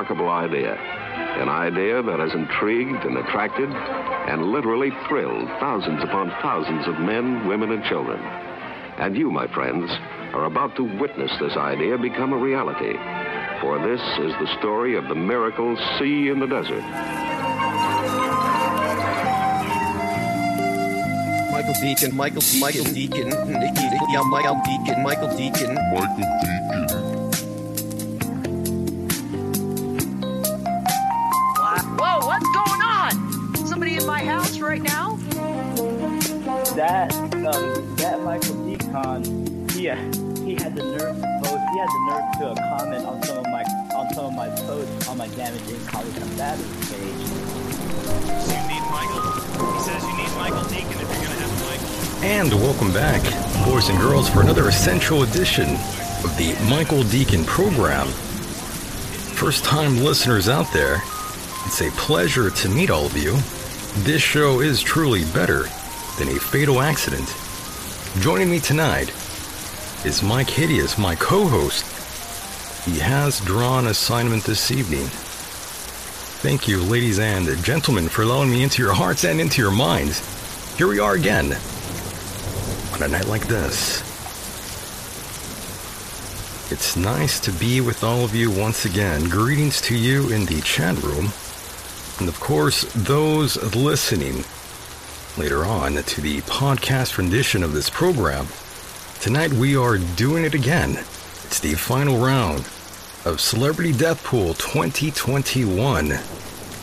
remarkable idea. An idea that has intrigued and attracted and literally thrilled thousands upon thousands of men, women, and children. And you, my friends, are about to witness this idea become a reality. For this is the story of the miracle sea in the desert. Michael Decon, Michael Michael Decon, Nicky, yeah, Michael Decon, Michael Decon. Michael Decon. Michael Decon, he he had the nerve to post. He had the nerve to uh, comment on some of my on some of my posts on my damaging college combatants page. You need Michael. He says you need Michael Decon if you're going to have a Michael. And welcome back, boys and girls, for another essential edition of the Michael Decon program. First time listeners out there, it's a pleasure to meet all of you. This show is truly better than a fatal accident. Joining me tonight is Mike Hideous, my co host. He has drawn assignment this evening. Thank you, ladies and gentlemen, for allowing me into your hearts and into your minds. Here we are again on a night like this. It's nice to be with all of you once again. Greetings to you in the chat room. And of course, those listening later on to the podcast rendition of this program. Tonight we are doing it again. It's the final round of Celebrity Death Pool 2021.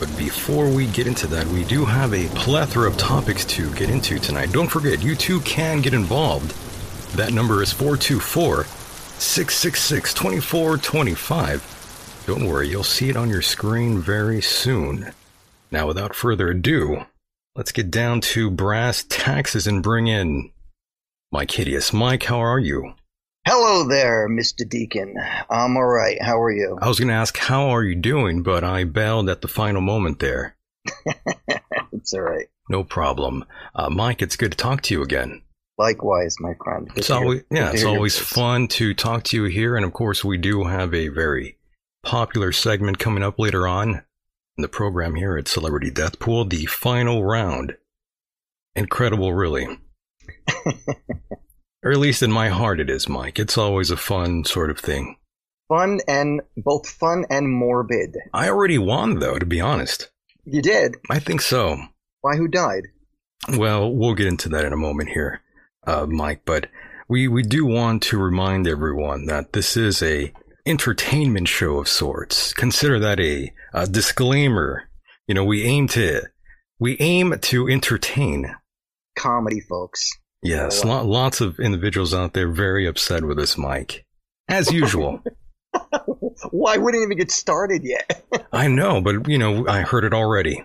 But before we get into that, we do have a plethora of topics to get into tonight. Don't forget, you too can get involved. That number is 424 666 2425. Don't worry, you'll see it on your screen very soon. Now, without further ado, let's get down to brass taxes and bring in Mike Hideous. Mike, how are you? Hello there, Mr. Decon. I'm all right. How are you? I was going to ask, how are you doing? But I bailed at the final moment there. it's all right. No problem. Uh, Mike, it's good to talk to you again. Likewise, my friend. Good It's to hear- always, yeah, it's always voice. fun to talk to you here. And of course, we do have a very popular segment coming up later on in the program here at Celebrity Death Pool, the final round. Incredible, really. or at least in my heart, it is, Mike. It's always a fun sort of thing. Fun and both fun and morbid. I already won, though, to be honest. You did. I think so. Why? Who died? Well, we'll get into that in a moment here, uh, Mike. But we we do want to remind everyone that this is a entertainment show of sorts. Consider that a, a disclaimer. You know, we aim to we aim to entertain. Comedy, folks. Yes, lo- lots of individuals out there very upset with this, Mike, as usual. Why wouldn't even get started yet? I know, but you know, I heard it already.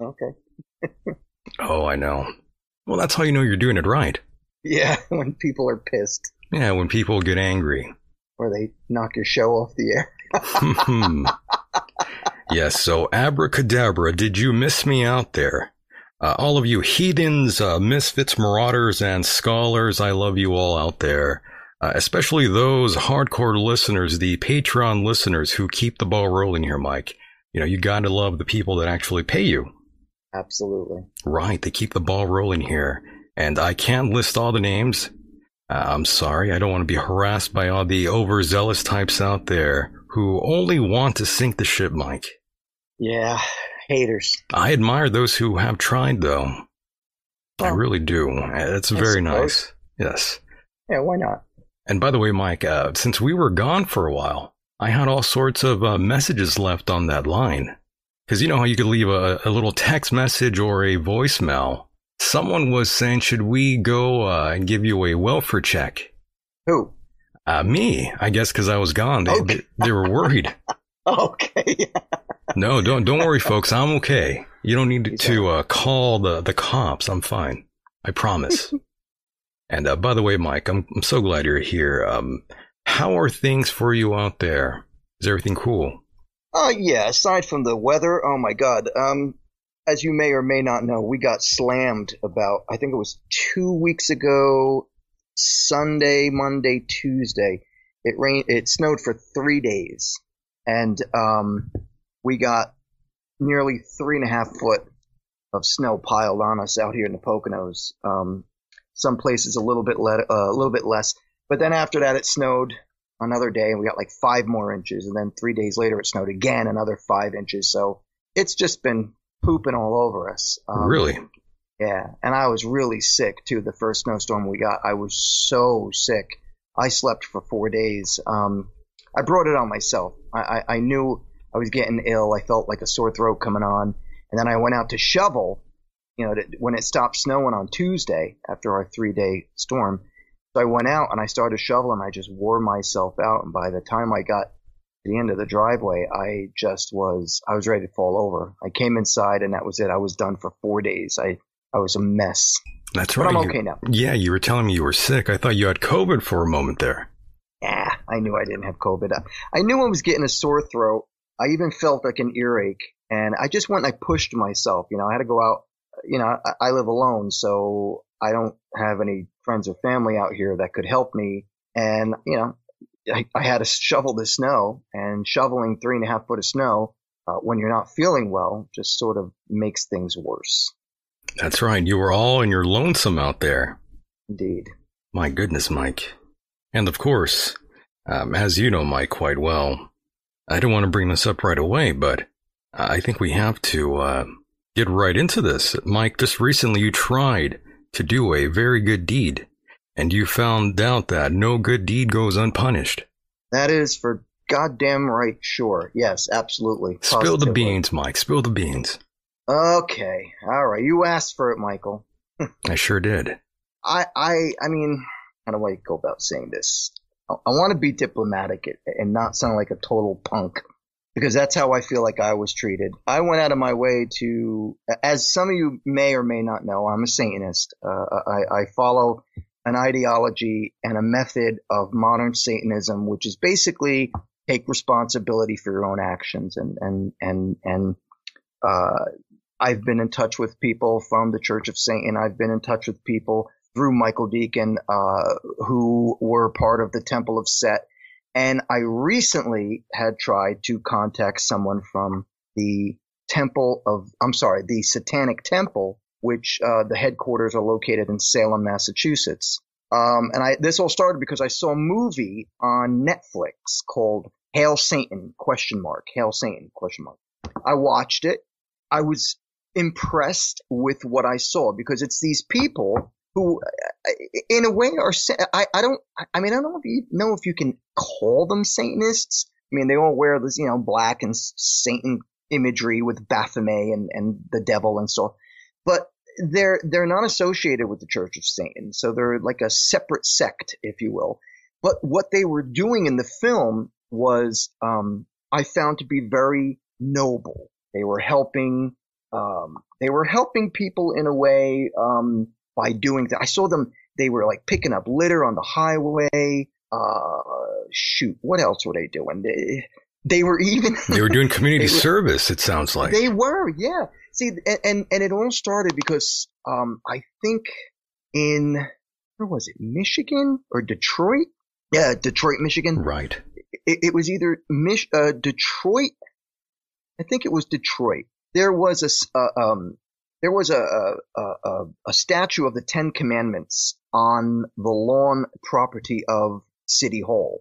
okay. Oh, I know. Well, that's how you know you're doing it right. Yeah, when people are pissed Yeah, when people get angry. Or they knock your show off the air. Hmm. yes, so abracadabra, did you miss me out there? Uh, all of you heathens, uh, misfits, marauders, and scholars, I love you all out there. Uh, especially those hardcore listeners, the Patreon listeners who keep the ball rolling here, Mike. You know, you gotta love the people that actually pay you. Absolutely. Right, they keep the ball rolling here. And I can't list all the names. Uh, I'm sorry, I don't want to be harassed by all the overzealous types out there who only want to sink the ship, Mike. Yeah, haters. I admire those who have tried, though. I really do. It's very nice. Yes. Yeah, why not? And by the way, Mike, uh, since we were gone for a while, I had all sorts of uh, messages left on that line. Because you know how you could leave a, a little text message or a voicemail. Someone was saying, should we go uh, and give you a welfare check? Who? Uh, me, I guess, because I was gone. They, Okay. they, they were worried. Okay. no, don't don't worry, folks. I'm okay. You don't need to uh, call the the cops. I'm fine. I promise. and uh, by the way, Mike, I'm I'm so glad you're here. Um, how are things for you out there? Is everything cool? Uh, yeah, aside from the weather, oh my god. Um, as you may or may not know, we got slammed about, I think it was two weeks ago, Sunday, Monday, Tuesday. It rained, it snowed for three days. and um, we got nearly three and a half foot of snow piled on us out here in the Poconos. Um, some places a little bit le- uh, a little bit less, but then after that it snowed another day and we got like five more inches, and then three days later it snowed again another five inches. So it's just been pooping all over us. Um, really? Yeah, and I was really sick too. The first snowstorm we got, I was so sick. I slept for four days. Um, I brought it on myself. I, I, I knew I was getting ill. I felt like a sore throat coming on, and then I went out to shovel. You know, to, when it stopped snowing on Tuesday after our three day storm, so I went out and I started shoveling. I just wore myself out, and by the time I got the end of the driveway, I just was I was ready to fall over. I came inside, and that was it. I was done for four days. I I was a mess. That's But right. I'm okay now. Yeah, you were telling me you were sick. I thought you had COVID for a moment there. Yeah, I knew I didn't have COVID. I, I knew I was getting a sore throat. I even felt like an earache, and I just went and I pushed myself. You know, I had to go out. You know, I, I live alone, so I don't have any friends or family out here that could help me. And you know, I, I had to shovel the snow, and shoveling three and a half foot of snow uh, when you're not feeling well just sort of makes things worse. That's right. You were all in your lonesome out there. Indeed. My goodness, Mike. And of course, um, as you know Mike quite well, I don't want to bring this up right away, but I think we have to uh, get right into this. Mike, just recently you tried to do a very good deed, and you found out that no good deed goes unpunished. That is for goddamn right sure. Yes, absolutely. Spill the beans, Mike. Spill the beans. Okay, all right. You asked for it, Michael. I sure did. I, I, I mean, how do I go about saying this? I, I want to be diplomatic and- and not sound like a total punk because that's how I feel like I was treated. I went out of my way to, as some of you may or may not know, I'm a Satanist. Uh, I, I follow an ideology and a method of modern Satanism, which is basically take responsibility for your own actions and and and and uh, I've been in touch with people from the Church of Satan. I've been in touch with people through Michael Decon uh, who were part of the Temple of Set, and I recently had tried to contact someone from the Temple of I'm sorry, the Satanic Temple, which uh, the headquarters are located in Salem, Massachusetts. Um, and I this all started because I saw a movie on Netflix called Hail Satan question mark Hail Satan question mark. I watched it. I was impressed with what I saw because it's these people who, uh, in a way, are. I, I don't. I mean, I don't know if you know if you can call them Satanists. I mean, they all wear this, you know, black and Satan imagery with Baphomet and, and the devil and so. But they're they're not associated with the Church of Satan, so they're like a separate sect, if you will. But what they were doing in the film was, um, I found to be very noble. They were helping um, they were helping people in a way um, by doing that. I saw them; they were like picking up litter on the highway. Uh, shoot, what else were they doing? They, they were even They were doing community service, it sounds like. they were, yeah. See, and and, and it all started because um, I think in where was it, Michigan or Detroit? Yeah, Detroit, Michigan right. it, it was either Mich- uh, Detroit. I think it was Detroit. There was a uh, um, there was a, a, a a statue of the Ten Commandments on the lawn property of City Hall,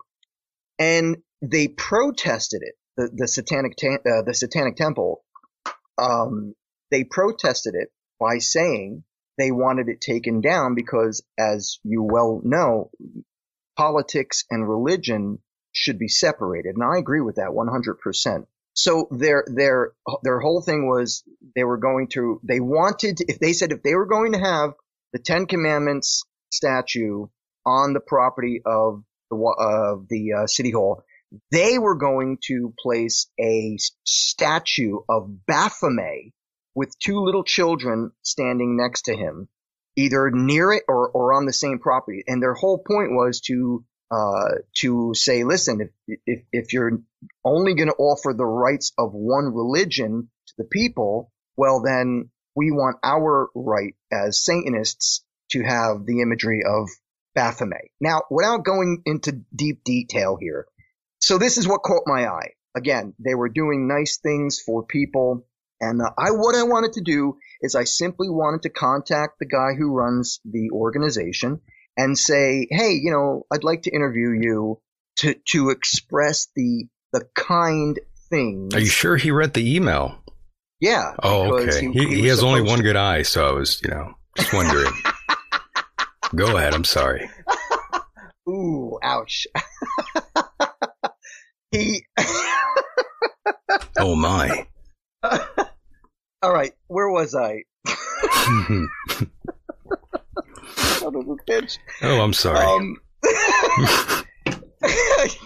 and they protested it. The the satanic ta- uh, the Satanic Temple, um, they protested it by saying they wanted it taken down because, as you well know, politics and religion should be separated. And I agree with that 100%. So their, their, their whole thing was they were going to, they wanted, if they said if they were going to have the Ten Commandments statue on the property of the, of the uh, city hall, they were going to place a statue of Baphomet with two little children standing next to him, either near it or, or on the same property. And their whole point was to uh, to say, listen, if, if, if you're only going to offer the rights of one religion to the people, well, then we want our right as Satanists to have the imagery of Baphomet. Now, without going into deep detail here, so this is what caught my eye. again, they were doing nice things for people. And uh, I, what I wanted to do is I simply wanted to contact the guy who runs the organization and say, Hey, you know, I'd like to interview you to, to express the, the kind things. Are you sure he read the email? Yeah. Oh, okay. He, he, was has only one to- good eye, so I was, you know, just wondering. Go ahead. I'm sorry. Ooh, ouch. he, Oh my. all right, where was I? Son of a bitch. oh, I'm sorry. Um,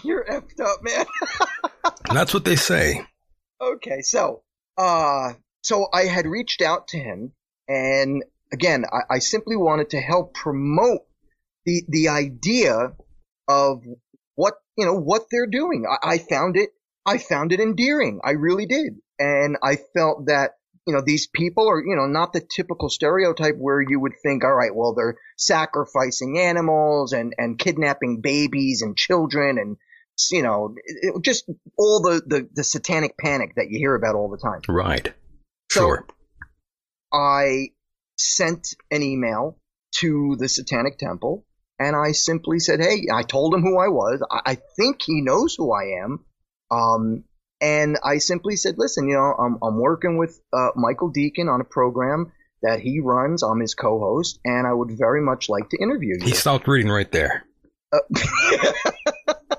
you're effed up, man. That's what they say. Okay, so, uh, so I had reached out to him, and again, I, I simply wanted to help promote the the idea of you know what they're doing. I, I found it, I found it endearing. I really did, and I felt that you know these people are you know not the typical stereotype where you would think, all right, well they're sacrificing animals and and kidnapping babies and children and you know it- just all the, the the satanic panic that you hear about all the time. Right. So- Sure. I sent an email to the Satanic Temple and I simply said, Hey, I told him who I was. I, I think he knows who I am. Um, and I simply said, listen, you know, I'm, I'm working with, uh, Michael Decon on a program that he runs. I'm his co-host and I would very much like to interview you. He stopped reading right there. Uh,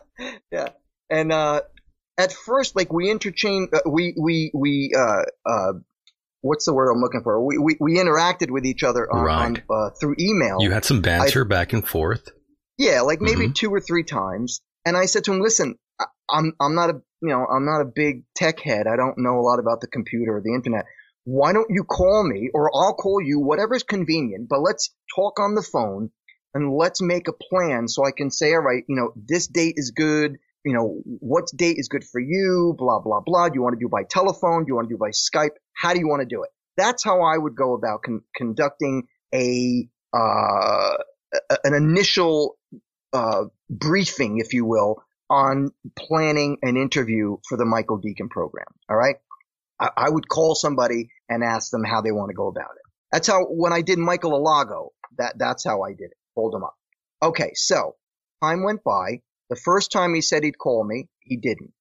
yeah. And, uh, at first, like we interchanged, uh, we, we, we, uh, uh, what's the word I'm looking for? We, we, we interacted with each other on, Right. on uh, through email. You had some banter back and forth. yeah, like maybe Mhm. two or three times. And I said to him, listen, I, I'm, I'm not a, you know, I'm not a big tech head. I don't know a lot about the computer or the internet. Why don't you call me or I'll call you, whatever's convenient, but let's talk on the phone and let's make a plan so I can say, all right, you know, this date is good. You know, what date is good for you? Blah, blah, blah. Do you want to do by telephone? Do you want to do by Skype? How do you want to do it? That's how I would go about con- conducting a, uh, an initial, uh, briefing, if you will, on planning an interview for the Michael Decon program. All right. I, I would call somebody and ask them how they want to go about it. That's how, when I did Michael Alago, that, that's how I did it. Hold him up. Okay. So time went by. The first time he said he'd call me, he didn't.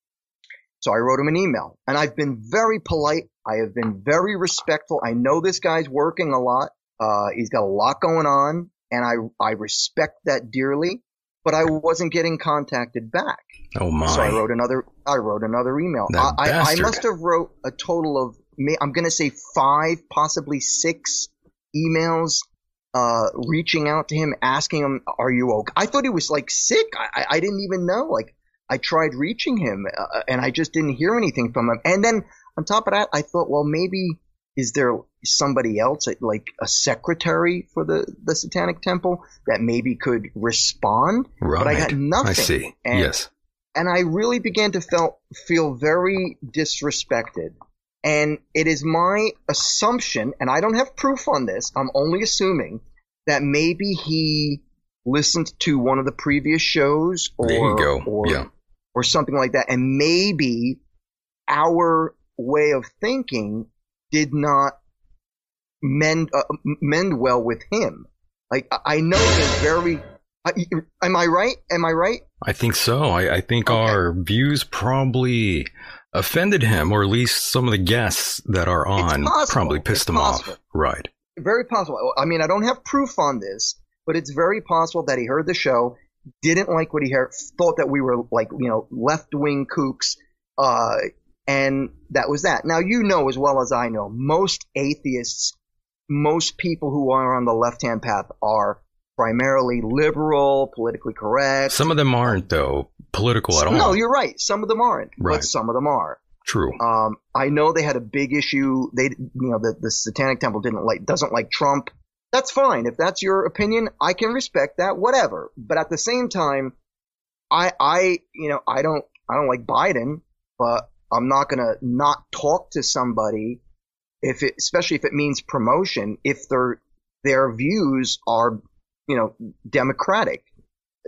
So I wrote him an email and I've been very polite. I have been very respectful. I know this guy's working a lot. Uh, he's got a lot going on and I, I respect that dearly, but I wasn't getting contacted back. Oh my. So I wrote another. I wrote another email. That I, I, I must have wrote a total of. may- I'm going to say five, possibly six emails, uh, reaching out to him, asking him, "Are you okay?" I thought he was like sick. I, I, didn't even know. Like I tried reaching him, uh, and I just didn't hear anything from him. And then on top of that, I thought, well, maybe is there somebody else, like a secretary for the the Satanic Temple, that maybe could respond? right. but I got nothing. I see. And- yes. and I really began to felt feel very disrespected. And it is my assumption, and I don't have proof on this. I'm only assuming that maybe he listened to one of the previous shows, or There you go. or Yeah. or something like that, and maybe our way of thinking did not mend uh, mend well with him. Like I know he's very. Am I right? Am I right? I think so. I, I think Okay. our views probably offended him, or at least some of the guests that are on probably pissed It's him possible. off. Right. very possible. I mean, I don't have proof on this, but it's very possible that he heard the show, didn't like what he heard, thought that we were like, you know, left wing kooks, uh, and that was that. Now, you know as well as I know, most atheists, most people who are on the left hand path are primarily liberal, politically correct. Some of them aren't though political at all. no, you're right. Some of them aren't, Right. but some of them are. True. Um, I know they had a big issue. They, you know, the, the Satanic Temple didn't like, doesn't like Trump. That's fine. If that's your opinion, I can respect that, whatever. But at the same time, I, I, you know, I don't, I don't like Biden, but I'm not gonna not talk to somebody if it, especially if it means promotion, if their, their views are, you know, democratic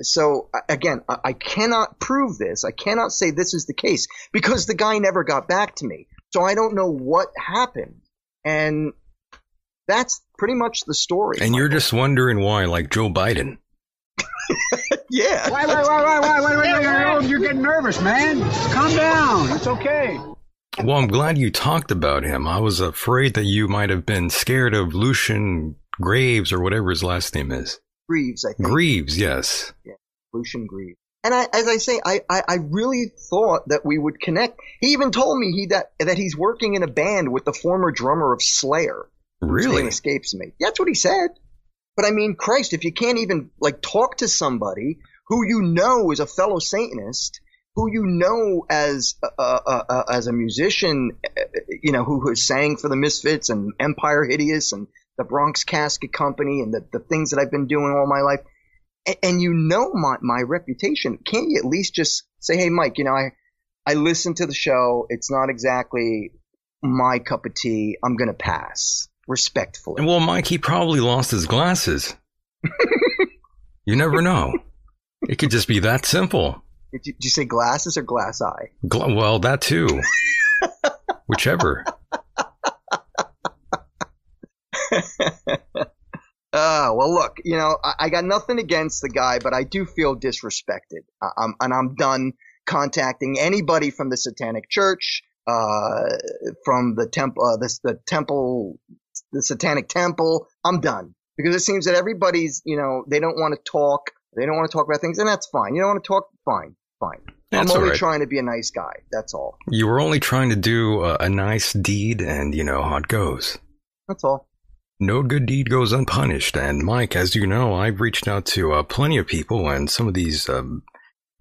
so again, I cannot prove this. I cannot say this is the case because the guy never got back to me. So I don't know what happened. And that's pretty much the story. And you're just wondering why, like Joe Biden. yeah. Why, why, why, why, why, why, why, You're getting nervous, man. Calm down. It's okay. Well, I'm glad you talked about him. I was afraid that you might have been scared of Lucian Graves or whatever his last name is. Greaves, I think. Greaves, yes. Lucian Greaves. And I, as I say, I, I, I really thought that we would connect. He even told me he that that he's working in a band with the former drummer of Slayer. Really? escapes me. That's what he said. But I mean, Christ, if you can't even like talk to somebody who you know is a fellow Satanist, who you know as uh, uh, uh, as a musician, uh, you know, who has sang for the Misfits and Empire Hideous and the Bronx Casket Company and the, the things that I've been doing all my life, and, and you know my my reputation, can't you at least just say, hey, Mike, you know, I I listened to the show. It's not exactly my cup of tea. I'm gonna pass respectfully. And well, Mike, he probably lost his glasses. you never know. It could just be that simple. Did you, did you say glasses or glass eye? Gla- well, that too. Whichever. Uh, well, look, you know, I, I got nothing against the guy, but I do feel disrespected. I, I'm, and I'm done contacting anybody from the Satanic Church, uh, from the temple, uh, this, the temple, the Satanic Temple. I'm done because it seems that everybody's, you know, they don't want to talk. They don't want to talk about things, and that's fine. You don't want to talk? Fine, fine. That's I'm only right. trying to be a nice guy. That's all. You were only trying to do a, a nice deed, and you know how it goes. That's all. No good deed goes unpunished. And Mike, as you know, I've reached out to uh, plenty of people, and some of these um,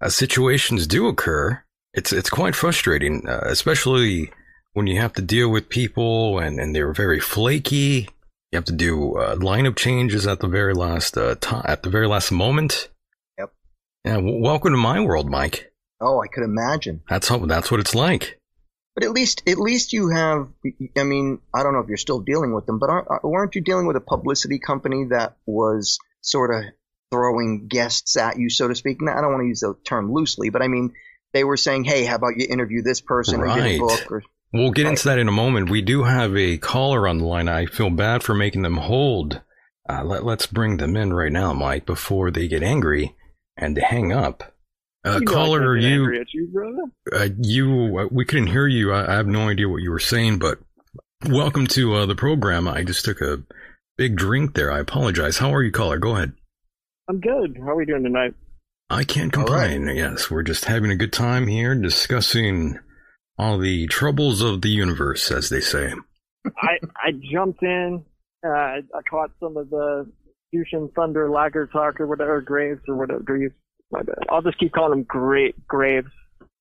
uh, situations do occur. It's it's quite frustrating, uh, especially when you have to deal with people and, and they're very flaky. You have to do uh, lineup changes at the very last uh, at the very last moment. Yep. Yeah. W- welcome to my world, Mike. Oh, I could imagine. That's how that's what it's like. But at least, at least you have. I mean, I don't know if you're still dealing with them, but aren't, weren't you dealing with a publicity company that was sort of throwing guests at you, so to speak? Now, I don't want to use the term loosely, but I mean, they were saying, "Hey, how about you interview this person and get a Right. book?" Or We'll get Right. into that in a moment. We do have a caller on the line. I feel bad for making them hold. Uh, let, let's bring them in right now, Mike, before they get angry and hang up. Uh, You know caller, are you, angry at you, brother. uh, you, uh, we couldn't hear you. I, I have no idea what you were saying, but welcome to uh, the program. I just took a big drink there. I apologize. How are you, caller? Go ahead. I'm good. How are we doing tonight? I can't All right. complain. Yes, we're just having a good time here discussing all the troubles of the universe, as they say. I I jumped in. Uh, I caught some of the Fusion Thunder Lager Talk or whatever Graves or whatever Graves. My bad. I'll just keep calling him Great Graves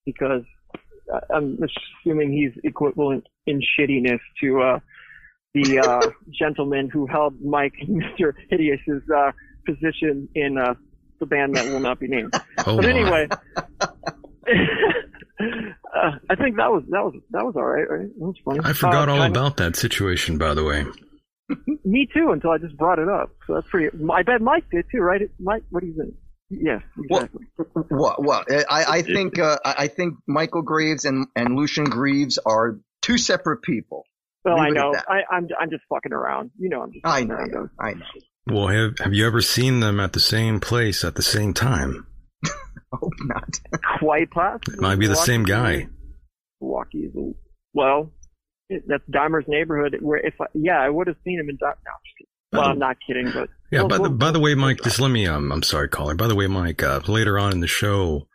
because uh, I'm assuming he's equivalent in shittiness to uh, the uh, gentleman who held Mike Mr. Hideous's uh, position in uh, the band that will not be named. Oh, but anyway, uh, I think that was that was that was all right. Right? That was funny. I forgot Uh, all kinda- about that situation, by the way. Me too, until I just brought it up. So that's pretty. I bet Mike did too, right? Mike, what do you think? Yes, Well, exactly. what? What? I, I think. Uh, I I think Michael Graves and and Lucian Greaves are two separate people. Well, leave I know. that. I, I'm I'm just fucking around. You know, I'm just. I know. around. I know. Well, have have you ever seen them at the same place at the same time? Hope not. Quite possible. It might be the same guy. Milwaukee is a, well. it- That's Dahmer's neighborhood. Where if I, yeah, I would have seen him in. Dah- No, I'm just. Well, I'm not kidding, but Yeah. Well, by the well, by the way, Mike, just let me. Um, I'm sorry, caller. By the way, Mike. Uh, later on in the show,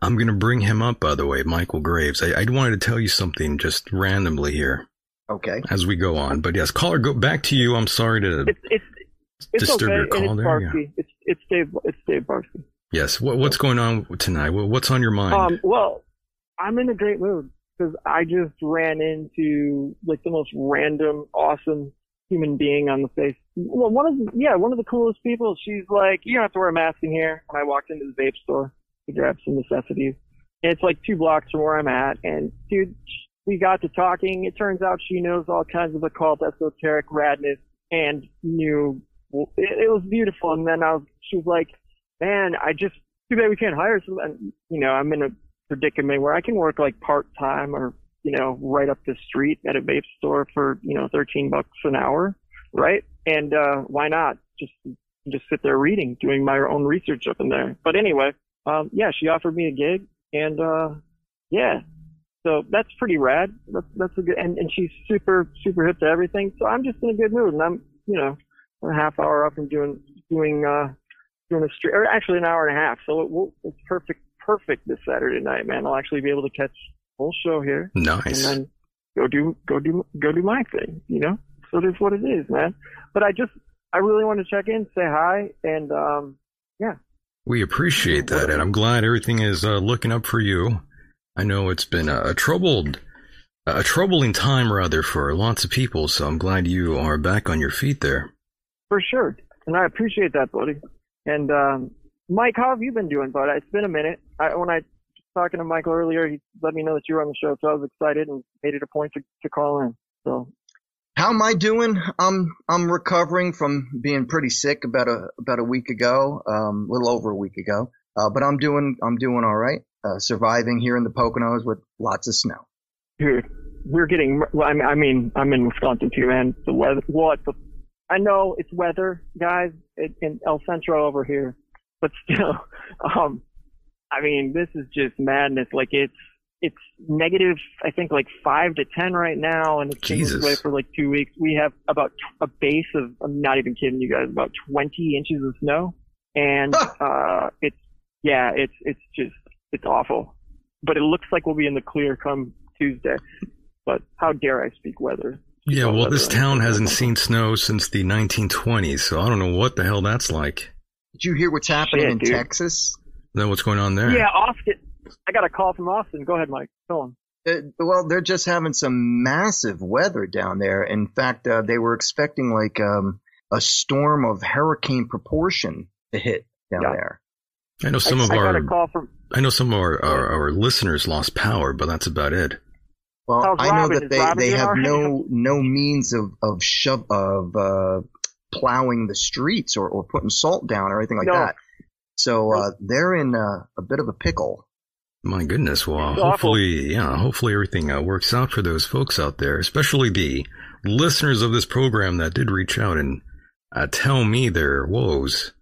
I'm gonna bring him up. By the way, Michael Graves. I, I wanted to tell you something just randomly here Okay. as we go on. But yes, caller, go back to you. I'm sorry to. it's it's it's Disturb okay. your and call it's there, yeah. It's it's Dave. It's Dave Barsky. Yes. What, what's going on tonight? What's on your mind? Um, well, I'm in a great mood because I just ran into like the most random, awesome human being on the face. Well, one of the, yeah, one of the coolest people. She's like, you don't have to wear a mask in here. And I walked into the vape store to grab some necessities. And it's like two blocks from where I'm at. And dude, we got to talking. It turns out she knows all kinds of occult, esoteric radness, and knew it, it was beautiful. And then I was, she was like, man, I just too bad we can't hire someone. You know, I'm in a predicament where I can work like part time or you know right up the street at a vape store for you know 13 bucks an hour, right? And uh, why not just just sit there reading, doing my own research up in there. But anyway, um, yeah, she offered me a gig, and uh, yeah, so that's pretty rad. That's that's a good, and, and she's super super hip to everything. So I'm just in a good mood, and I'm you know a half hour up and doing doing uh doing a street, or actually an hour and a half. So it it's perfect perfect this Saturday night, man. I'll actually be able to catch full show here, Nice. and then go do go do go do my thing. You know, so it is what it is, man. But I just I really want to check in, say hi, and um yeah. We appreciate that, and I'm glad everything is uh, looking up for you. I know it's been a, a troubled, a troubling time rather for lots of people, so I'm glad you are back on your feet there. For sure. And I appreciate that, buddy. And um Mike, how have you been doing, bud? It's been a minute. I when I talking to Michael earlier, he let me know that you were on the show, so I was excited and made it a point to, to call in. So How am I doing? I'm I'm recovering from being pretty sick about a about a week ago, um, a little over a week ago. Uh, but I'm doing I'm doing all right. Uh, surviving here in the Poconos with lots of snow. dude, we're getting. Well, I mean, I mean, I'm in Wisconsin too, man. The weather. What the? I know it's weather, guys, in, in El Centro over here, but still, um, I mean, this is just madness. Like it's it's negative. I think like five to ten right now, and it's been this way for like two weeks. We have about a base of. I'm not even kidding you guys. About 20 inches of snow, and uh, it's yeah, it's it's just it's awful. But it looks like we'll be in the clear come Tuesday. But how dare I speak weather? Yeah, well, weather this town hasn't seen snow since the 1920s, so I don't know what the hell that's like. Did you hear what's happening Shit, in dude. Texas? Is that what's going on there? Yeah, Austin. I got a call from Austin. Go ahead, Mike. Go on. Uh, well, they're just having some massive weather down there. In fact, uh, they were expecting like um, a storm of hurricane proportion to hit down Yeah. there. I know some I, of I got our, a call from. I know some of our, our, our listeners lost power, but that's about it. Well, How's I know Robin? that Is they, Robin they have all right? no no means of of shove of uh, plowing the streets or, or putting salt down or anything like No. that. So uh, they're in uh, a bit of a pickle. My goodness. Well, It's awful. hopefully, yeah, hopefully everything uh, works out for those folks out there, especially the listeners of this program that did reach out and uh, tell me their woes.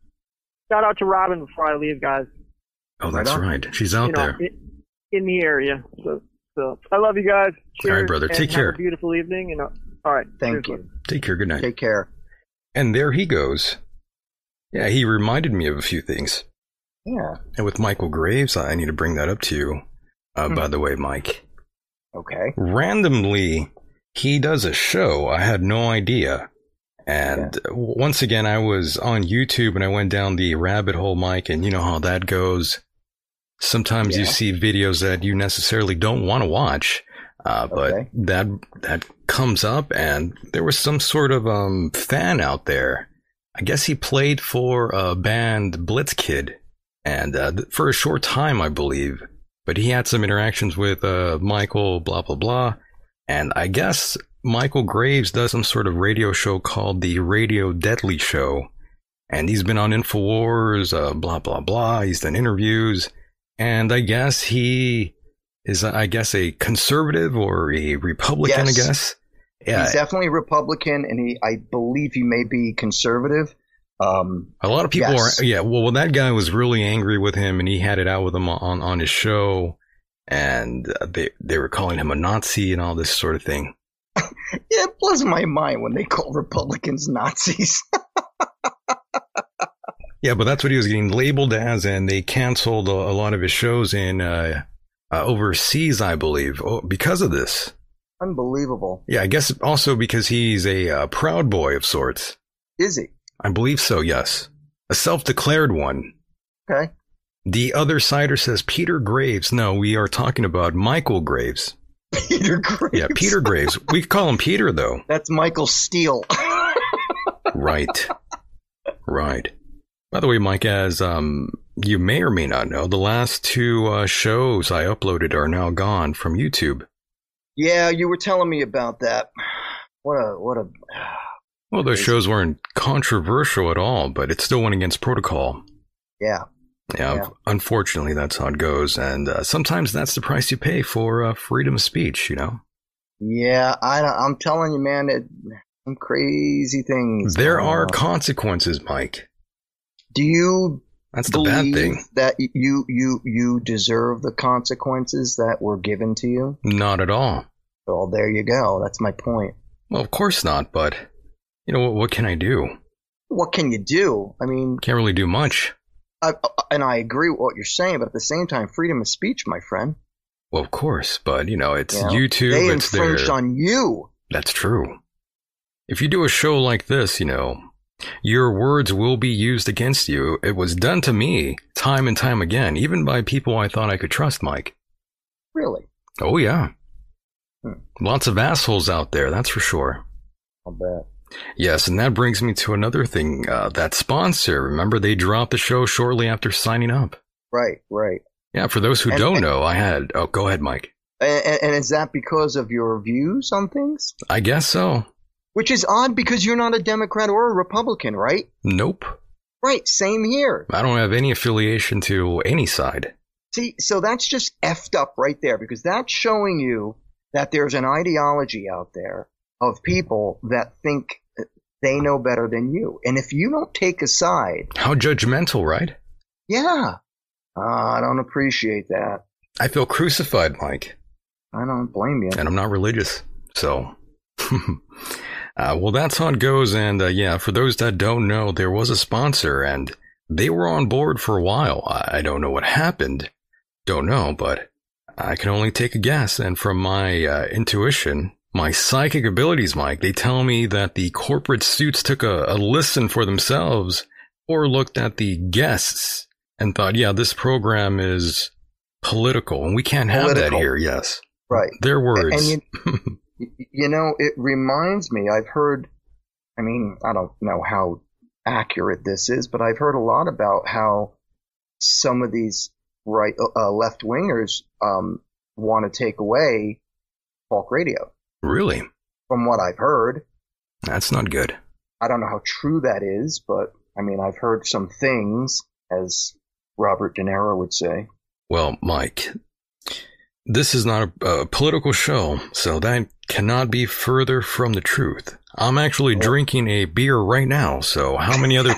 Shout out to Robin before I leave, guys. Oh, that's on. right. She's out you know, there. in, in the area. So, so I love you guys. Cheers. All right, brother. and Take have care. A beautiful evening. And uh, all right. Thank cheers, you. Take care. Good night. Take care. And there he goes. Yeah, he reminded me of a few things. Yeah. And with Michael Graves, I need to bring that up to you. Uh, Hmm. By the way, Mike, Okay. randomly, he does a show. I had no idea. And once again, I was on YouTube and I went down the rabbit hole, Mike, and you know how that goes. Sometimes you see videos that you necessarily don't want to watch, uh, but Okay. that that comes up, and there was some sort of um, fan out there. I guess he played for a band Blitzkid, and uh, for a short time, I believe. But he had some interactions with uh, Michael, blah blah blah, and I guess Michael Graves does some sort of radio show called the Radio Deadly Show, and he's been on Infowars, uh, blah blah blah. He's done interviews, and I guess he is, uh, I guess, a conservative or a Republican. Yes. I guess. Yeah, He's definitely Republican, and he, I believe, he may be conservative. Um, A lot of people Yes. are, yeah. Well, well, that guy was really angry with him, and he had it out with him on on his show, and uh, they they were calling him a Nazi and all this sort of thing. yeah, it blows my mind when they call Republicans Nazis. Yeah, but that's what he was getting labeled as, and they canceled a, a lot of his shows in uh, uh, overseas, I believe, oh, because of this. Unbelievable. Yeah, I guess also because he's a uh, proud boy of sorts. Is he? I believe so. Yes, a self-declared one. Okay. The other sider says Peter Graves. No, we are talking about Michael Graves. Peter Graves. Yeah, Peter Graves. We call him Peter though. That's Michael Steele. Right. Right. By the way, Mike, as um, you may or may not know, the last two uh, shows I uploaded are now gone from YouTube. Yeah, you were telling me about that. What a what a Well, those shows weren't controversial at all, but it still went against protocol. yeah. Yeah, Yeah. unfortunately, that's how it goes. And uh, sometimes that's the price you pay for uh, freedom of speech, you know? Yeah, I, I'm telling you, man, it, some crazy things. There are on. consequences, Mike. Do you That's the bad thing. that you you you deserve the consequences that were given to you? Not at all. Well, there you go. That's my point. Well, of course not, but, you know, what, what can I do? What can you do? I mean, Can't really do much. I, and I agree with what you're saying, but at the same time, freedom of speech, my friend. Well, of course, but, you know, it's You know, YouTube, They it's infringed there. on you. That's true. If you do a show like this, you know, your words will be used against you. It was done to me time and time again, even by people I thought I could trust, Mike. Really? Oh, yeah. Hmm. Lots of assholes out there, that's for sure. I'll bet. Yes, and that brings me to another thing. Uh, that sponsor, remember they dropped the show shortly after signing up? Right, right. Yeah, for those who And- don't and- know, I had. Oh, go ahead, Mike. And, and, and is that because of your views on things? I guess so. Which is odd because you're not a Democrat or a Republican, right? Nope. Right, same here. I don't have any affiliation to any side. See, so that's just effed up right there because that's showing you that there's an ideology out there of people that think they know better than you. And if you don't take a side, How judgmental, right? yeah, uh, I don't appreciate that. I feel crucified, Mike, I don't blame you. and I'm not religious. So, uh, well, that's how it goes. And uh, yeah, for those that don't know, there was a sponsor, and they were on board for a while. I, I don't know what happened. Don't know, but I can only take a guess. And from my uh, intuition, my psychic abilities, Mike, they tell me that the corporate suits took a, a listen for themselves or looked at the guests and thought, yeah, this program is political and we can't have that here. Yes. Right. Their words. And you, Y- you know, it reminds me, I've heard, I mean, I don't know how accurate this is, but I've heard a lot about how some of these right, uh, left wingers, um, want to take away talk radio. really? From what I've heard, That's not good. I don't know how true that is, but I mean, I've heard some things, as Robert De Niro would say. Well, Mike, this is not a, a political show, so that cannot be further from the truth. I'm actually drinking a beer right now, so how many other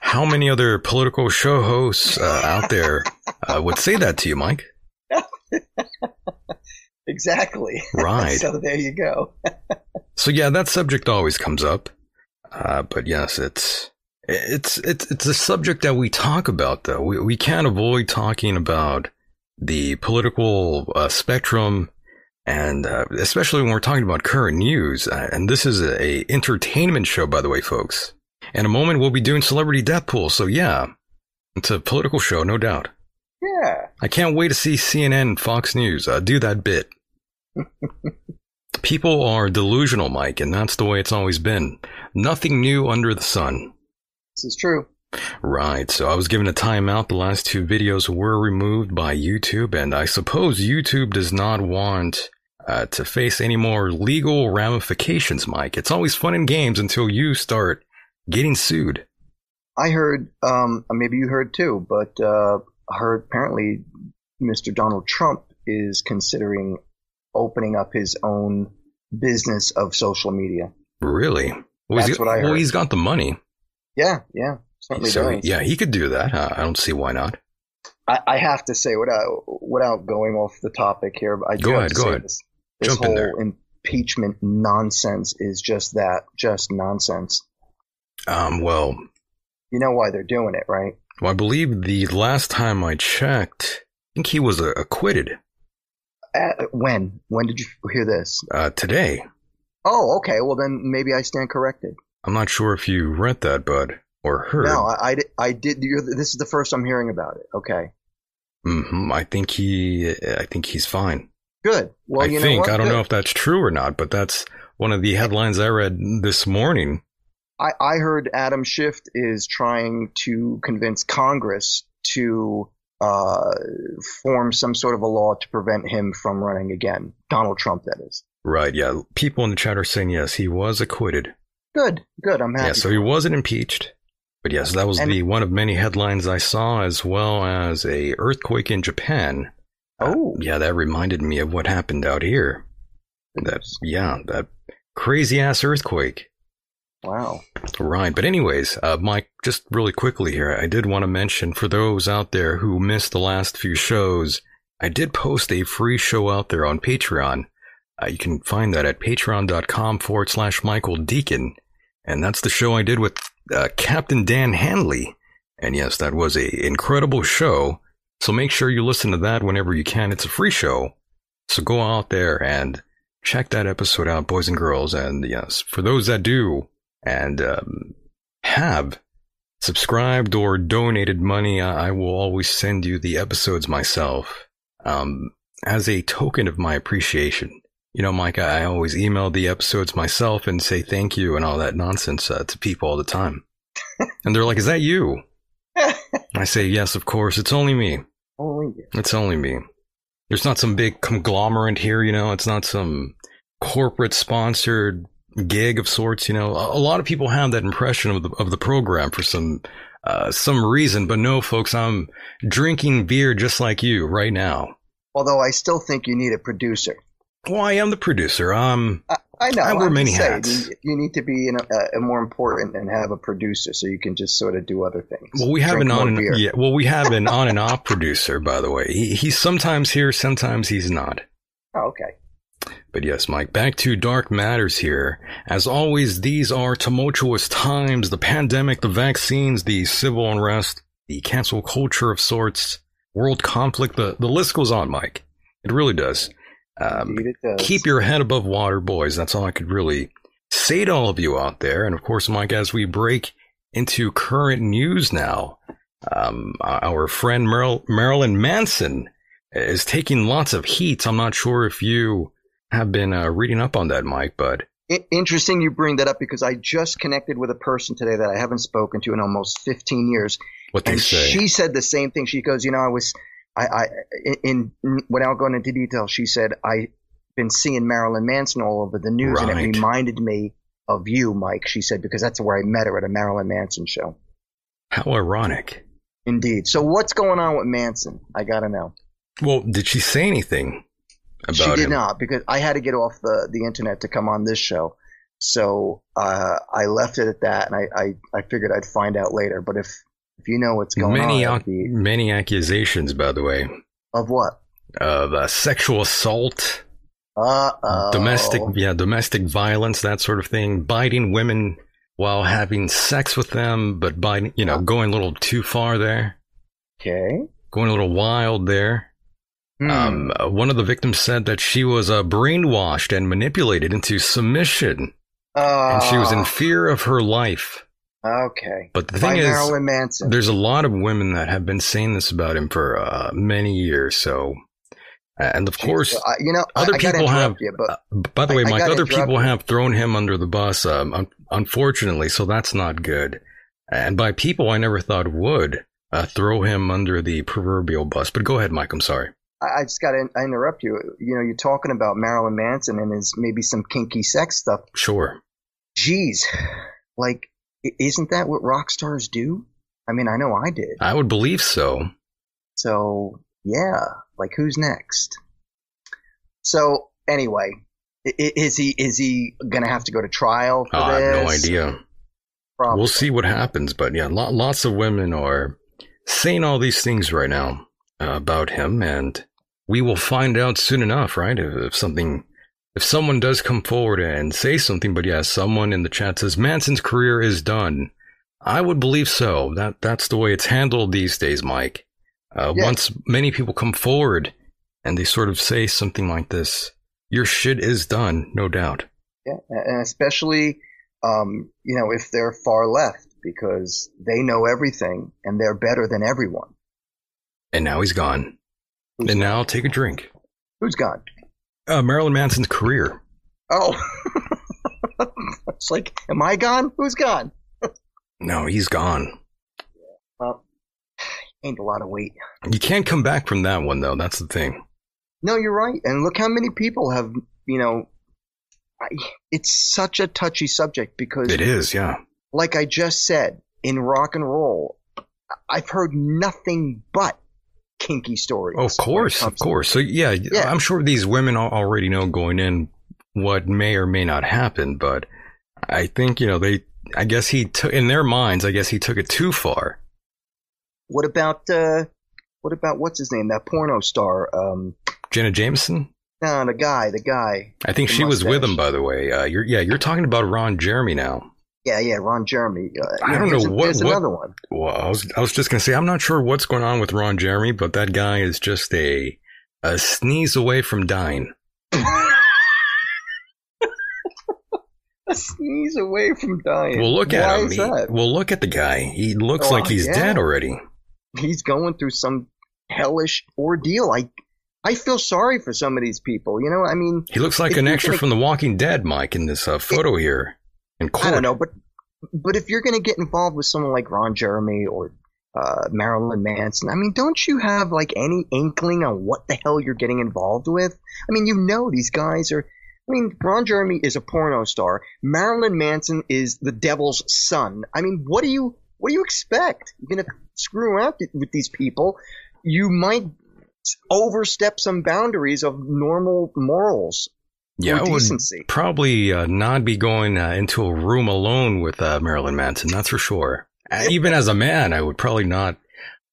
how many other political show hosts uh, out there uh, would say that to you, Mike? Exactly. Right. so there you go. So yeah, that subject always comes up. Uh, but yes, it's it's it's it's a subject that we talk about though. We we can't avoid talking about the political uh, spectrum, and uh, especially when we're talking about current news. Uh, and this is a, a entertainment show, by the way, folks. In a moment, we'll be doing celebrity death pool. So yeah, it's a political show, no doubt. Yeah. I can't wait to see CNN and Fox News uh, do that bit. People are delusional, Mike, and that's the way it's always been. Nothing new under the sun. This is true. Right, so I was given a timeout. The last two videos were removed by YouTube, and I suppose YouTube does not want uh, to face any more legal ramifications, Mike. It's always fun and games until you start getting sued. I heard, um, maybe you heard too, but uh, heard apparently Mr. Donald Trump is considering opening up his own business of social media. Really? Well, he's That's what I Well, heard. he's got the money. Yeah, yeah, certainly So, does. yeah, he could do that. Uh, I don't see why not. I, I have to say, without without going off the topic here, I do Go have ahead, to go say ahead. This, this Jump whole impeachment nonsense is just that, just nonsense. Um, well, You know why they're doing it, right? well, I believe the last time I checked, I think he was uh, acquitted Uh, when? When did you hear this? uh, today. Oh, okay. Well, then maybe I stand corrected. I'm not sure if you read that, bud, or heard. No, I, I, I did. You're, this is the first I'm hearing about it. Okay, Mm-hmm. I think he, I think he's fine. Good. Well, I you know think what? I don't Good. know if that's true or not, but that's one of the headlines I read this morning. I, I heard Adam Schiff is trying to convince Congress to uh, form some sort of a law to prevent him from running again. Donald Trump, that is. Right? Yeah. People in the chat are saying yes, he was acquitted. Good, good. I'm happy. Yeah. So he wasn't impeached. But yes, that was And- the one of many headlines I saw, as well as a earthquake in Japan. Oh, Yeah, that reminded me of what happened out here. That yeah, that crazy ass earthquake. wow. Right. But anyways, uh, Mike, just really quickly here, I did want to mention for those out there who missed the last few shows, I did post a free show out there on Patreon. Uh, you can find that at patreon.com forward slash Michael Decon. And that's the show I did with uh, Captain Dan Hanley. And yes, that was a incredible show. So make sure you listen to that whenever you can. It's a free show. So go out there and check that episode out, boys and girls. And yes, for those that do, and um, have subscribed or donated money, I will always send you the episodes myself um, as a token of my appreciation. You know, Mike, I I always email the episodes myself and say thank you and all that nonsense uh, to people all the time. and they're like, Is that you? I say, Yes, of course. It's only me. Only you. It's only me. There's not some big conglomerate here, you know. It's not some corporate sponsored gig of sorts, you know. A, a lot of people have that impression of the of the program for some uh, some reason, but no, folks. I'm drinking beer just like you right now. Although I still think you need a producer. Well, I am the producer. Um, I, I know. I wear I'm many hats. You, you need to be in a, a more important and have a producer so you can just sort of do other things. well, we have Drink an on and, yeah. Well, we have an on and off producer, by the way. He, he's sometimes here, sometimes he's not. Oh, okay. But yes, Mike, back to Dark Matters here. As always, these are tumultuous times the pandemic, the vaccines, the civil unrest, the cancel culture of sorts, world conflict. The, the list goes on, Mike. It really does. Um, Indeed it does. keep your head above water, boys. That's all I could really say to all of you out there. And of course, Mike, as we break into current news now, um, our friend Marilyn Manson is taking lots of heat. I'm not sure if you have been uh, reading up on that, Mike, but interesting you bring that up because I just connected with a person today that I haven't spoken to in almost 15 years. what they and say. she said the same thing. She goes, you know, I was, I, I, in, in without going into detail, she said, I've been seeing Marilyn Manson all over the news and it reminded me of you, Mike. She said, because that's where I met her at a Marilyn Manson show. How ironic. Indeed. So what's going on with Manson? I gotta know. Well, did she say anything about she did him? not because I had to get off the, the internet to come on this show. So uh, I left it at that, and I, I, I figured I'd find out later. But if if you know what's going Many, on, ac- be- many accusations, by the way, of what? of uh, sexual assault, Uh domestic, yeah, domestic violence, that sort of thing, biting women while having sex with them, but biting, you know, going a little too far there, Okay. going a little wild there. Hmm. Um, uh, one of the victims said that she was uh, brainwashed and manipulated into submission, and she was in Ah, fear of her life. Okay. But the By thing is, Marilyn Manson. there's a lot of women that have been saying this about him for uh, many years. So, and of course, I- you know, other I, gotta people have. you, uh, by the way, I- I Mike, other people you. have thrown him under the bus. Um, un- unfortunately, so that's not good. And by people, I never thought would uh, throw him under the proverbial bus. But go ahead, Mike. I'm sorry. I, I just got to interrupt you. You know, you're talking about Marilyn Manson and his maybe some kinky sex stuff. Sure. Geez, like, i- isn't that what rock stars do? I mean, I know I did. I would believe so. So yeah, like who's next? So anyway, is he is he gonna have to go to trial for Oh, I have no idea. Probably. We'll see what happens. But yeah, lo- lots of women are saying all these things right now uh, about him, and we will find out soon enough, right? If, if something, if someone does come forward and say something, but yeah, someone in the chat says Manson's career is done. I would believe so. That that's the way it's handled these days, Mike. Uh, Yeah. Once many people come forward and they sort of say something like this, your shit is done, no doubt. Yeah, and especially, um, you know, if they're far left because they know everything and they're better than everyone. And now he's gone. Who's and now I'll take a drink. Who's gone? Uh, Marilyn Manson's career. Oh, it's like, am I gone? Who's gone? No, he's gone. Well, ain't a lot of weight. You can't come back from that one, though. That's the thing. No, you're right. And look how many people have, you know, I, it's such a touchy subject because It is, yeah. like I just said, in rock and roll, I've heard nothing but kinky stories. Of course, of course. So yeah, Yeah. I'm sure these women already know going in what may or may not happen, but I think you know they. I guess he took in their minds. I guess he took it too far. What about uh, what about what's his name? That porno star. Um, Jenna Jameson. no, the guy, the guy. I think she was with him, by the way. Uh, you're yeah, you're talking about Ron Jeremy now. Yeah, yeah, Ron Jeremy. Uh, I don't know what- There's what- another one. Well, I was I was just gonna say I'm not sure what's going on with Ron Jeremy, but that guy is just a a sneeze away from dying. A sneeze away from dying. Well, look Why at him. He- that? well, look at the guy. He looks Oh, like he's yeah. dead already. He's going through some hellish ordeal. I, I feel sorry for some of these people. You know, I mean, He looks like an extra gonna- from The Walking Dead, Mike, in this uh, photo here. In court. I don't know, but but if you're going to get involved with someone like Ron Jeremy or uh, Marilyn Manson, I mean, don't you have like any inkling on what the hell you're getting involved with? I mean, you know these guys are. I mean, Ron Jeremy is a porno star. Marilyn Manson is the devil's son. I mean, what do you what do you expect? You're going to screw around with these people. You might overstep some boundaries of normal morals Yeah, or I would decency. probably uh, not be going uh, into a room alone with uh, Marilyn Manson. That's for sure. Uh, Even as a man, I would probably not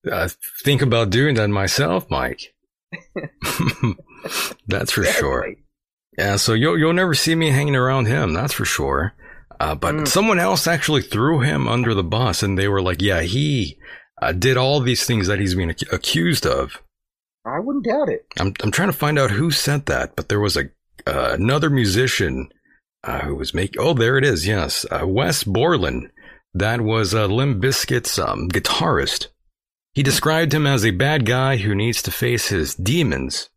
uh, think about doing that myself, Mike. that's for sure. Yeah, so you'll you'll never see me hanging around him. That's for sure. Uh, but Mm. someone else actually threw him under the bus, and they were like, "Yeah, he uh, did all these things that he's being ac- accused of." I wouldn't doubt it. I'm I'm trying to find out who said that, but there was a uh, another musician uh, who was making. Oh, there it is. Yes, uh, Wes Borland. That was uh, Limp Bizkit's um, guitarist. He described him as a bad guy who needs to face his demons.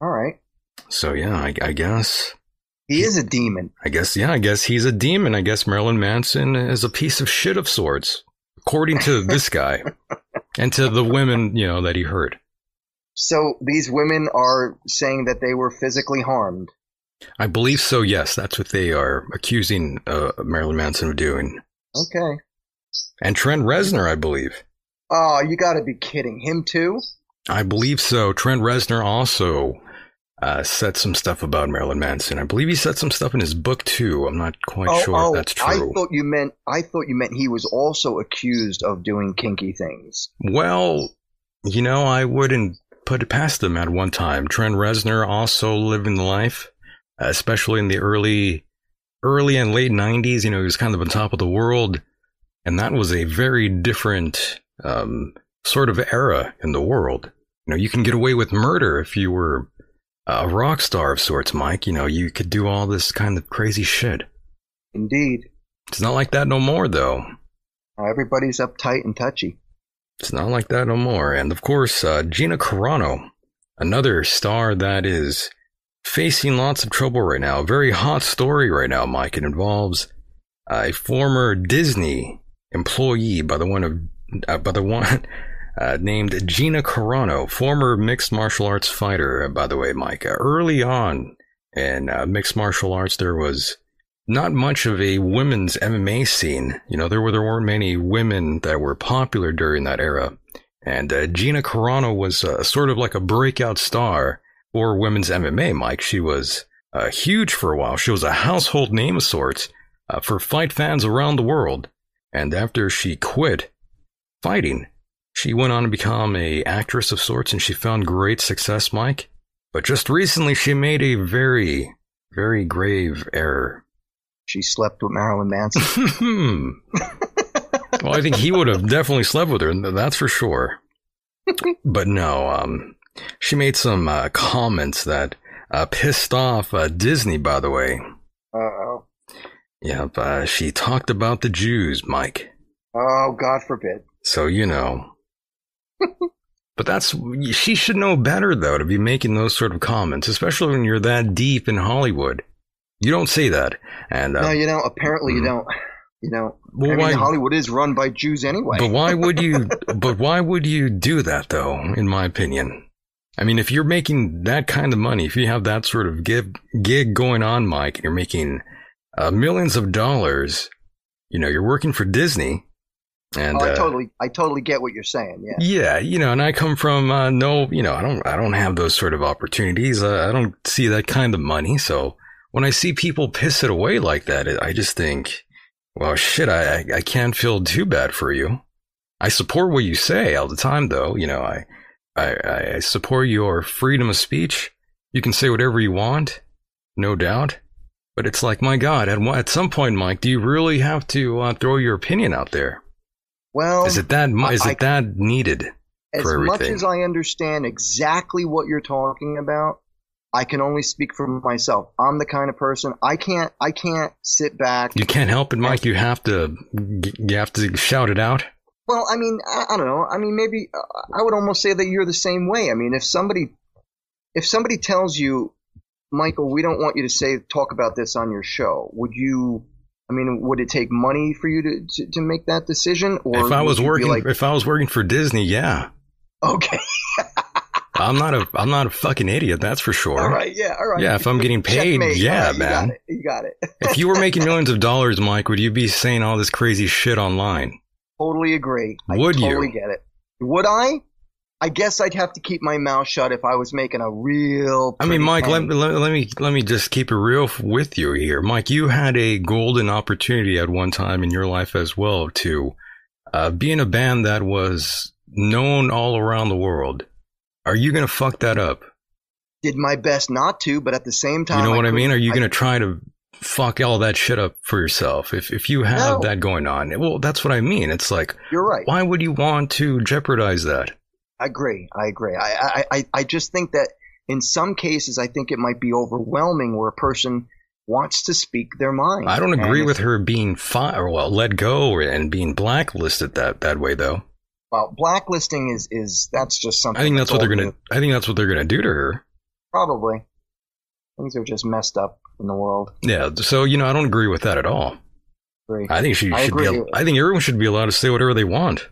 All right. So yeah, I, I guess. He is a demon. I guess yeah. I guess he's a demon. I guess Marilyn Manson is a piece of shit of sorts, according to this guy, and to the women you know that he heard. So these women are saying that they were physically harmed. I believe so. Yes, that's what they are accusing uh, Marilyn Manson of doing. Okay. And Trent Reznor, I believe. Oh, you got to be kidding. Him too? I believe so. Trent Reznor also uh, said some stuff about Marilyn Manson. I believe he said some stuff in his book too. I'm not quite oh, sure oh, if that's true. I thought you meant I thought you meant he was also accused of doing kinky things. well, you know, I wouldn't put it past them at one time. Trent Reznor also living the life, especially in the early, early and late '90s. You know, he was kind of on top of the world, and that was a very different um, sort of era in the world. You know, you can get away with murder if you were a rock star of sorts, Mike. You know, you could do all this kind of crazy shit. Indeed. It's not like that no more, though. Everybody's uptight and touchy. It's not like that no more. And of course, uh, Gina Carano, another star that is facing lots of trouble right now. Very hot story right now, Mike. It involves a former Disney employee by the one of uh, by the one uh, named Gina Carano, former mixed martial arts fighter. uh, By the way, Mike. Early on in uh, mixed martial arts, there was not much of a women's MMA scene. You know, there were there weren't many women that were popular during that era, and uh, Gina Carano was uh, sort of like a breakout star for women's MMA. Mike, she was uh, huge for a while. She was a household name of sorts uh, for fight fans around the world. And after she quit fighting, she went on to become a actress of sorts, and she found great success, Mike. But just recently, she made a very, very grave error. She slept with Marilyn Manson. Well, I think he would have definitely slept with her. That's for sure. But no, um, she made some uh, comments that uh, pissed off uh, Disney. By the way, Uh oh. yep. Uh, she talked about the Jews, Mike. Oh, God forbid. So you know. but that's she should know better though to be making those sort of comments, especially when you're that deep in Hollywood. You don't say that, and uh, no, you know, apparently you mm. don't. You know, Well, I mean, why- Hollywood is run by Jews anyway. But why would you? but why would you do that, though? In my opinion, I mean, if you're making that kind of money, if you have that sort of gig, gig going on, Mike, and you're making uh, millions of dollars, you know, you're working for Disney. And oh, I uh, totally, I totally get what you're saying. Yeah. yeah, you know, and I come from uh, no, you know, I don't, I don't have those sort of opportunities. Uh, I don't see that kind of money. So when I see people piss it away like that, I just think, well, shit, I, I, can't feel too bad for you. I support what you say all the time, though. You know, I, I, I support your freedom of speech. You can say whatever you want, no doubt. But it's like, my God, at, at some point, Mike, do you really have to uh, throw your opinion out there? Well, Is it that? Is I- it that needed as much as I understand exactly what you're talking about, I can only speak for myself. I'm the kind of person I can't, I can't sit back. You can't help it, Mike. You have to, you have to shout it out. Well, I mean, I, I don't know. I mean, maybe uh, I would almost say that you're the same way. I mean, if somebody, if somebody tells you, Michael, we don't want you to say talk about this on your show, would you? I mean, would it take money for you to to, to make that decision? Or If I was working, like, if I was working for Disney, yeah, okay, I'm not a, I'm not a fucking idiot. That's for sure. all right, yeah, all right, Yeah, if I'm getting paid, Checkmate. yeah, right, you man. got it. You got it. if you were making millions of dollars, Mike, would you be saying all this crazy shit online? Totally agree. I Would you? totally get it. Would I? I guess I'd have to keep my mouth shut if I was making a real. I mean, Mike, let, let, let me let me just keep it real f- with you here, Mike. You had a golden opportunity at one time in your life as well to uh, be in a band that was known all around the world. Are you gonna fuck that up? did my best not to, but at the same time, You know what I mean? Are you gonna try to fuck all that shit up for yourself if if you have No. that going on? Well, that's what I mean. It's like, You're right. why would you want to jeopardize that? I agree. I agree. I, I, I, I just think that in some cases, I think it might be overwhelming where a person wants to speak their mind. I don't agree with her being fi- well let go and being blacklisted that that way though. Well, blacklisting is is that's just something. I think that's what they're gonna. new. I think that's what they're gonna do to her. Probably. Things are just messed up in the world. Yeah. So you know, I don't agree with that at all. Agree. I think she I should be. I think everyone should be allowed to say whatever they want.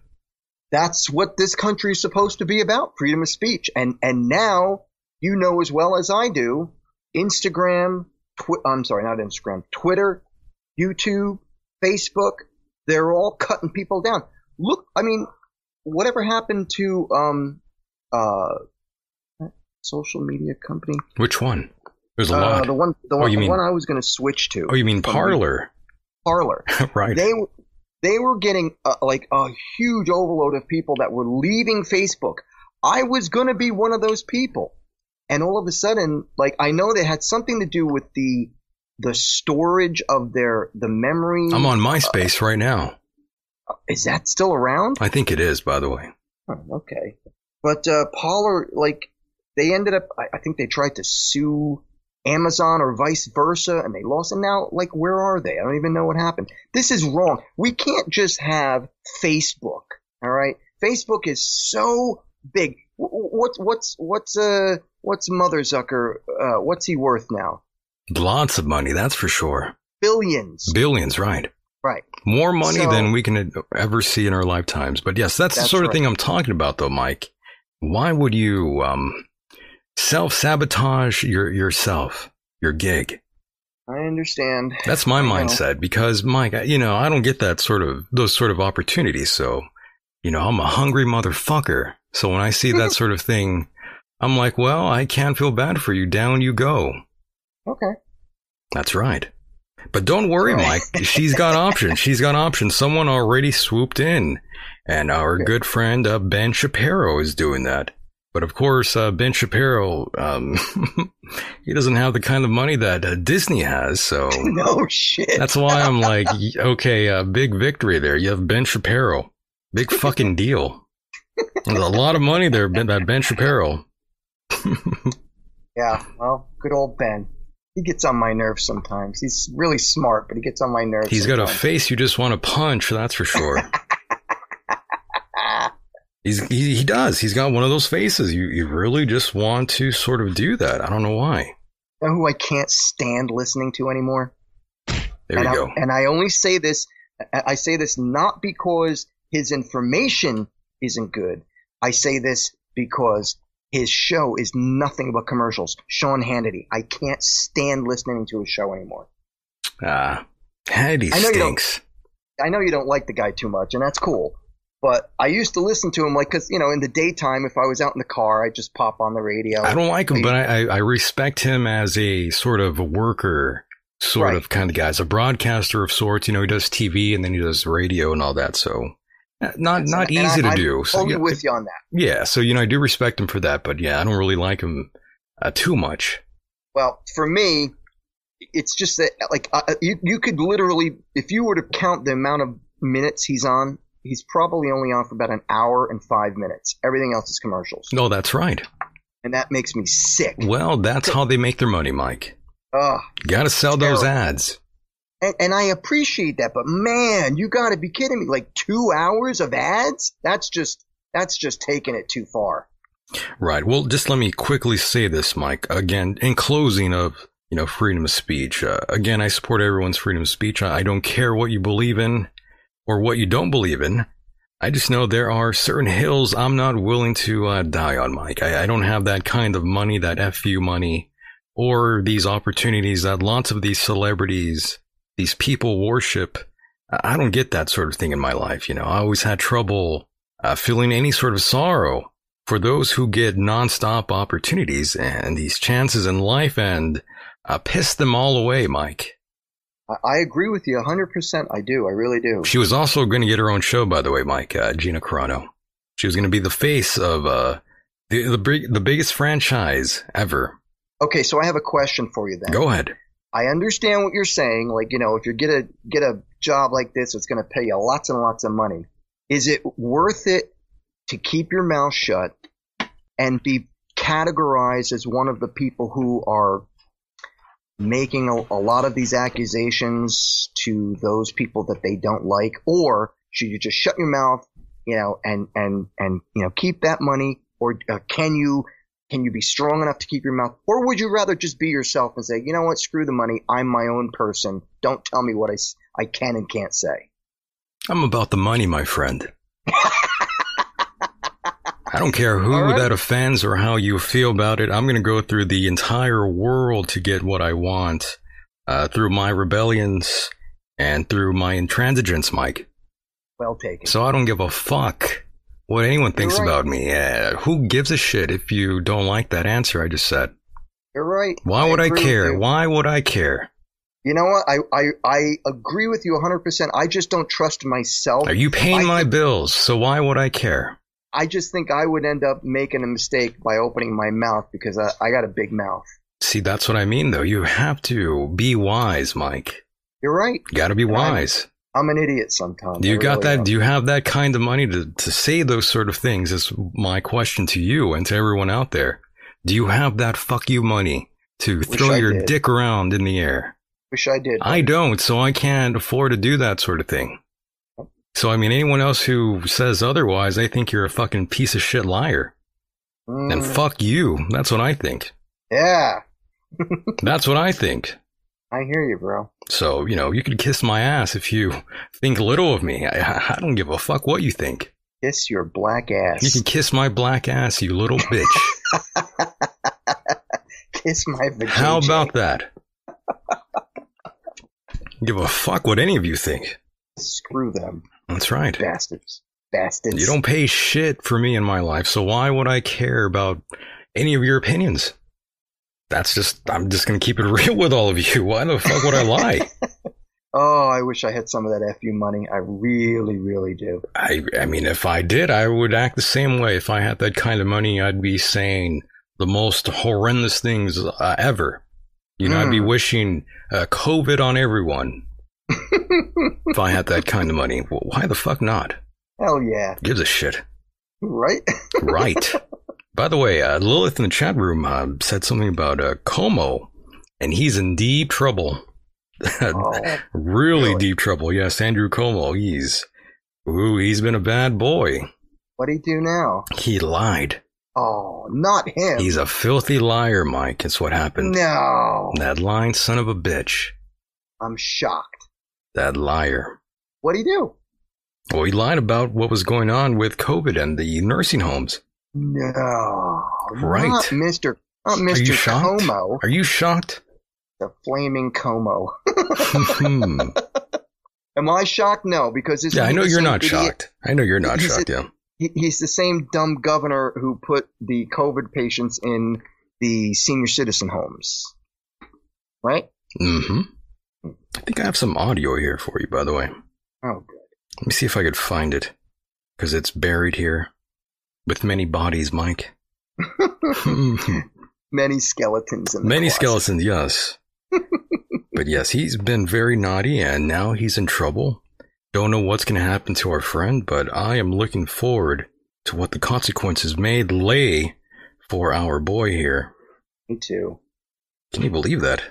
That's what this country is supposed to be about: freedom of speech. And and now you know as well as I do, Instagram. Twi- I'm sorry, not Instagram. Twitter, YouTube, Facebook. They're all cutting people down. Look, I mean, whatever happened to um uh social media company? Which one? There's a Uh, lot. the one, the Oh, one, you the mean- one I was going to switch to. oh, you mean Parler? Parler. right. They were they were getting uh, like a huge overload of people that were leaving Facebook. I was going to be one of those people, and all of a sudden, like I know they had something to do with the the storage of their the memory. I'm on MySpace right now. Is that still around? I think it is, by the way. Oh, okay, but uh, Parler, like they ended up. I, I think they tried to sue Amazon or vice versa, and they lost. And now, like, where are they? I don't even know what happened. This is wrong. We can't just have Facebook. All right, Facebook is so big. What's what's what's uh what's Mother Zucker? Uh, what's he worth now? Lots of money, that's for sure. Billions. Billions, right? Right. More money So- than we can ever see in our lifetimes. But yes, that's, the That's sort of thing I'm talking about, though, Mike. Why would you um, self sabotage your yourself, your gig? I understand. That's my I know. mindset because, Mike, you know, I don't get that sort of those sort of opportunities. So, you know, I'm a hungry motherfucker. So when I see that sort of thing, I'm like, well, I can't feel bad for you. Down you go. Okay. That's right. But don't worry, Mike. She's got options. She's got options. Someone already swooped in, and our good friend uh, Ben Shapiro is doing that. But of course, uh, Ben Shapiro, um, he doesn't have the kind of money that uh, Disney has. So No shit. that's why I'm like, okay, uh, big victory there. You have Ben Shapiro, big fucking deal. There's a lot of money there, Ben, that Ben Shapiro. Yeah, well, good old Ben. He gets on my nerves sometimes. He's really smart, but he gets on my nerves. He's got a face you just want to punch, that's for sure. He's, he, he does. He's got one of those faces. You, you really just want to sort of do that. I don't know why. You know who I can't stand listening to anymore? There and you I, go. And I only say this, I say this not because his information isn't good. I say this because his show is nothing but commercials. Sean Hannity. I can't stand listening to his show anymore. Ah, Hannity I know you stinks. I know you don't like the guy too much, and that's cool. But I used to listen to him like, cause you know, in the daytime, if I was out in the car, I'd just pop on the radio. I don't like him, but I, I, respect him as a sort of a worker, sort Right. of kind of guy. As a broadcaster of sorts, you know, he does TV and then he does radio and all that. So uh, not not easy I, to I'm do. So Totally yeah, with you on that. yeah, so you know, I do respect him for that, but yeah, I don't really like him uh, too much. Well, for me, it's just that like uh, you you could literally, if you were to count the amount of minutes he's on, he's probably only on for about an hour and five minutes. Everything else is commercials, No, that's right. and that makes me sick. Well, that's how they make their money, Mike. Ugh. Got to sell those ads. And, and I appreciate that, but man, you got to be kidding me! Like two hours of ads? That's just that's just taking it too far. Right. Well, just let me quickly say this, Mike. Again, in closing of, you know, freedom of speech. Uh, again, I support everyone's freedom of speech. I don't care what you believe in or what you don't believe in. I just know there are certain hills I'm not willing to uh, die on, Mike. I, I don't have that kind of money, that FU money, or these opportunities that lots of these celebrities, these people worship. I don't get that sort of thing in my life. You know, I always had trouble uh, feeling any sort of sorrow for those who get nonstop opportunities and these chances in life and uh, piss them all away, Mike. I, agree with you hundred percent. I do. I really do. She was also going to get her own show, by the way, Mike. Uh, Gina Carano. She was going to be the face of uh, the the, the biggest franchise ever. Okay, so I have a question for you then. Go ahead. I understand what you're saying. Like, you know, if you get a get a job like this, it's going to pay you lots and lots of money. Is it worth it to keep your mouth shut and be categorized as one of the people who are making a, a lot of these accusations to those people that they don't like, or should you just shut your mouth, you know, and and and you know keep that money, or uh, can you can you be strong enough to keep your mouth? Or would you rather just be yourself and say, you know what, screw the money. I'm my own person. Don't tell me what I, I can and can't say. I'm about the money, my friend. I don't care who right. that offends or how you feel about it. I'm going to go through the entire world to get what I want uh, through my rebellions and through my intransigence, Mike. Well taken. So I don't give a fuck what anyone thinks right. about me. Uh, who gives a shit if you don't like that answer I just said? You're right. Why would I care? Why would I care? You know what? I, I, I agree with you 100%. I just don't trust myself. Are you paying I my bills? So why would I care? I just think I would end up making a mistake by opening my mouth because I, I got a big mouth. See, that's what I mean, though. You have to be wise, Mike. You're right. You got to be And wise. I'm an idiot sometimes. Do you I got really that? am. Do you have that kind of money to, to say those sort of things? Is my question to you and to everyone out there. Do you have that fuck you money to Wish throw I your did. dick around in the air? Wish I did. I don't, so I can't afford to do that sort of thing. So, I mean, anyone else who says otherwise, I think you're a fucking piece of shit liar. And Mm, fuck you. That's what I think. yeah, That's what I think. I hear you, bro. So, you know, you could kiss my ass if you think little of me. I, I don't give a fuck what you think. Kiss your black ass. You can kiss my black ass, you little bitch. Kiss my vagina. How about that? Give a fuck what any of you think. Screw them, That's right. bastards. Bastards. You don't pay shit for me in my life, so why would I care about any of your opinions? That's just, I'm just gonna keep it real with all of you. Why the fuck would I lie? Oh, I wish I had some of that FU money. I really, really do. I, I mean, if I did, I would act the same way. If I had that kind of money, I'd be saying the most horrendous things uh, ever. You know, I'd be Mm. wishing uh, COVID on everyone. if I had that kind of money, well, why the fuck not? Hell yeah. Gives a shit. Right? Right. By the way, uh, Lilith in the chat room uh, said something about uh, Cuomo, and he's in deep trouble. Oh, really, really? deep trouble. Yes, Andrew Cuomo. He's, ooh, he's been a bad boy. what'd he do now? He lied. Oh, not him. He's a filthy liar, Mike. It's what happened. no. That lying son of a bitch. I'm shocked. That liar. What'd he do? Well, he lied about what was going on with COVID and the nursing homes. No. Right. Not Mr. Not Are you shocked? Cuomo. Are you shocked? The flaming Cuomo. Hmm. Am I shocked? No, because this Yeah, I know you're not idiot- shocked. I know you're not He's shocked, a- yeah. he- He's the same dumb governor who put the COVID patients in the senior citizen homes, right? Mm hmm I think I have some audio here for you, by the way. Oh, good. Let me see if I could find it. Because it's buried here. With many bodies, Mike. Many skeletons in Many closet. skeletons, yes. but yes, he's been very naughty and now he's in trouble. Don't know what's going to happen to our friend, but I am looking forward to what the consequences may lay for our boy here. Me too. Can you believe that?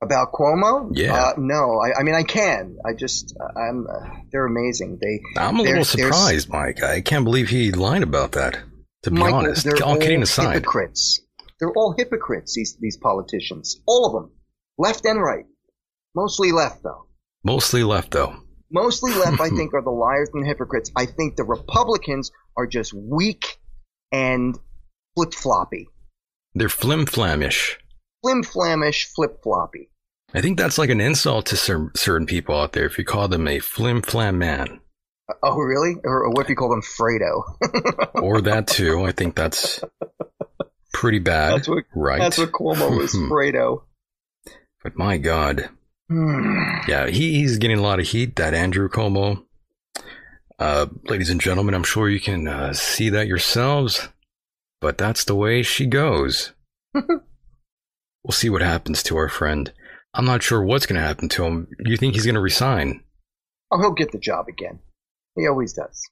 About Cuomo? Yeah. Uh, no, I, I mean I can. I just I'm. Uh, they're amazing. They. I'm a little surprised, Mike. I can't believe he lied about that. To be Michael, honest, they're all kidding aside, hypocrites. They're all hypocrites. These these politicians, all of them, left and right. Mostly left though. mostly left though. Mostly left, I think, are the liars and hypocrites. I think the Republicans are just weak and flip floppy, They're flim flamish. Flim flamish, flip floppy. I think that's like an insult to cer- certain people out there if you call them a flim flam man. Oh, really? Or, or what if you call them Fredo? or that too. I think that's pretty bad. That's what- right? That's what Cuomo is, Fredo. But my God, Hmm. yeah, he, he's getting a lot of heat. That Andrew Cuomo, uh, ladies and gentlemen, I'm sure you can uh, see that yourselves. But that's the way she goes. we'll see what happens to our friend. I'm not sure what's going to happen to him. You think he's going to resign? Oh, he'll get the job again. He always does.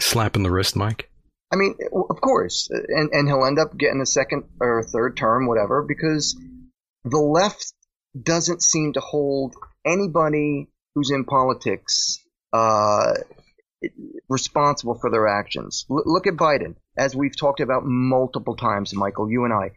Slap in the wrist, Mike. I mean, of course, and and he'll end up getting a second or third term, whatever, because the left doesn't seem to hold anybody who's in politics uh, responsible for their actions. L- look at Biden, as we've talked about multiple times, Michael, you and I.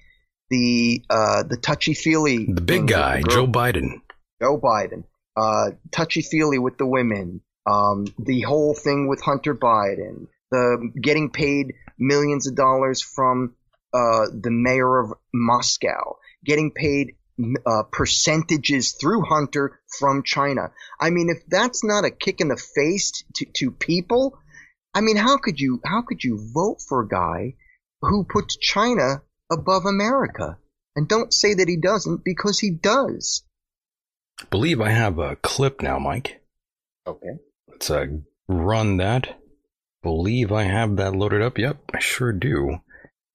The uh, the touchy feely, The big guy, Joe Biden. Joe Biden, uh, touchy feely with the women, um, the whole thing with Hunter Biden, the getting paid millions of dollars from uh, the mayor of Moscow, getting paid uh, percentages through Hunter from China. I mean, if that's not a kick in the face to, to people, I mean, how could you how could you vote for a guy who puts China above America? And don't say that he doesn't because he does. believe I have a clip now, Mike. Okay. Let's uh, run that. Believe I have that loaded up. Yep, I sure do.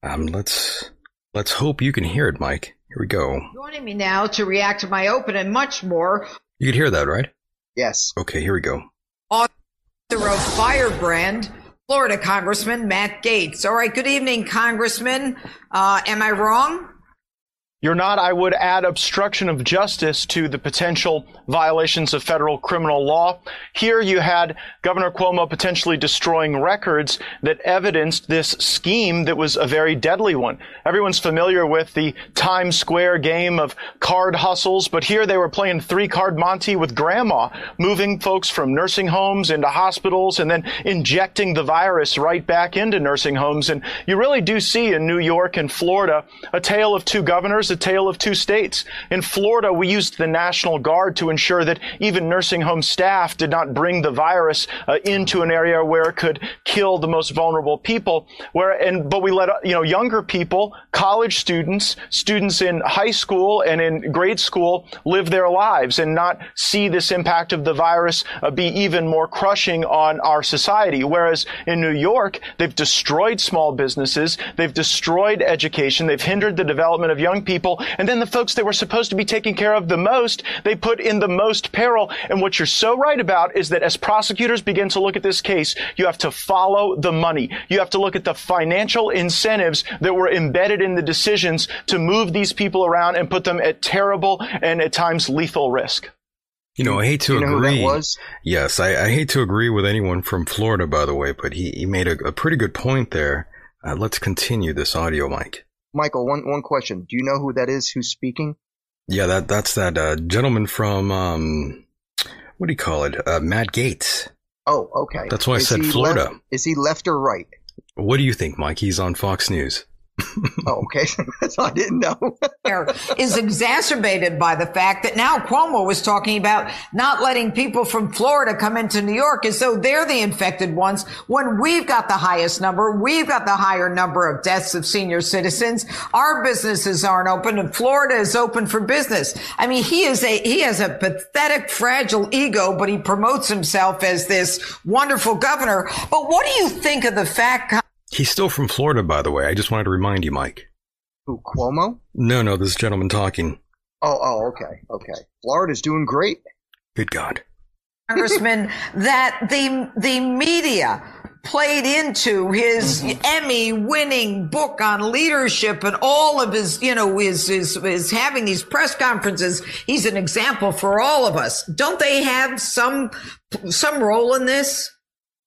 Um, let's let's hope you can hear it, Mike. Here we go. Joining me now to react to my open and much more, You could hear that, right? Yes. Okay, here we go. author of Firebrand, Florida Congressman Matt Gaetz. All right, good evening, Congressman. Uh, am I wrong? You're not, I would add obstruction of justice to the potential violations of federal criminal law. Here you had Governor Cuomo potentially destroying records that evidenced this scheme that was a very deadly one. Everyone's familiar with the Times Square game of card hustles, but here they were playing three card Monty with grandma, moving folks from nursing homes into hospitals and then injecting the virus right back into nursing homes. And you really do see in New York and Florida a tale of two governors, a tale of two states. In Florida, we used the National Guard to ensure that even nursing home staff did not bring the virus uh, into an area where it could kill the most vulnerable people. Where and but we let uh, you know younger people, college students, students in high school and in grade school live their lives and not see this impact of the virus uh, be even more crushing on our society. Whereas in New York, they've destroyed small businesses, they've destroyed education, they've hindered the development of young people, and then the folks that were supposed to be taken care of the most, they put in the most peril. And what you're so right about is that as prosecutors begin to look at this case, you have to follow the money. You have to look at the financial incentives that were embedded in the decisions to move these people around and put them at terrible and at times lethal risk. You know, I hate to You know who that agree. was? Yes, I, I hate to agree with anyone from Florida, by the way, but he, he made a, a pretty good point there. Uh, let's continue this audio, Mike. Michael, one one question. Do you know who that is who's speaking? Yeah, that that's that uh, gentleman from um, what do you call it? Uh, Matt Gaetz. Oh, okay. That's why I Is said Florida. left- is he left or right? What do you think, Mike? He's on Fox News. Oh, okay. That's I didn't know. is exacerbated by the fact that now Cuomo was talking about not letting people from Florida come into New York as though they're the infected ones when we've got the highest number. We've got the higher number of deaths of senior citizens. Our businesses aren't open and Florida is open for business. I mean, he is a, he has a pathetic, fragile ego, but he promotes himself as this wonderful governor. But what do you think of the fact? He's still from Florida, by the way. I just wanted to remind you, Mike. Who, Cuomo? No, no, this gentleman talking. Oh, oh, okay, okay. Florida's doing great. Good God. Congressman, that the, the media played into his Mm-hmm. Emmy winning book on leadership and all of his, you know, his, his, his having these press conferences. He's an example for all of us. Don't they have some, some role in this?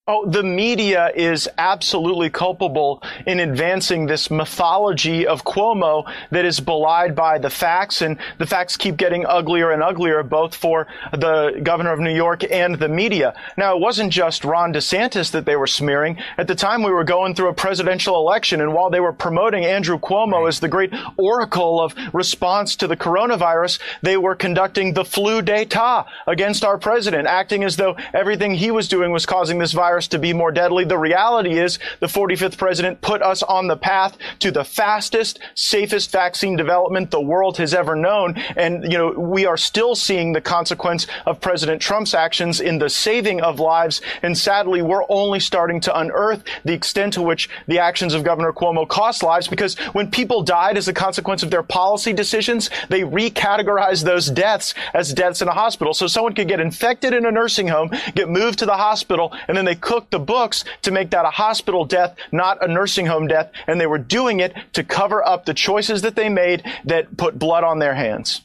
Oh, the media is absolutely culpable in advancing this mythology of Cuomo that is belied by the facts, and the facts keep getting uglier and uglier, both for the governor of New York and the media. Now, it wasn't just Ron DeSantis that they were smearing. At the time, we were going through a presidential election, and while they were promoting Andrew Cuomo as the great oracle of response to the coronavirus, they were conducting the flu d'etat against our president, acting as though everything he was doing was causing this virus to be more deadly. The reality is the 45th president put us on the path to the fastest, safest vaccine development the world has ever known. And, you know, we are still seeing the consequence of President Trump's actions in the saving of lives. And sadly, we're only starting to unearth the extent to which the actions of Governor Cuomo cost lives because when people died as a consequence of their policy decisions, they recategorized those deaths as deaths in a hospital. So someone could get infected in a nursing home, get moved to the hospital, and then they cook the books to make that a hospital death, not a nursing home death. And they were doing it to cover up the choices that they made that put blood on their hands.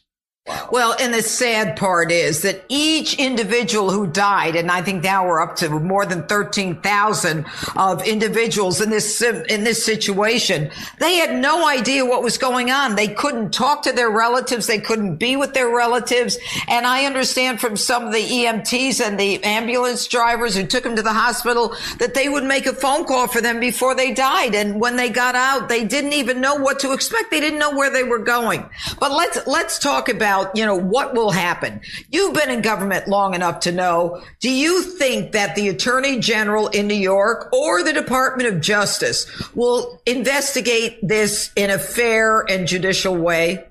Well, and the sad part is that each individual who died, and I think now we're up to more than 13,000 of individuals in this, in this situation, they had no idea what was going on. They couldn't talk to their relatives. They couldn't be with their relatives. And I understand from some of the EMTs and the ambulance drivers who took them to the hospital that they would make a phone call for them before they died. And when they got out, they didn't even know what to expect. They didn't know where they were going. But let's, let's talk about about, you know, what will happen. You've been in government long enough to know. Do you think that the attorney general in New York or the Department of Justice will investigate this in a fair and judicial way?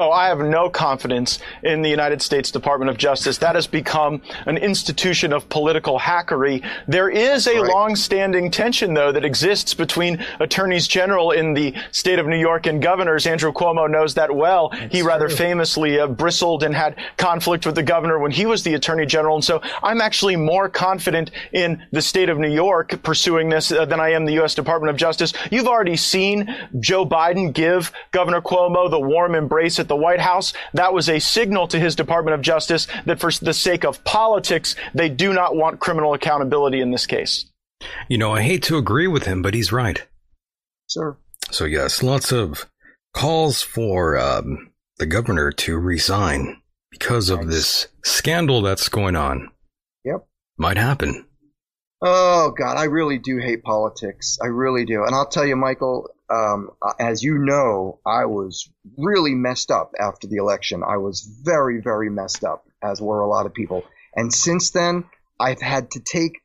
Oh, I have no confidence in the United States Department of Justice. That has become an institution of political hackery. There is a right. long-standing tension, though, that exists between attorneys general in the state of New York and governors. Andrew Cuomo knows that well. That's he rather true. famously uh, bristled and had conflict with the governor when he was the attorney general. And so I'm actually more confident in the state of New York pursuing this uh, than I am the U.S. Department of Justice. You've already seen Joe Biden give Governor Cuomo the warm embrace at the White House, that was a signal to his Department of Justice that for the sake of politics, they do not want criminal accountability in this case. You know, I hate to agree with him, but he's right. Sir. So, yes, lots of calls for um, the governor to resign because of nice. this scandal that's going on. Yep. Might happen. Oh, God, I really do hate politics. I really do. And I'll tell you, Michael, um, as you know, I was really messed up after the election. I was very, very messed up, as were a lot of people. And since then, I've had to take,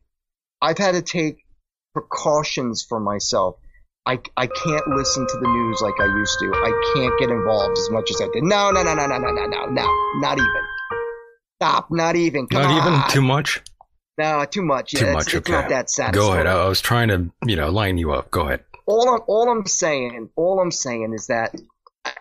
I've had to take precautions for myself. I, I can't listen to the news like I used to. I can't get involved as much as I did. No, no, no, no, no, no, no, no, no, not even. Stop, not even. Come not on. even too much. No, too much. Yeah, too much. It's okay. not that satisfying. Go ahead. I was trying to, you know, line you up. Go ahead all I'm, all I'm saying, all I'm saying is that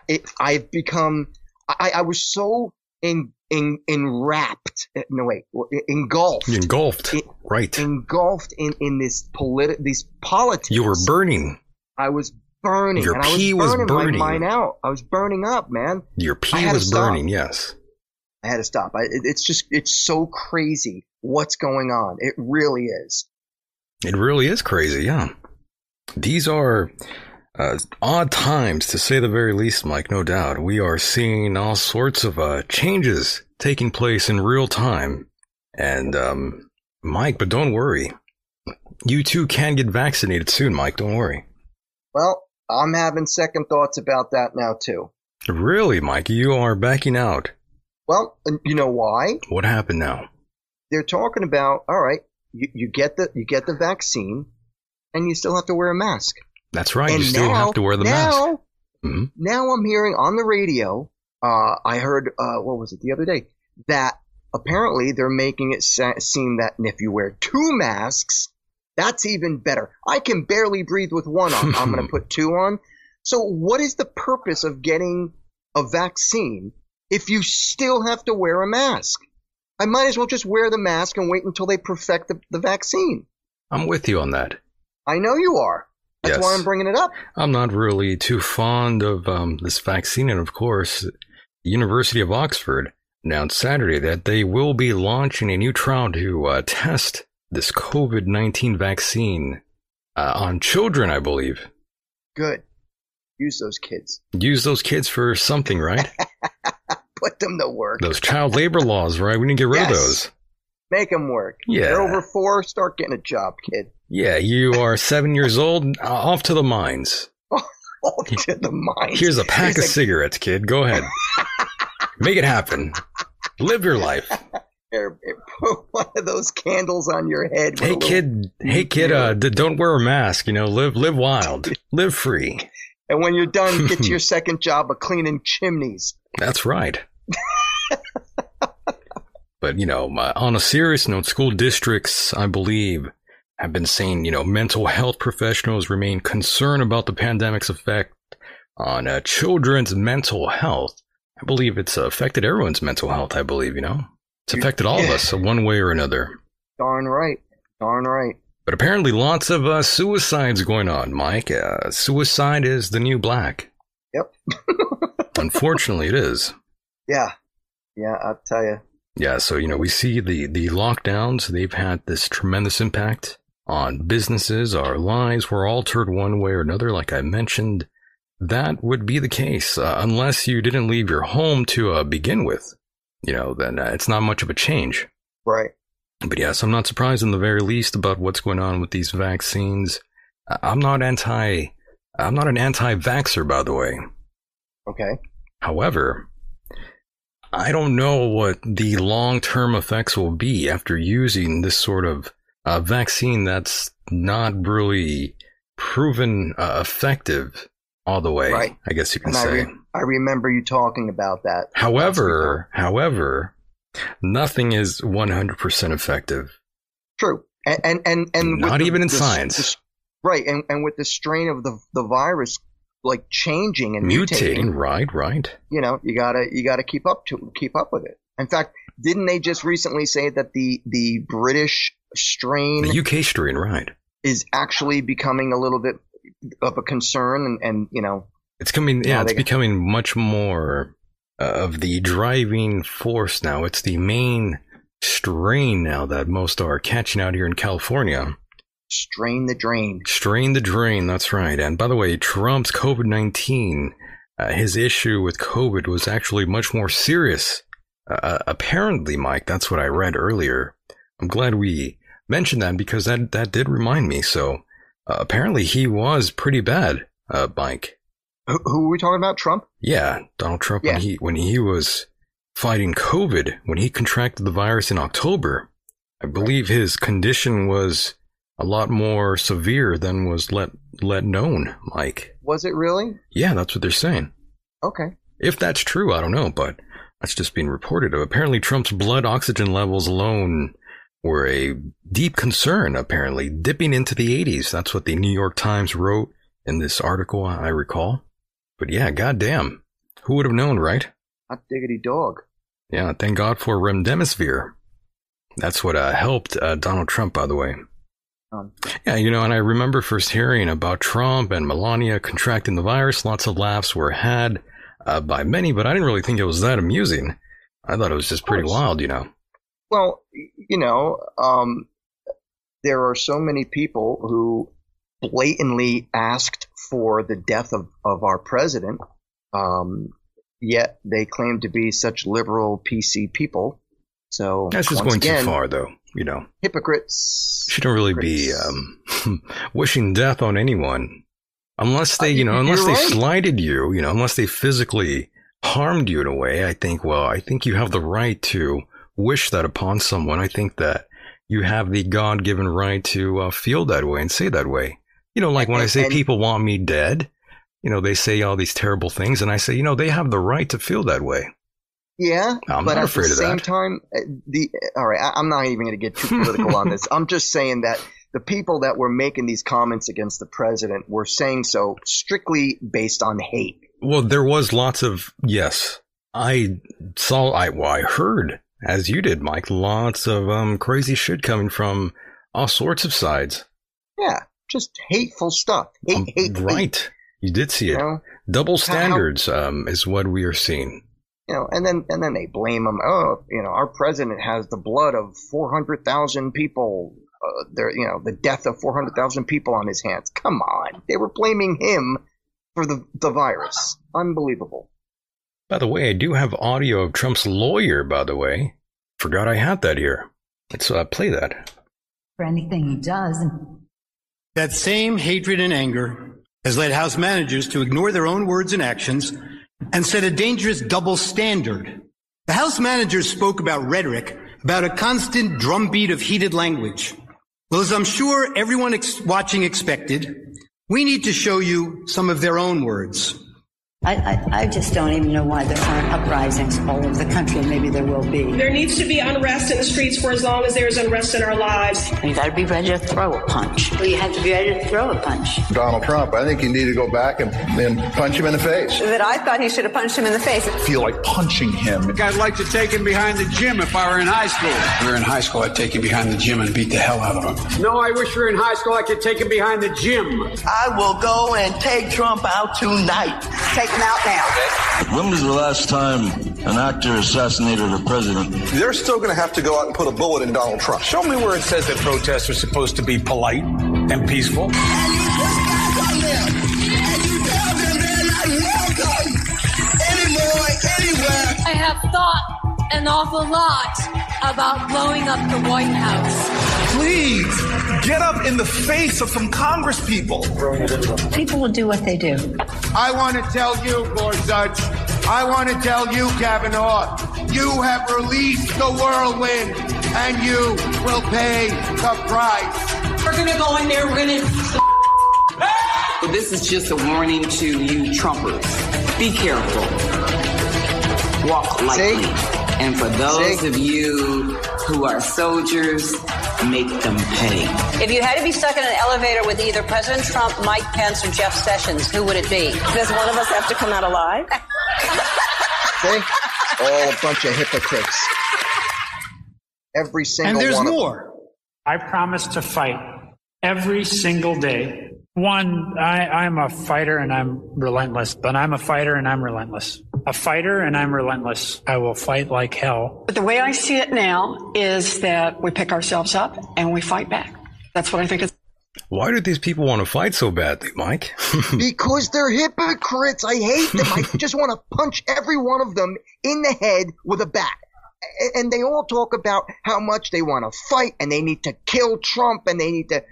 it, I've become, I, I was so in, in, enwrapped, eh, no wait, engulfed. Engulfed, in, right. Engulfed in, in this politi- these politics. You were burning. I was burning. Your and pee I was burning, was burning. my mind out. I was burning up, man. Your pee was burning, yes. I had to stop. I, it, it's just, it's so crazy what's going on. It really is. It really is crazy, yeah. These are uh, odd times, to say the very least, Mike, no doubt. We are seeing all sorts of uh, changes taking place in real time. And, um, Mike, but don't worry. You too can get vaccinated soon, Mike. Don't worry. Well, I'm having second thoughts about that now too. Really, Mike? You are backing out. Well, you know why? What happened now? They're talking about all right, you, you get the you get the vaccine, and you still have to wear a mask. That's right. And you still now- have to wear the now, mask. Mhm. Now I'm hearing on the radio. Uh, I heard uh, what was it the other day that apparently they're making it sa- seem that if you wear two masks, that's even better. I can barely breathe with one on. I'm going to put two on. So what is the purpose of getting a vaccine if you still have to wear a mask? I might as well just wear the mask and wait until they perfect the, the vaccine. I'm with you on that. I know you are. That's Yes. why I'm bringing it up. I'm not really too fond of um, this vaccine, and of course, the University of Oxford announced Saturday that they will be launching a new trial to uh, test this COVID 19 vaccine uh, on children, I believe. Good. Use those kids. Use those kids for something, right? Put them to work. those child labor laws, right? We need to get rid of those. Make them work. Yeah. They're over four. Start getting a job, kid. Yeah, you are seven years old, uh, off to the mines. All to the mind. Here's a pack of Here's cigarettes, kid. Go ahead. Make it happen. Live your life. Put one of those candles on your head. Hey kid, hey kid, uh, d- don't wear a mask. You know, live live wild, live free. And when you're done, get to your second job of cleaning chimneys. That's right. But you know, uh, on a serious note, school districts, I believe, have been saying you know mental health professionals remain concerned about the pandemic's effect on uh, children's mental health. I believe it's affected everyone's mental health. I believe you know it's affected all of us uh, one way or another. Darn right. Darn right. But apparently, lots of uh, suicides going on, Mike. Uh, suicide is the new black. Yep. Unfortunately, it is. Yeah. Yeah, I'll tell you. Yeah, so you know, we see the the lockdowns. They've had this tremendous impact on businesses. Our lives were altered one way or another. Like I mentioned, that would be the case uh, unless you didn't leave your home to uh, begin with. You know, then uh, it's not much of a change. Right. But yes, I'm not surprised in the very least about what's going on with these vaccines. I'm not anti. I'm not an anti-vaxxer, by the way. Okay. However, I don't know what the long term effects will be after using this sort of uh, vaccine that's not really proven uh, effective all the way. Right. I guess you can And I, say. re- I remember you talking about that. However, however, nothing is 100% effective. True. And and and, and Not the- even in the- science. the- right. And and with the strain of the the virus like changing and mutating, Mutating, right, right. you know, you gotta you gotta keep up to keep up with it. In fact, didn't they just recently say that the the British strain The UK strain, right. is actually becoming a little bit of a concern and, and you know It's coming, yeah, it's becoming much more uh, of the driving force now. It's the main strain now that most are catching out here in California. Strain the drain. Strain the drain, that's right. And by the way, Trump's COVID 19, uh, his issue with COVID was actually much more serious. Uh, apparently, Mike, that's what I read earlier. I'm glad we mentioned that because that, that did remind me. So uh, apparently, he was pretty bad, uh, Mike. Who, who are we talking about? Trump? Yeah, Donald Trump Yeah. when he when he was fighting COVID, when he contracted the virus in October, I believe his condition was a lot more severe than was let let known. Mike, Was it really? yeah, that's what they're saying. Okay. If that's true, I don't know, but that's just being reported. Apparently, Trump's blood oxygen levels alone were a deep concern. Apparently, dipping into the 80s. That's what the New York Times wrote in this article. I recall. But yeah, goddamn, who would have known, right? Hot diggity dog. Yeah, thank God for remdesivir. That's what uh, helped uh, Donald Trump, by the way. Um, Yeah, you know, and I remember first hearing about Trump and Melania contracting the virus. Lots of laughs were had uh, by many, but I didn't really think it was that amusing. I thought it was just pretty wild, you know. Well, you know, um, there are so many people who blatantly asked for the death of, of our president, um, yet they claim to be such liberal PC people. So That's just going again, too far, though. You know, Hypocrites. shouldn't really be um, wishing death on anyone. Unless they, you know, unless they right. slighted you, you know, unless they physically harmed you in a way, I think, well, I think you have the right to wish that upon someone. I think that you have the God given right to uh, feel that way and say that way. You know, like when I say people want me dead, you know, they say all these terrible things, and I say, you know, they have the right to feel that way. Yeah, I'm but at the same that. time, uh, the all right, I, I'm not even going to get too political on this. I'm just saying that the people that were making these comments against the president were saying so strictly based on hate. Well, there was lots of yes. I saw. I well, I heard as you did, Mike. Lots of um crazy shit coming from all sorts of sides. Yeah, just hateful stuff. Hate, Um, hate, hate. right. You did see You it. know, Double standards um, is what we are seeing. You know, and then and then they blame him. Oh, you know, our president has the blood of four hundred thousand people. Uh, there, you know, the death of four hundred thousand people on his hands. Come on, they were blaming him for the the virus. Unbelievable. By the way, I do have audio of Trump's lawyer. By the way, forgot I had that here. Let's uh, play that. for anything he does. That same hatred and anger has led House managers to ignore their own words and actions and set a dangerous double standard. The House managers spoke about rhetoric, about a constant drumbeat of heated language. Well, as I'm sure everyone ex- watching expected, we need to show you some of their own words. I, I, I just don't even know why there aren't uprisings all over the country, and maybe there will be. There needs to be unrest in the streets for as long as there is unrest in our lives. You got to be ready to throw a punch. Well, you have to be ready to throw a punch. Donald Trump. I think you need to go back and, and punch him in the face. That I thought he should have punched him in the face. I feel like punching him. I'd like to take him behind the gym if I were in high school. If we were in high school, I'd take him behind the gym and beat the hell out of him. No, I wish we were in high school. I could take him behind the gym. I will go and take Trump out tonight. Take him out now. When was the last time an actor assassinated a president? They're still going to have to go out and put a bullet in Donald Trump. Show me where it says that protests are supposed to be polite and peaceful. I have thought an awful lot about blowing up the White House. Please get up in the face of some Congress people. People will do what they do. I want to tell you, Lord Gorsuch, I want to tell you, Kavanaugh, you have released the whirlwind and you will pay the price. We're going to go in there, we're going to. This is just a warning to you Trumpers. Be careful. Walk lightly. And for those of you who are soldiers, make them pay. If you had to be stuck in an elevator with either President Trump, Mike Pence, or Jeff Sessions, who would it be? Does one of us have to come out alive? See? All a bunch of hypocrites. Every single And there's one of them. more. I promise to fight every single day. One, I, I'm a fighter and I'm relentless, but I'm a fighter and I'm relentless. A fighter and I'm relentless. I will fight like hell. But the way I see it now is that we pick ourselves up and we fight back. That's what I think it's. Why do these people want to fight so badly, Mike? because they're hypocrites. I hate them. I just want to punch every one of them in the head with a bat. And they all talk about how much they want to fight and they need to kill Trump and they need to,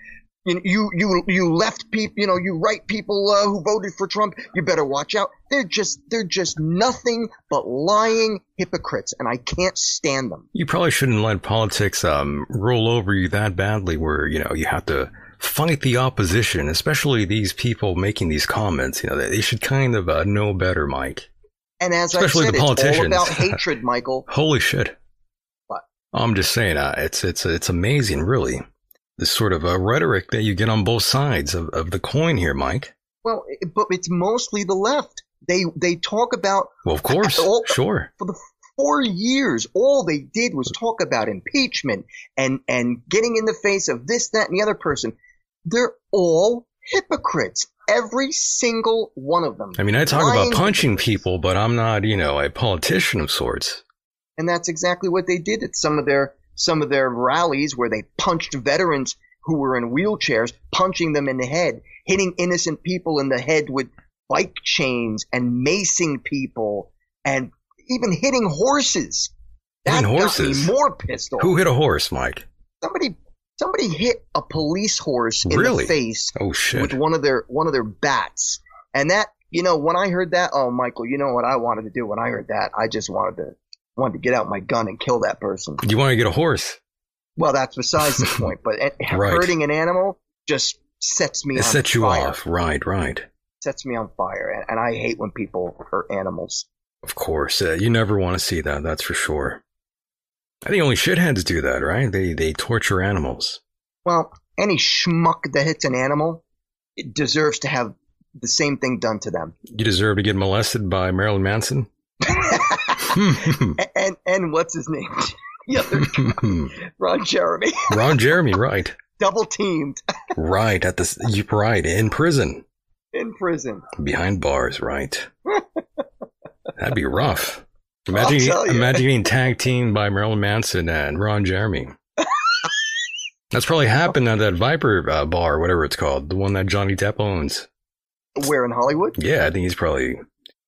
you you you, you left people, you know, you right people uh, who voted for Trump. You better watch out. They're just they're just nothing but lying hypocrites, and I can't stand them. You probably shouldn't let politics um, roll over you that badly, where you know you have to fight the opposition, especially these people making these comments. You know, they, they should kind of uh, know better, Mike. And as Especially I said, the it's all about hatred, Michael. Holy shit! What? I'm just saying, uh, it's it's it's amazing, really. This sort of a rhetoric that you get on both sides of, of the coin here, Mike. Well, but it's mostly the left. They they talk about Well, of course, all- sure. for the four years, all they did was talk about impeachment and and getting in the face of this, that, and the other person. They're all hypocrites. Every single one of them. I mean, I talk about punching people, but I'm not, you know, a politician of sorts. and that's exactly what they did at some of their some of their rallies where they punched veterans who were in wheelchairs, punching them in the head, hitting innocent people in the head with bike chains and macing people, and even hitting horses. That Hitting got horses? me more pissed off. Who hit a horse, Mike? Somebody Somebody hit a police horse in Really? the face Oh shit. with one of their one of their bats, and that you know when I heard that, oh Michael, you know what I wanted to do when I heard that? I just wanted to wanted to get out my gun and kill that person. You want to get a horse? Well, that's besides the point. But Right. hurting an animal just sets me It on sets you fire. off. Right, right. Sets me on fire, and, and I hate when people hurt animals. Of course. Uh, you never want to see that, that's for sure. I think only shitheads do that, right? They they torture animals. Well, any schmuck that hits an animal it deserves to have the same thing done to them. You deserve to get molested by Marilyn Manson. And and what's his name? the other guy, Ron Jeremy, Ron Jeremy, right. double teamed Right, at the you right, in prison. in prison. Behind bars, right. That'd be rough. Imagine, I'll tell you. imagine getting tag teamed by Marilyn Manson and Ron Jeremy. That's probably happened at that Viper uh, bar, whatever it's called, the one that Johnny Depp owns. Where in Hollywood? Yeah, I think he's probably.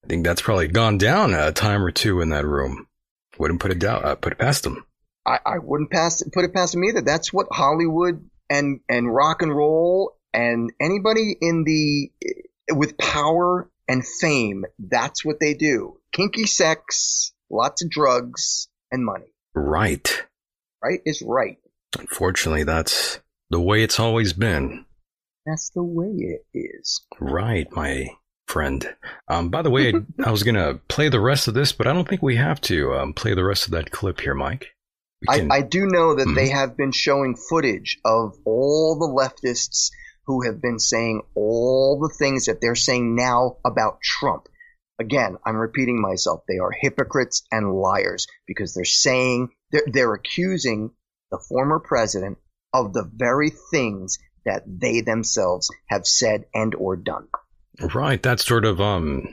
I think that's probably gone down a time or two in that room. Wouldn't put it down. Uh, put it past them. I, I wouldn't pass put it past him either. That's what Hollywood and and rock and roll and anybody in the with power and fame. That's what they do. Kinky sex, lots of drugs, and money. Right. Right is right. Unfortunately, that's the way it's always been. That's the way it is. Right, my friend. Um, by the way, I was gonna play the rest of this, but I don't think we have to um, play the rest of that clip here, Mike. We I, I do know that they Mhm. have been showing footage of all the leftists who have been saying all the things that they're saying now about Trump. Again, I'm repeating myself. They are hypocrites and liars because they're saying, they're, they're accusing the former president of the very things that they themselves have said and or done. Right, that sort of um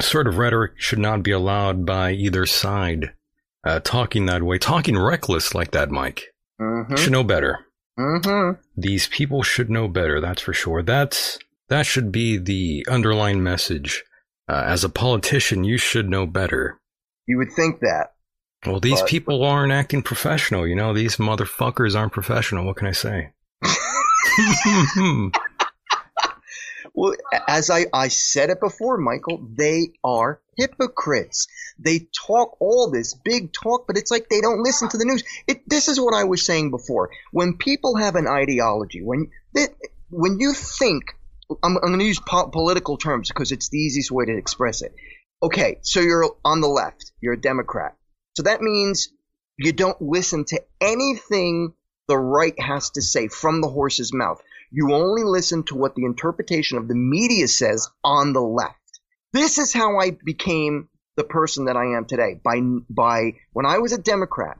sort of rhetoric should not be allowed by either side. Uh, talking that way, talking reckless like that, Mike. Mm-hmm. Should know better. Mm-hmm. These people should know better. That's for sure. That's that should be the underlying message. Uh, as a politician, you should know better. You would think that. Well, these But- people aren't acting professional. You know, these motherfuckers aren't professional. What can I say? Well, as I, I said it before, Michael, they are hypocrites. They talk all this big talk, but it's like they don't listen to the news. It, this is what I was saying before. When people have an ideology, when they, when you think, I'm, I'm going to use po- political terms because it's the easiest way to express it. Okay, so you're on the left, you're a Democrat. So that means you don't listen to anything the right has to say from the horse's mouth. You only listen to what the interpretation of the media says on the left. This is how I became the person that I am today. By, by, when I was a Democrat,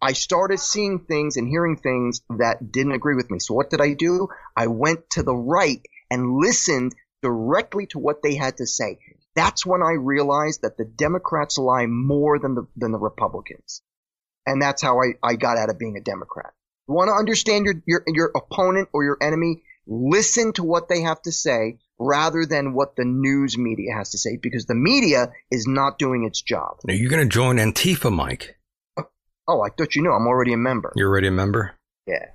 I started seeing things and hearing things that didn't agree with me. So what did I do? I went to the right and listened directly to what they had to say. That's when I realized that the Democrats lie more than the, than the Republicans. And that's how I, I got out of being a Democrat. You want to understand your, your, your opponent or your enemy? Listen to what they have to say rather than what the news media has to say because the media is not doing its job. Are you going to join Antifa, Mike? Oh, oh, I thought you knew. I'm already a member. You're already a member. Yeah.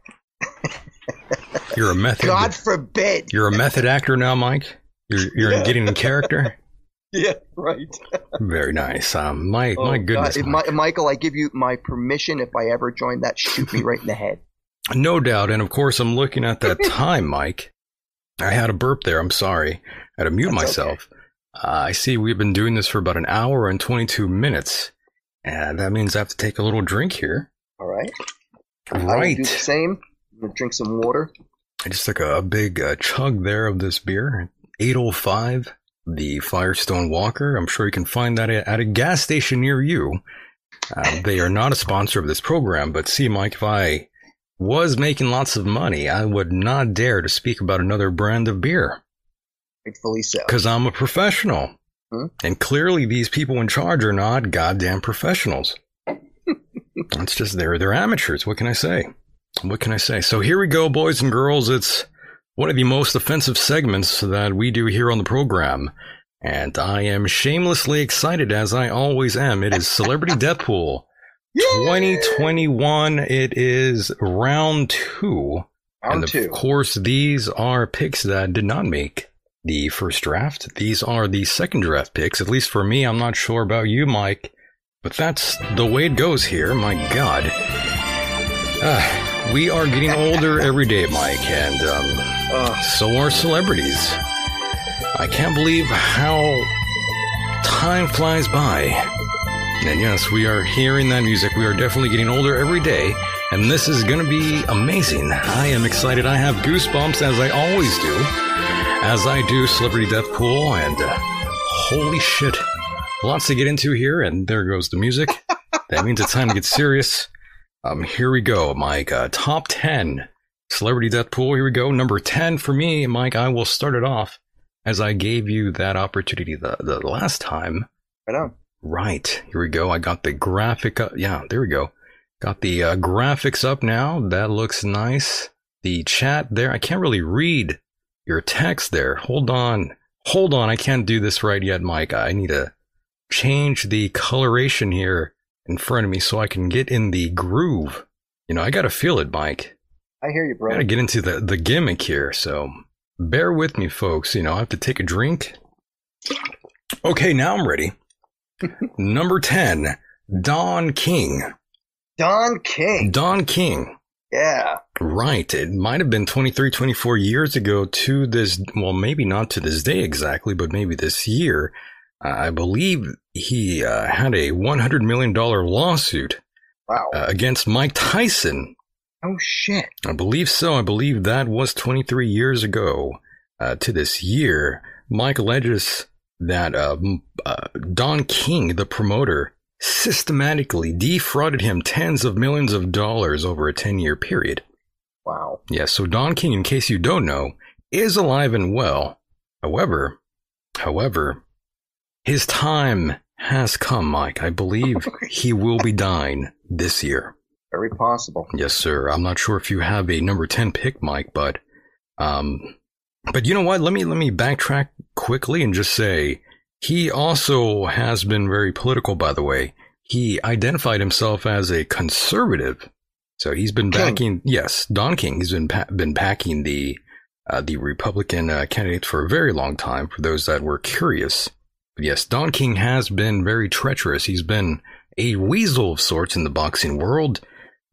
You're a method. God forbid. You're a method actor now, Mike. You're you're Yeah. getting in character. Yeah, right. Very nice. Um, my Oh, my goodness, Mike. Mi- Michael, I give you my permission if I ever join that, shoot me right in the head. no doubt. And of course, I'm looking at that time, Mike. I had a burp there. I'm sorry. I had to mute myself. Uh, I see we've been doing this for about an hour and 22 minutes, and that means I have to take a little drink here. All right. I Right. do the same. I'm gonna drink some water. I just took a, a big uh, chug there of this beer, 805, the Firestone Walker. I'm sure you can find that at, a gas station near you. Uh, they are not a sponsor of this program, but see, Mike, if I was making lots of money, I would not dare to speak about another brand of beer Rightfully so. because I'm a professional. Hmm? And clearly, these people in charge are not goddamn professionals. It's just they're they're amateurs. What can I say? What can I say? So here we go, boys and girls. It's one of the most offensive segments that we do here on the program. And I am shamelessly excited as I always am. It is Celebrity Death Pool 2021. It is round two. Round and of two. course, these are picks that did not make the first draft. These are the second draft picks. At least for me, I'm not sure about you, Mike, but that's the way it goes here. My God. Ah, we are getting older every day, Mike, and um, so are celebrities. I can't believe how time flies by. And yes, we are hearing that music. We are definitely getting older every day. And this is going to be amazing. I am excited. I have goosebumps as I always do, as I do Celebrity Death Pool. And uh, holy shit, lots to get into here. And there goes the music. that means it's time to get serious. Um, here we go, Mike. Uh, top 10 Celebrity Death Pool. Here we go. Number 10 for me, Mike. I will start it off as I gave you that opportunity the, the last time. Right on. Right. Here we go. I got the graphic up. Yeah, there we go. Got the uh, graphics up now. That looks nice. The chat there. I can't really read your text there. Hold on. Hold on. I can't do this right yet, Mike. I need to change the coloration here in front of me so I can get in the groove. You know, I got to feel it, Mike. I hear you, bro. I Got to get into the, the gimmick here. So bear with me, folks. You know, I have to take a drink. Okay, now I'm ready. Number 10, Don King. Don King. Don King. Yeah. Right. It might have been 23, 24 years ago to this, well, maybe not to this day exactly, but maybe this year. Uh, I believe he uh, had a $100 million lawsuit wow. uh, against Mike Tyson. Oh, shit. I believe so. I believe that was 23 years ago uh, to this year. Mike alleges that uh, uh, Don King, the promoter, systematically defrauded him tens of millions of dollars over a 10 year period. Wow. Yeah, so Don King, in case you don't know, is alive and well. However, however, his time has come, Mike. I believe he will be dying this year. Very possible. Yes, sir. I'm not sure if you have a number 10 pick, Mike, but um but you know what? Let me let me backtrack quickly and just say he also has been very political by the way. He identified himself as a conservative. So he's been King. backing yes, Don King. He's been pa- been backing the uh, the Republican uh, candidates for a very long time for those that were curious. But yes, Don King has been very treacherous. He's been a weasel of sorts in the boxing world.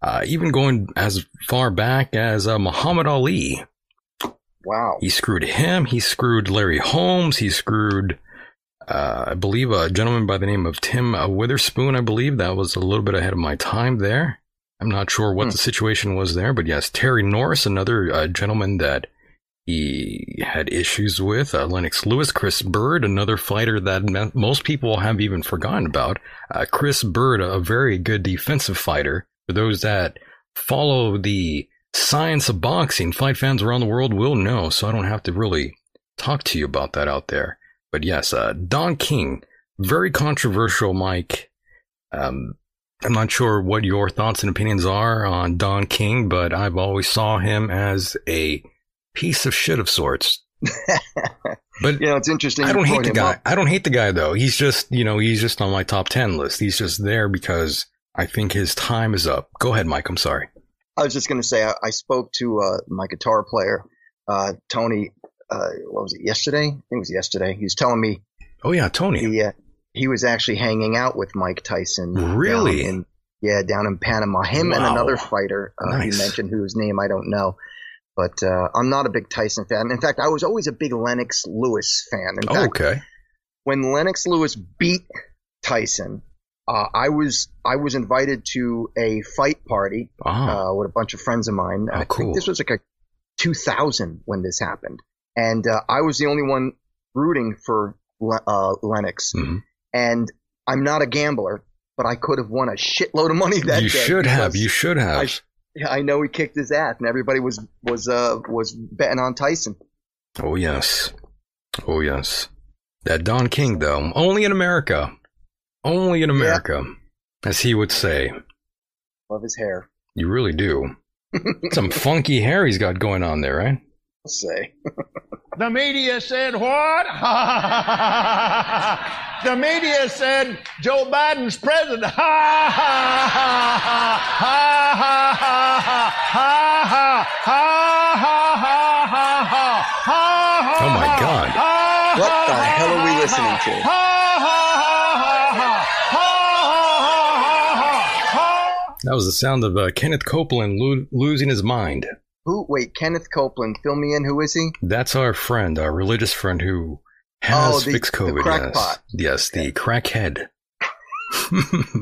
Uh, even going as far back as uh, Muhammad Ali. Wow. He screwed him. He screwed Larry Holmes. He screwed, uh, I believe, a gentleman by the name of Tim uh, Witherspoon. I believe that was a little bit ahead of my time there. I'm not sure what Hmm. the situation was there, but yes, Terry Norris, another uh, gentleman that he had issues with. Uh, Lennox Lewis, Chris Byrd, another fighter that most people have even forgotten about. Uh, Chris Byrd, a very good defensive fighter. For those that follow the science of boxing, fight fans around the world will know, so I don't have to really talk to you about that out there. But yes, uh, Don King, very controversial, Mike. Um, I'm not sure what your thoughts and opinions are on Don King, but I've always saw him as a piece of shit of sorts. But you know, it's interesting. I don't hate the guy. up. I don't hate the guy though. He's just, you know, he's just on my top 10 list. He's just there because I think his time is up. Go ahead, Mike. I'm sorry. I was just going to say, I, I spoke to uh, my guitar player, uh, Tony. Uh, what was it? Yesterday? I think it was yesterday. He was telling me. Oh yeah, Tony. He, uh, he was actually hanging out with Mike Tyson. Really? down in- yeah, down in Panama. Him and another fighter uh, Nice. he mentioned, whose name I don't know. But uh, I'm not a big Tyson fan. In fact, I was always a big Lennox Lewis fan. In Oh, fact, okay. when Lennox Lewis beat Tyson, uh, I was I was invited to a fight party Ah. uh, with a bunch of friends of mine. I cool. think this was like a 2000 when this happened, and uh, I was the only one rooting for Le- uh, Lennox. Mhm. And I'm not a gambler, but I could have won a shitload of money that You day. You should have. You should have. I, I know he kicked his ass, and everybody was was uh, was betting on Tyson. Oh yes. Oh yes. That Don King though, only in America. Only in America. As he would say. Love his hair. You really do. Some funky hair he's got going on there, right? say. the media said what? the media said Joe Biden's president. Oh my God! What the hell are we listening to? That was the sound of Kenneth Copeland losing his mind. Who? Wait, Kenneth Copeland. Fill me in. Who is he? That's our friend, our religious friend who oh, has Oh, the- fixed the COVID. crackpot. yes. yes, the crackhead.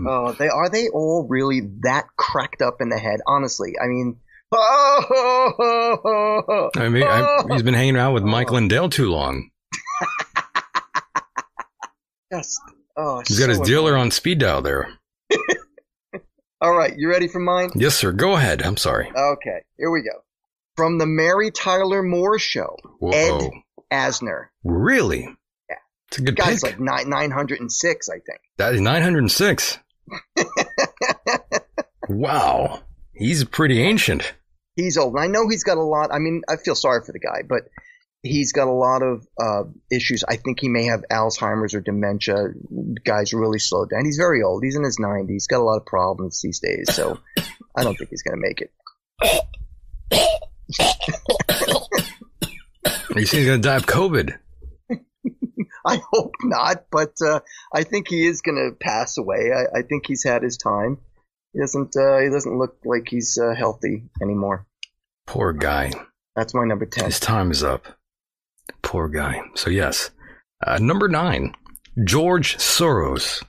Oh, they are they all really that cracked up in the head? Honestly, I mean, oh, I mean, I, he's been hanging out with oh. Mike Lindell too long. just oh, He's got his so dealer on speed dial there. All right, you ready for mine? Yes, sir. Go ahead. I'm sorry. Okay, here we go. From the Mary Tyler Moore Show, Whoa. Ed Asner. Really? Yeah. It's a good Guy's pick. like nine nine hundred and six, I think. That is 906. wow. He's pretty ancient. He's old. And I know he's got a lot. I mean, I feel sorry for the guy, but he's got a lot of uh, issues. I think he may have Alzheimer's or dementia. Guy's really slowed down. He's very old. He's in his 90s. He's got a lot of problems these days. So I don't think he's going to make it. You see, he's going to die of COVID. I hope not, but uh, I think he is going to pass away. I, I think he's had his time. He doesn't. Uh, he doesn't look like he's uh, healthy anymore. Poor guy. That's my number ten. His time is up. Poor guy. So, yes. Uh, number nine, George Soros.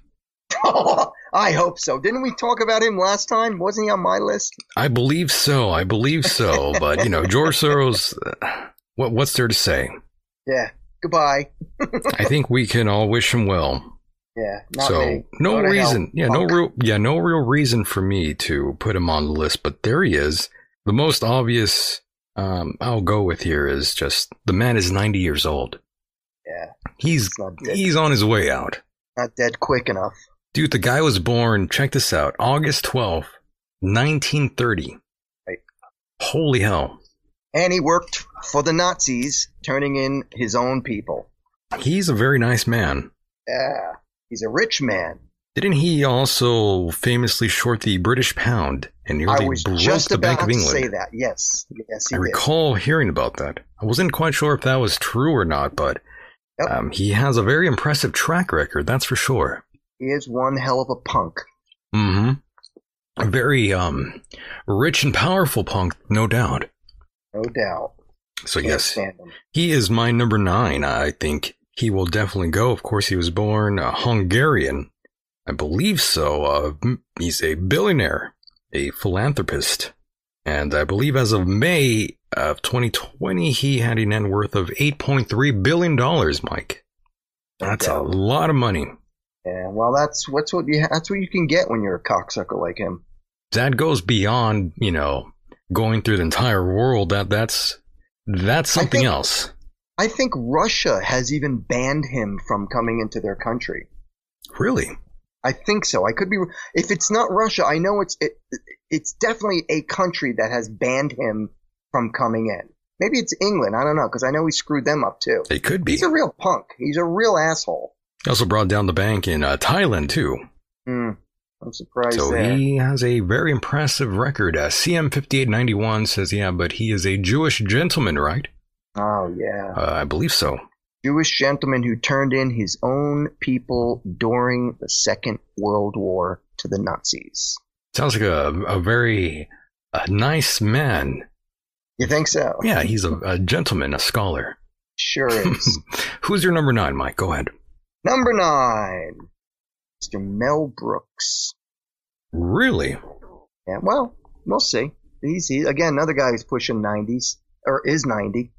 I hope so. Didn't we talk about him last time? Wasn't he on my list? I believe so. I believe so. but, you know, George Soros, uh, what, what's there to say? Yeah. Goodbye. I think we can all wish him well. Yeah. Not so me. no to hell, reason, yeah, no real, yeah, no real reason for me to put him on the list. But there he is. The most obvious um, I'll go with here is just the man is ninety years old. Yeah. He's he's on his way out, Not dead quick enough. Dude. The guy was born. Check this out, August twelfth, nineteen thirty. Right. Holy hell! And he worked for the Nazis, turning in his own people. He's a very nice man. Yeah. He's a rich man. Didn't he also famously short the British pound and nearly broke just the Bank about of to England? say that. Yes. Yes, I did. recall hearing about that. I wasn't quite sure if that was true or not, but um, he has a very impressive track record, that's for sure. He is one hell of a punk. Mm-hmm. Very um, rich and powerful punk, no doubt. No doubt. So Can't yes, he is my number nine. I think he will definitely go. Of course, he was born uh, Hungarian. I believe so. Uh, he's a billionaire, a philanthropist. And I believe as of May of 2020, he had a net worth of $8.3 billion, Mike. That's a lot of money. Yeah. Well, that's what's what you that's what you can get when you're a cocksucker like him. That goes beyond, you know, going through the entire world. That that's that's something think- else. I think Russia has even banned him from coming into their country. Really? I think so. I could be. If it's not Russia, I know it's it, it's definitely a country that has banned him from coming in. Maybe it's England. I don't know because I know he screwed them up too. It could be. He's a real punk. He's a real asshole. He also brought down the bank in uh, Thailand too. Hmm. I'm surprised So there. he has a very impressive record. Uh, CM5891 says, yeah, but he is a Jewish gentleman, right? Oh yeah. Uh, I believe so. Jewish gentleman who turned in his own people during the Second World War to the Nazis. Sounds like a, a very a nice man. You think so? Yeah, he's a, a gentleman, a scholar. Sure is. Who's your number nine, Mike? Go ahead. Number nine, Mr. Mel Brooks. Really? Yeah, well, we'll see. He's, he, again, another guy who's pushing 90s, or is 90.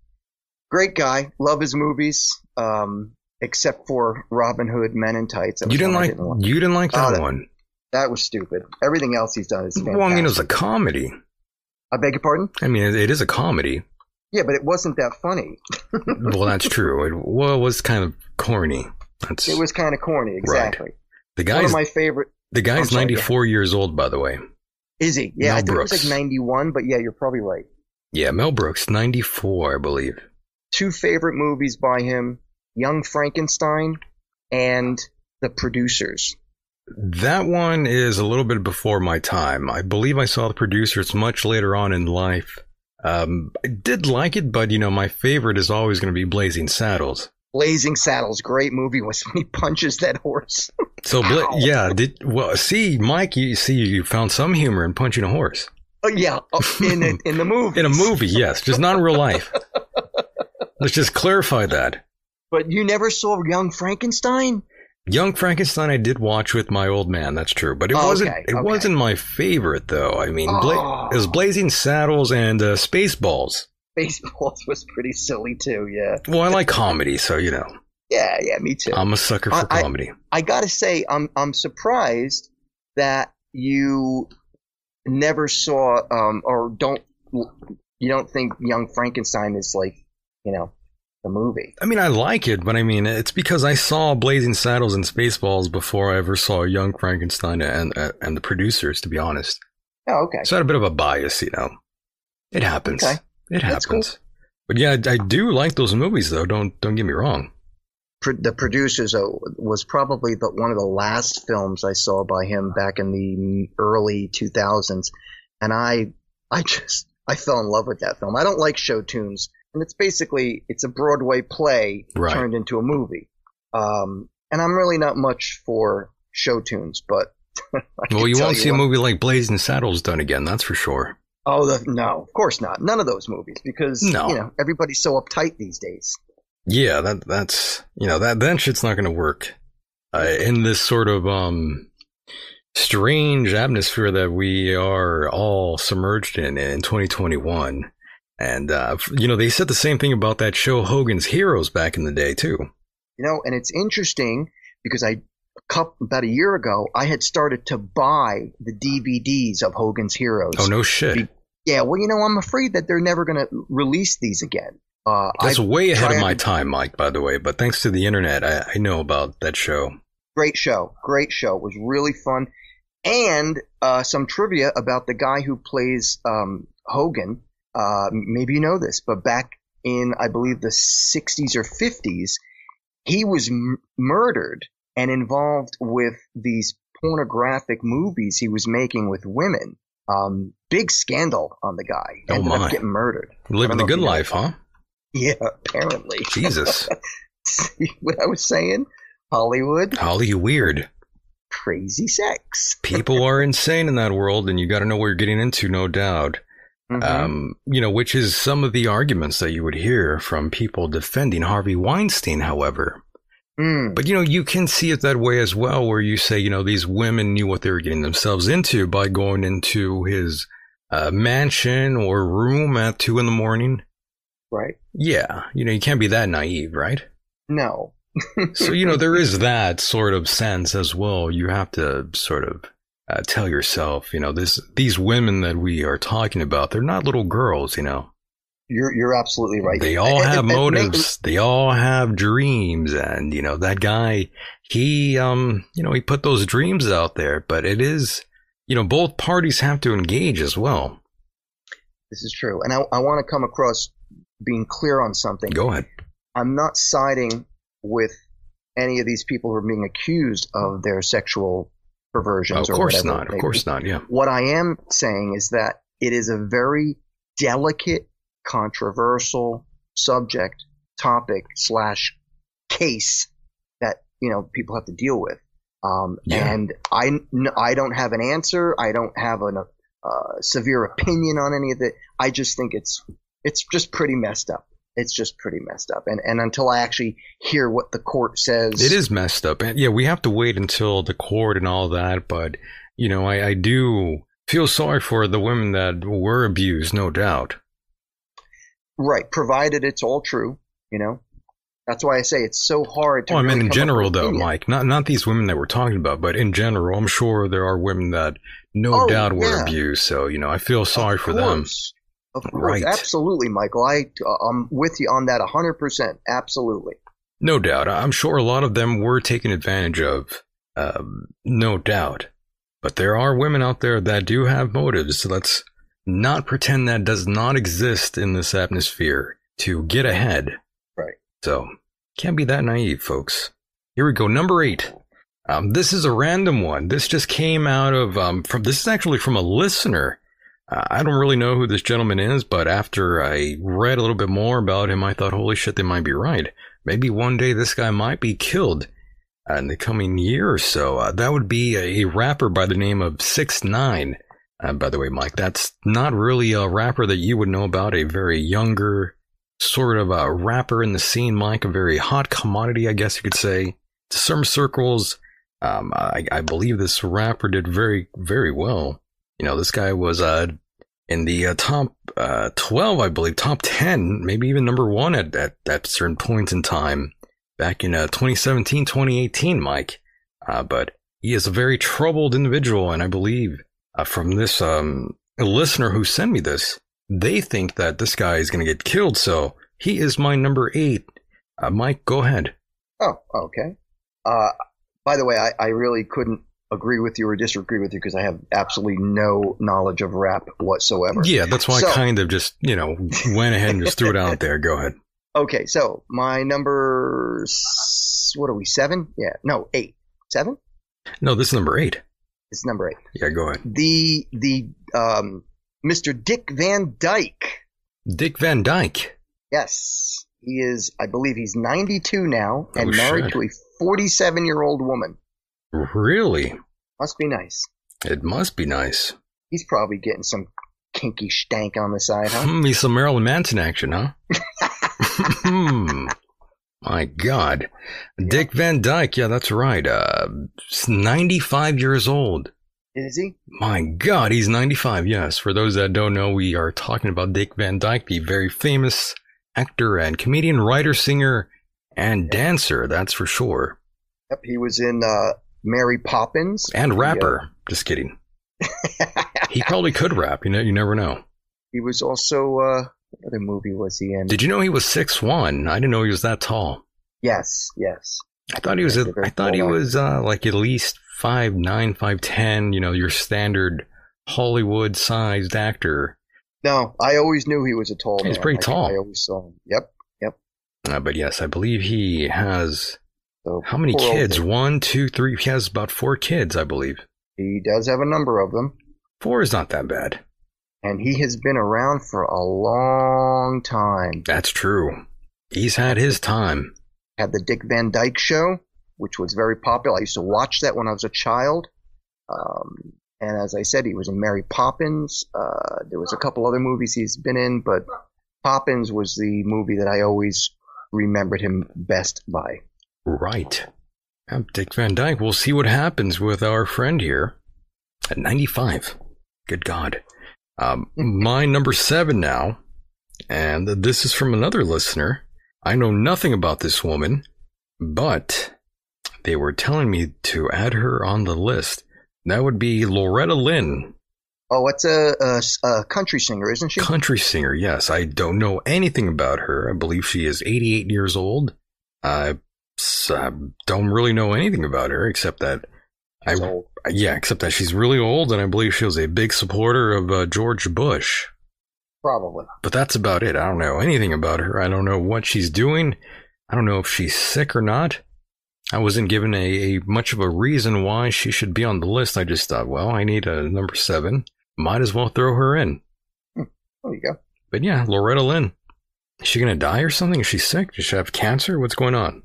Great guy. Love his movies, um, except for Robin Hood, Men in Tights. You didn't like you didn't like Oh, that one. That was stupid. Everything else he's done is fantastic. Well, I mean, it was a comedy. I beg your pardon? I mean, it, it is a comedy. Yeah, but it wasn't that funny. well, that's true. It, well, it was kind of corny. That's It was kind of corny, exactly. the One guy's of my favorite. the guy's ninety four years old, by the way. Is he? Yeah, Mel I think it was like 91, but yeah, you're probably right. Yeah, Mel Brooks, 94, I believe. Two favorite movies by him Young Frankenstein and The Producers. That one is a little bit before my time. I believe I saw The Producers much later on in life. Um, I did like it, but you know, my favorite is always going to be Blazing Saddles. Blazing Saddles, great movie was when he punches that horse. So, Bla- yeah, did well. See, Mike, you see, you found some humor in punching a horse. Oh yeah, oh, in in, in the movie. in a movie, yes, just not in real life. Let's just clarify that. But you never saw Young Frankenstein? Young Frankenstein, I did watch with my old man. That's true, but it Oh, wasn't. okay, it okay. wasn't my favorite, though. I mean, Bla- Oh. it was Blazing Saddles and uh, Spaceballs. Baseballs was pretty silly too. Yeah. Well, I like comedy, so you know, Yeah, yeah, me too. I'm a sucker for I- I- comedy. I gotta say, I'm I'm surprised that you never saw um or don't you don't think Young Frankenstein is like you know the movie. I mean, I like it, but I mean, it's because I saw Blazing Saddles and Spaceballs before I ever saw Young Frankenstein and and the producers. To be honest, Oh, okay. so I had a bit of a bias, you know. It happens. Okay. It happens. But yeah, I, I do like those movies, though. Don't don't get me wrong. Pro- the producers uh, was probably the, one of the last films I saw by him back in the early 2000s, and I I just I fell in love with that film. I don't like show tunes, and it's basically it's a Broadway play Right. turned into a movie. Um, and I'm really not much for show tunes, but Well, you won't see a movie like Blazing Saddles done again. That's for sure. Oh the, no, of course not. None of those movies because No. you know everybody's so uptight these days. Yeah, that that's you know that that shit's not going to work uh, in this sort of um strange atmosphere that we are all submerged in in 2021. And uh, you know they said the same thing about that show Hogan's Heroes back in the day too. You know, and it's interesting because I couple, about a year ago, I had started to buy the DVDs of Hogan's Heroes. Oh no shit! Yeah, well, you know, I'm afraid that they're never going to release these again. Uh, That's I've way ahead of my time, Mike. By the way, but thanks to the internet, I, I know about that show. Great show, great show. It was really fun, and uh, some trivia about the guy who plays um, Hogan. Uh, maybe you know this, but back in I believe the 60s or 50s, he was m- murdered and involved with these pornographic movies he was making with women. Um, big scandal on the guy. Oh, Ended up getting murdered. Living the good life, huh? Yeah, apparently. Jesus. See what I was saying? Hollywood, Holly, you weird. crazy sex. People are insane in that world, and you got to know what you're getting into, no doubt. Mhm. Um, you know, which is some of the arguments that you would hear from people defending Harvey Weinstein, however. Mm. But, you know, you can see it that way as well, where you say, you know, these women knew what they were getting themselves into by going into his uh, mansion or room at two in the morning. Right. Yeah. You know, you can't be that naive, right? No. so, you know, there is that sort of sense as well. You have to sort of uh, tell yourself, you know, this, these women that we are talking about, they're not little girls, you know. You're you're absolutely right. They all And- have and- and motives. They all have dreams. And, you know, that guy, he, um, you know, he put those dreams out there, but it is, you know, both parties have to engage as well. This is true, and I, I want to come across being clear on something. Go ahead. I'm not siding with any of these people who are being accused of their sexual perversions. Of course not. Of course not. Yeah. What I am saying is that it is a very delicate, controversial subject, topic slash case that you know people have to deal with. Um, Yeah. And I I don't have an answer. I don't have a uh, severe opinion on any of it. I just think it's it's just pretty messed up. It's just pretty messed up. And and until I actually hear what the court says, It is messed up. And yeah, we have to wait until the court and all that. But, you know, I, I do feel sorry for the women that were abused, no doubt. Right. Provided it's all true, you know. That's why I say it's so hard to. Oh, I mean, in general, though, opinion. Mike, not not these women that we're talking about, but in general, I'm sure there are women that no Oh, doubt were yeah. abused. So, you know, I feel sorry for them. Of course, Right. absolutely, Michael. I uh, I'm with you on that hundred percent. Absolutely. No doubt. I'm sure a lot of them were taken advantage of. Um, no doubt. But there are women out there that do have motives. Let's not pretend that does not exist in this atmosphere to get ahead. Right. So, can't be that naive, folks. Here we go. Number eight. Um, this is a random one. This just came out of, um, from, this is actually from a listener. Uh, I don't really know who this gentleman is, but after I read a little bit more about him, I thought, holy shit, they might be right. Maybe one day this guy might be killed uh, in the coming year or so. Uh, that would be a, rapper by the name of Six Nine. Uh, by the way, Mike, that's not really a rapper that you would know about. A very younger sort of a rapper in the scene, Mike. A very hot commodity, I guess you could say. To some circles, um, I, I, believe this rapper did very, very well. You know, this guy was uh, in the uh, top uh, 12, I believe, top 10, maybe even number one at, at, at certain points in time back in uh, 2017, 2018, Mike. Uh, but he is a very troubled individual, and I believe uh, from this um, listener who sent me this, they think that this guy is going to get killed. So he is my number eight. Uh, Mike, go ahead. Oh, okay. Uh, by the way, I, I really couldn't agree with you or disagree with you because I have absolutely no knowledge of rap whatsoever. Yeah, that's why so, I kind of just, you know, went ahead and just threw it out there. Go ahead. Okay, so my number, what are we, seven? Yeah, no, eight. Seven? No, this is number eight. It's number eight. Yeah, go ahead. The, the, um, Mr. Dick Van Dyke. Dick Van Dyke. Yes. He is, I believe he's 92 now and oh, married shit. to a 47 year old woman. Really? Must be nice. It must be nice. He's probably getting some kinky stank on the side, huh? Hmm, he's some Marilyn Manson action, huh? My God. Dick Van Dyke, yeah, that's right. Uh, 95 years old. Is he? My God, he's 95, yes. For those that don't know, we are talking about Dick Van Dyke, the very famous actor and comedian, writer, singer, and dancer, that's for sure. Yep, he was in uh, Mary Poppins. And rapper. uh, Just kidding. he probably could rap, you know, you never know. He was also uh, what other movie was he in? Did you know he was six one? I didn't know he was that tall. Yes, yes. I thought he was. A, I thought he was uh, like at least five nine, five ten. You know, your standard Hollywood sized actor. No, I always knew he was a tall. He's man. pretty I, tall. I always saw him. Yep, yep. Uh, but yes, I believe he has. So how many kids? One, two, three. He has about four kids, I believe. He does have a number of them. Four is not that bad and he has been around for a long time. That's true. He's had his time. Had the Dick Van Dyke Show, which was very popular. I used to watch that when I was a child. Um, and as I said, he was in Mary Poppins. Uh, there was a couple other movies he's been in, but Poppins was the movie that I always remembered him best by. Right. Dick Van Dyke. We'll see what happens with our friend here at 95. Good God. Um, my number seven now, and this is from another listener. I know nothing about this woman, but they were telling me to add her on the list. That would be Loretta Lynn. Oh, it's a, a, a, country singer, isn't she? Country singer, yes. I don't know anything about her. I believe she is 88 years old. I, I don't really know anything about her except that I, old. Yeah, except that she's really old, and I believe she was a big supporter of uh, George Bush. Probably. But that's about it. I don't know anything about her. I don't know what she's doing. I don't know if she's sick or not. I wasn't given a, a much of a reason why she should be on the list. I just thought, well, I need a number seven. Might as well throw her in. Hmm. There you go. But yeah, Loretta Lynn. Is she gonna die or something? Is she sick? Does she have cancer? What's going on?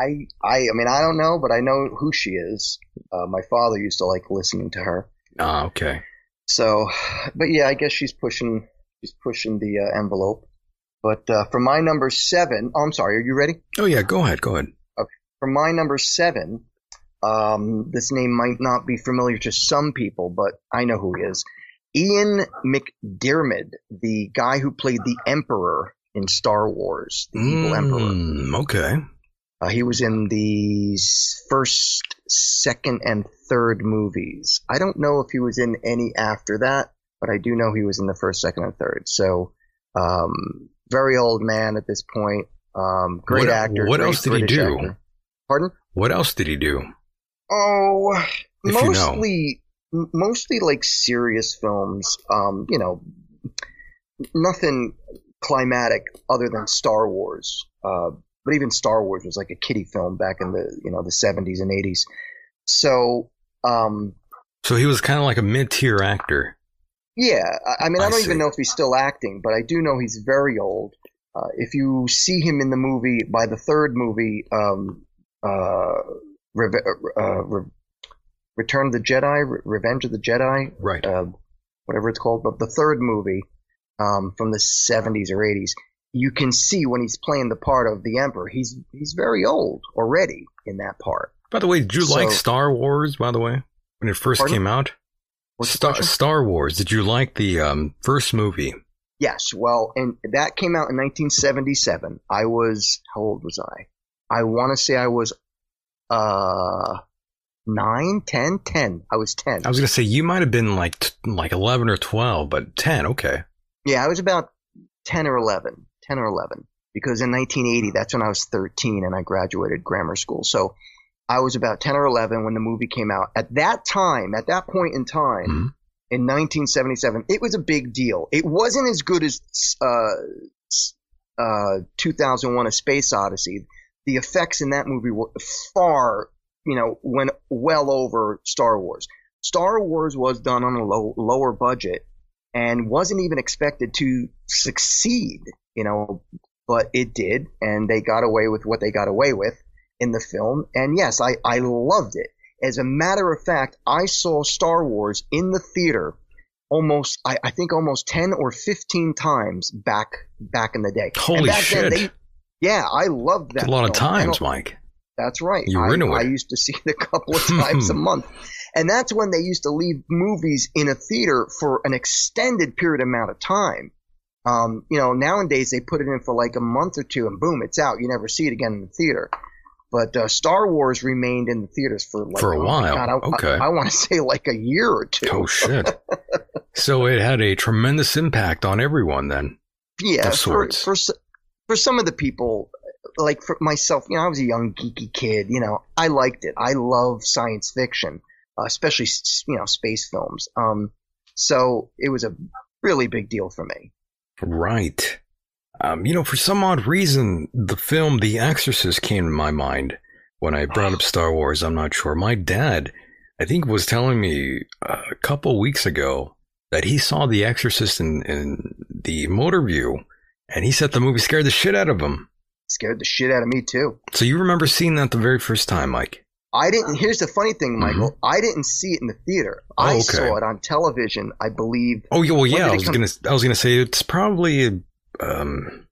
I, I, I mean, I don't know, but I know who she is. Uh, my father used to like listening to her. Ah, okay. So, but yeah, I guess she's pushing, she's pushing the uh, envelope. But uh, for my number seven, oh, I'm sorry, are you ready? Oh yeah, go ahead, go ahead. Okay. For my number seven, um, this name might not be familiar to some people, but I know who he is. Ian McDiarmid, the guy who played the Emperor in Star Wars, the mm, evil Emperor. Hmm, okay. Uh, he was in the first, second, and third movies. I don't know if he was in any after that, but I do know he was in the first, second, and third. So, um, very old man at this point. Um, great what, actor. What else did British he do? Actor. Pardon? What else did he do? Oh, If mostly, m- mostly like serious films. Um, you know, nothing climatic other than Star Wars. Uh, but even Star Wars was like a kiddie film back in the you know the 70s and 80s. So um, So he was kind of like a mid-tier actor. yeah, I, I mean I, I don't see. even know if he's still acting, but I do know he's very old. Uh, if you see him in the movie by the third movie, um, uh, Reve- uh, Re- Return of the Jedi, Re- Revenge of the Jedi, right? Uh, whatever it's called, but the third movie um, from the 70s or 80s, you can see when he's playing the part of the Emperor, he's he's very old already in that part. By the way, did you So- like Star Wars? By the way, when it first Pardon? came out, What's Star. Star Wars. Did you like the um, first movie? Yes, well, and that came out in 1977. I was how old was I? I want to say I was uh nine, ten, ten. I was ten. I was gonna say you might have been like like eleven or twelve, but ten. Okay. Yeah, I was about 10 or 11. 10 or 11. Because in 1980, that's when I was 13 and I graduated grammar school. So I was about 10 or 11 when the movie came out. At that time, at that point in time, Mm-hmm. in 1977, it was a big deal. It wasn't as good as uh, uh, 2001: A Space Odyssey. The effects in that movie were far, you know, went well over Star Wars. Star Wars was done on a low, lower budget and wasn't even expected to succeed, you know, but it did, and they got away with what they got away with in the film. And yes, I, I loved it. As a matter of fact, I saw Star Wars in the theater almost, I, I think almost 10 or 15 times back, back in the day. And Holy shit. they- yeah, I loved that. a lot of film. And times, Mike. that's right. You were I, I used to see it a couple of times a month. And that's when they used to leave movies in a theater for an extended period amount of time. Um, you know, nowadays they put it in for like a month or two and boom, it's out. You never see it again in the theater. But uh, Star Wars remained in the theaters for like For a oh while. God, I, Okay. I, want to say like a year or two. Oh shit. so it had a tremendous impact on everyone then. yeah, for, for for some of the people, like for myself, you know, I was a young geeky kid. You know, I liked it. I love science fiction, uh, especially you know space films. Um, so it was a really big deal for me. Right. Um, you know, for some odd reason, the film The Exorcist came to my mind when I brought up Star Wars. I'm not sure. My dad, I think, was telling me uh, a couple weeks ago that he saw The Exorcist in, in the motor view, and he said the movie scared the shit out of him. Scared the shit out of me too. So you remember seeing that the very first time, Mike? I didn't. Here's the funny thing, Michael. I didn't see it in the theater. Mm-hmm. Oh, I okay. saw it on television. I believe. Oh yeah, well yeah. I was gonna, I was gonna say it's probably, um,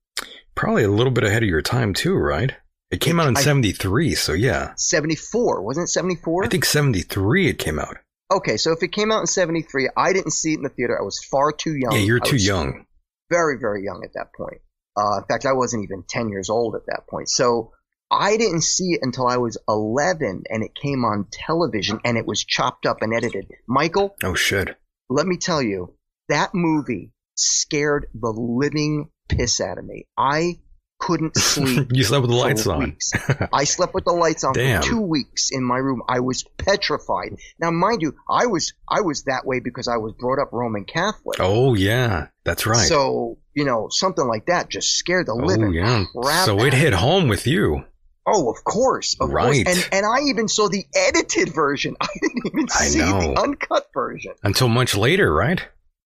probably a little bit ahead of your time too, right? It came out in '73, so yeah. 74, wasn't it 74? I think '73 it came out. Okay, so if it came out in 73, I didn't see it in the theater. I was far too young. Yeah, you're I too young. Very, very young at that point. Uh, in fact, I wasn't even 10 years old at that point. So I didn't see it until I was 11 and it came on television and it was chopped up and edited. Michael, Oh shit. let me tell you, that movie scared the living piss out of me. I couldn't sleep. You slept with the lights on. I slept with the lights on Damn. for two weeks in my room. I was petrified. Now, mind you, I was I was that way because I was brought up Roman Catholic. Oh yeah, that's right. So you know something like that just scared the oh living yeah. crap. So it hit home with you. Oh, of course, of Right. course. And and I even saw the edited version. I didn't even I see know. the uncut version. Until much later, right?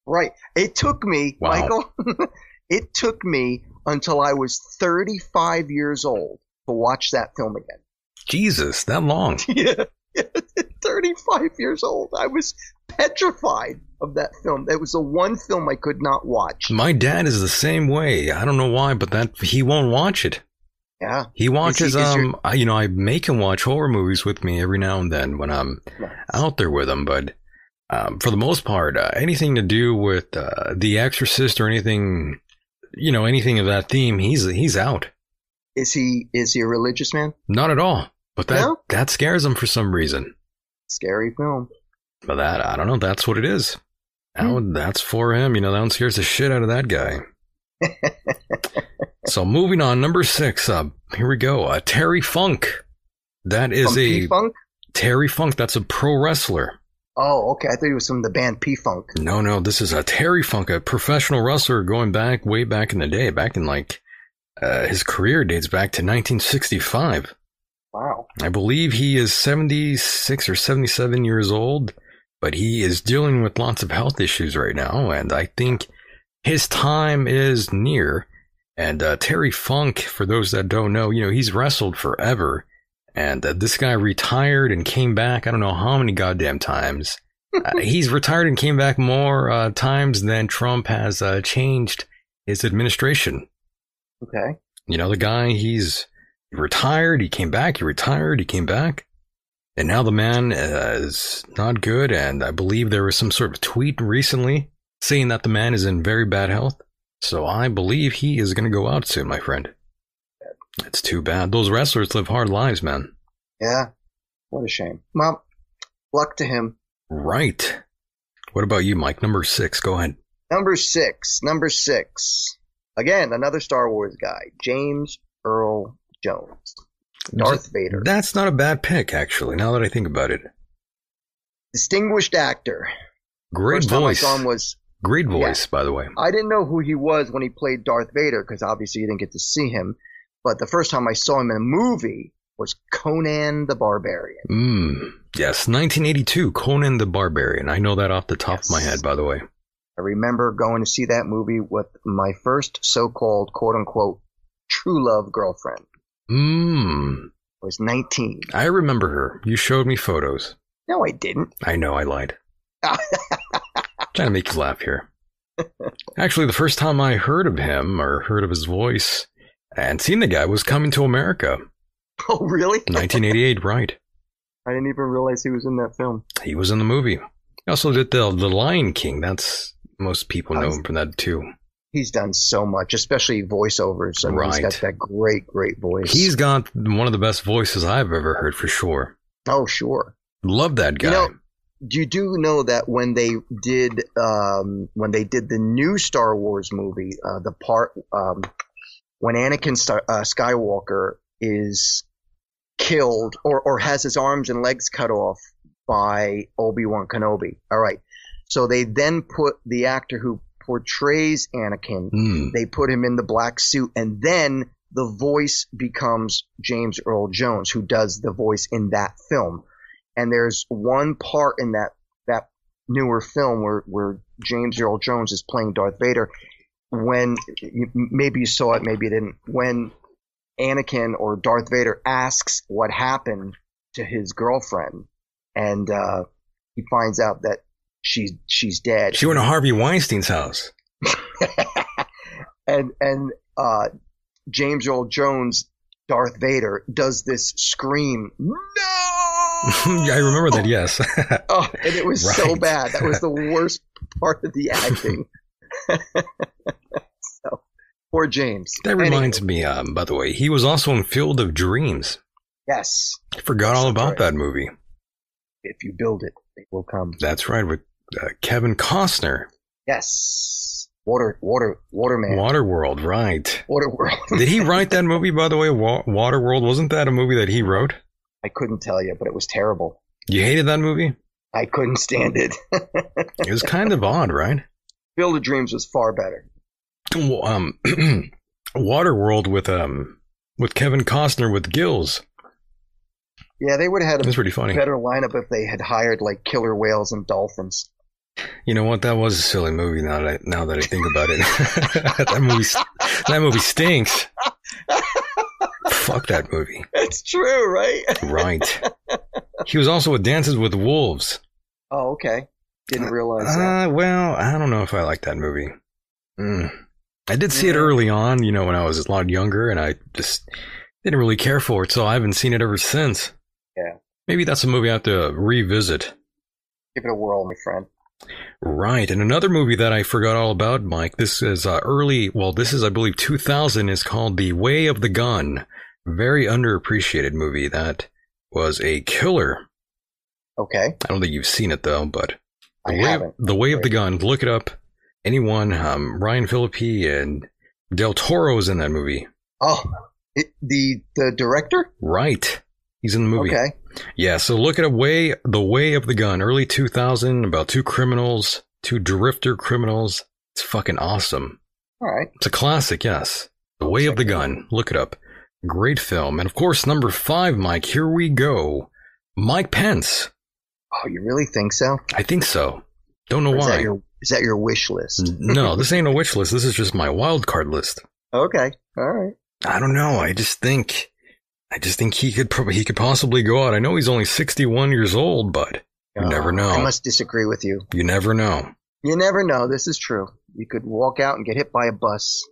Right. It took me, Wow. Michael. it took me until I was 35 years old to watch that film again. Jesus, that long. yeah. 35 years old. I was petrified of that film. That was the one film I could not watch. My dad is the same way. I don't know why, but that he won't watch it. Yeah. He watches, is your- um, I, you know, I make him watch horror movies with me every now and then when I'm out there with him. But um, for the most part, uh, anything to do with uh, The Exorcist or anything, you know, anything of that theme, he's he's out. Is he is he a religious man? Not at all. But that No? that scares him for some reason. Scary film. But that I don't know. That's what it is. That Hmm. that's for him. You know, that one scares the shit out of that guy. so moving on, number six. Uh, here we go. Uh, Terry Funk. That is a P-Funk? Terry Funk. That's a pro wrestler. Oh, okay. I thought he was from the band P Funk. No, no, this is a Terry Funk, a professional wrestler going back way back in the day, back in like uh, his career dates back to 1965. Wow. I believe he is 76 or 77 years old, but he is dealing with lots of health issues right now, and I think his time is near. And uh, Terry Funk, for those that don't know, you know, he's wrestled forever. And uh, this guy retired and came back, I don't know how many goddamn times. uh, he's retired and came back more uh, times than Trump has uh, changed his administration. Okay. You know, the guy, he's retired, he came back, he retired, he came back. And now the man uh, is not good. And I believe there was some sort of tweet recently saying that the man is in very bad health. So I believe he is going to go out soon, my friend. It's too bad. Those wrestlers live hard lives, man. Yeah. What a shame. Well, luck to him. Right. What about you, Mike? Number six. Go ahead. Number six. Number six. Again, another Star Wars guy, James Earl Jones. Darth Vader. That's not a bad pick, actually, now that I think about it. Distinguished actor. Great First time I saw him was Great voice, by the way. I didn't know who he was when he played Darth Vader because obviously you didn't get to see him. But the first time I saw him in a movie was Conan the Barbarian. Mm. Yes, 1982, Conan the Barbarian. I know that off the top of my head, by the way. I remember going to see that movie with my first so-called quote unquote true love girlfriend. Mm. I was 19. I remember her. You showed me photos. No, I didn't. I know, I lied. Trying to make you laugh here. Actually, the first time I heard of him or heard of his voice and seen the guy was coming to America. Oh, really? 1988, right. I didn't even realize he was in that film. He was in the movie. He also did the the Lion King. That's most people know him from that too. He's done so much, especially voiceovers. I mean, He's Right. got that great, great voice. He's got one of the best voices I've ever heard for sure. oh, sure. Love that guy. You know, you do know that when they did um, when they did the new Star Wars movie, uh, the part um, when Anakin Star- uh, Skywalker is killed or or has his arms and legs cut off by Obi Wan Kenobi. All right, so they then put the actor who portrays Anakin, Hmm. they put him in the black suit, and then the voice becomes James Earl Jones, who does the voice in that film and there's one part in that that newer film where where James Earl Jones is playing Darth Vader. When maybe you saw it, maybe you didn't. When Anakin or Darth Vader asks what happened to his girlfriend, and uh, he finds out that she's she's dead. She went to Harvey Weinstein's house. and and uh, James Earl Jones, Darth Vader, does this scream. I remember that, yes. Oh, and it was so bad. That was the worst part of the acting. so, poor James. That Anyway, reminds me, um, by the way, he was also in Field of Dreams. yes, I forgot all about right. that movie. if you build it, it will come. That's right, with uh, Kevin Costner. Yes, water, water, waterman, Waterworld, right. Waterworld. Did he write that movie, by the way? Wa- Waterworld, wasn't that a movie that he wrote? I couldn't tell you, but it was terrible. You hated that movie? I couldn't stand it. It was kind of odd, right? Field of Dreams was far better. Well, Um, Waterworld with um with Kevin Costner with gills. Yeah, they would have had a That's pretty funny. better lineup if they had hired like killer whales and dolphins. You know what? That was a silly movie. Now that I, now that I think about it, that movie that movie stinks. Fuck that movie. That's true, right? Right. He was also with Dances with Wolves. Oh, okay. Didn't realize that. Uh, well, I don't know if I like that movie. Mm. I did see it early on, you know, when I was a lot younger, and I just didn't really care for it, so I haven't seen it ever since. Yeah. Maybe that's a movie I have to revisit. Give it a whirl, my friend. Right, and another movie that I forgot all about, Mike. This is uh, early. Well, this is, I believe, 2000. Is called The Way of the Gun. Very underappreciated movie that was a killer. Okay. I don't think you've seen it though, but I the way, haven't. the way of the gun. Look it up. Anyone? Um, Ryan Phillippe and Del Toro's in that movie. Oh, it, the the director? Right. He's in the movie. Okay. Yeah, so look at a way the way of the gun, early 2000, about two criminals, two drifter criminals. It's fucking awesome. All right. It's a classic, yes. The way of the gun. Look it up. Great film. And of course, number five, Mike. Here we go. Mike Pence. Oh, you really think so? I think so. Don't know Or is why. That your, is that your wish list? no, this ain't a wish list. This is just my wild card list. Okay. All right. I don't know. I just think, I just think he could probably, he could possibly go out. I know he's only 61 years old, but you oh, never know. I must disagree with you. You never know. You never know. This is true. You could walk out and get hit by a bus.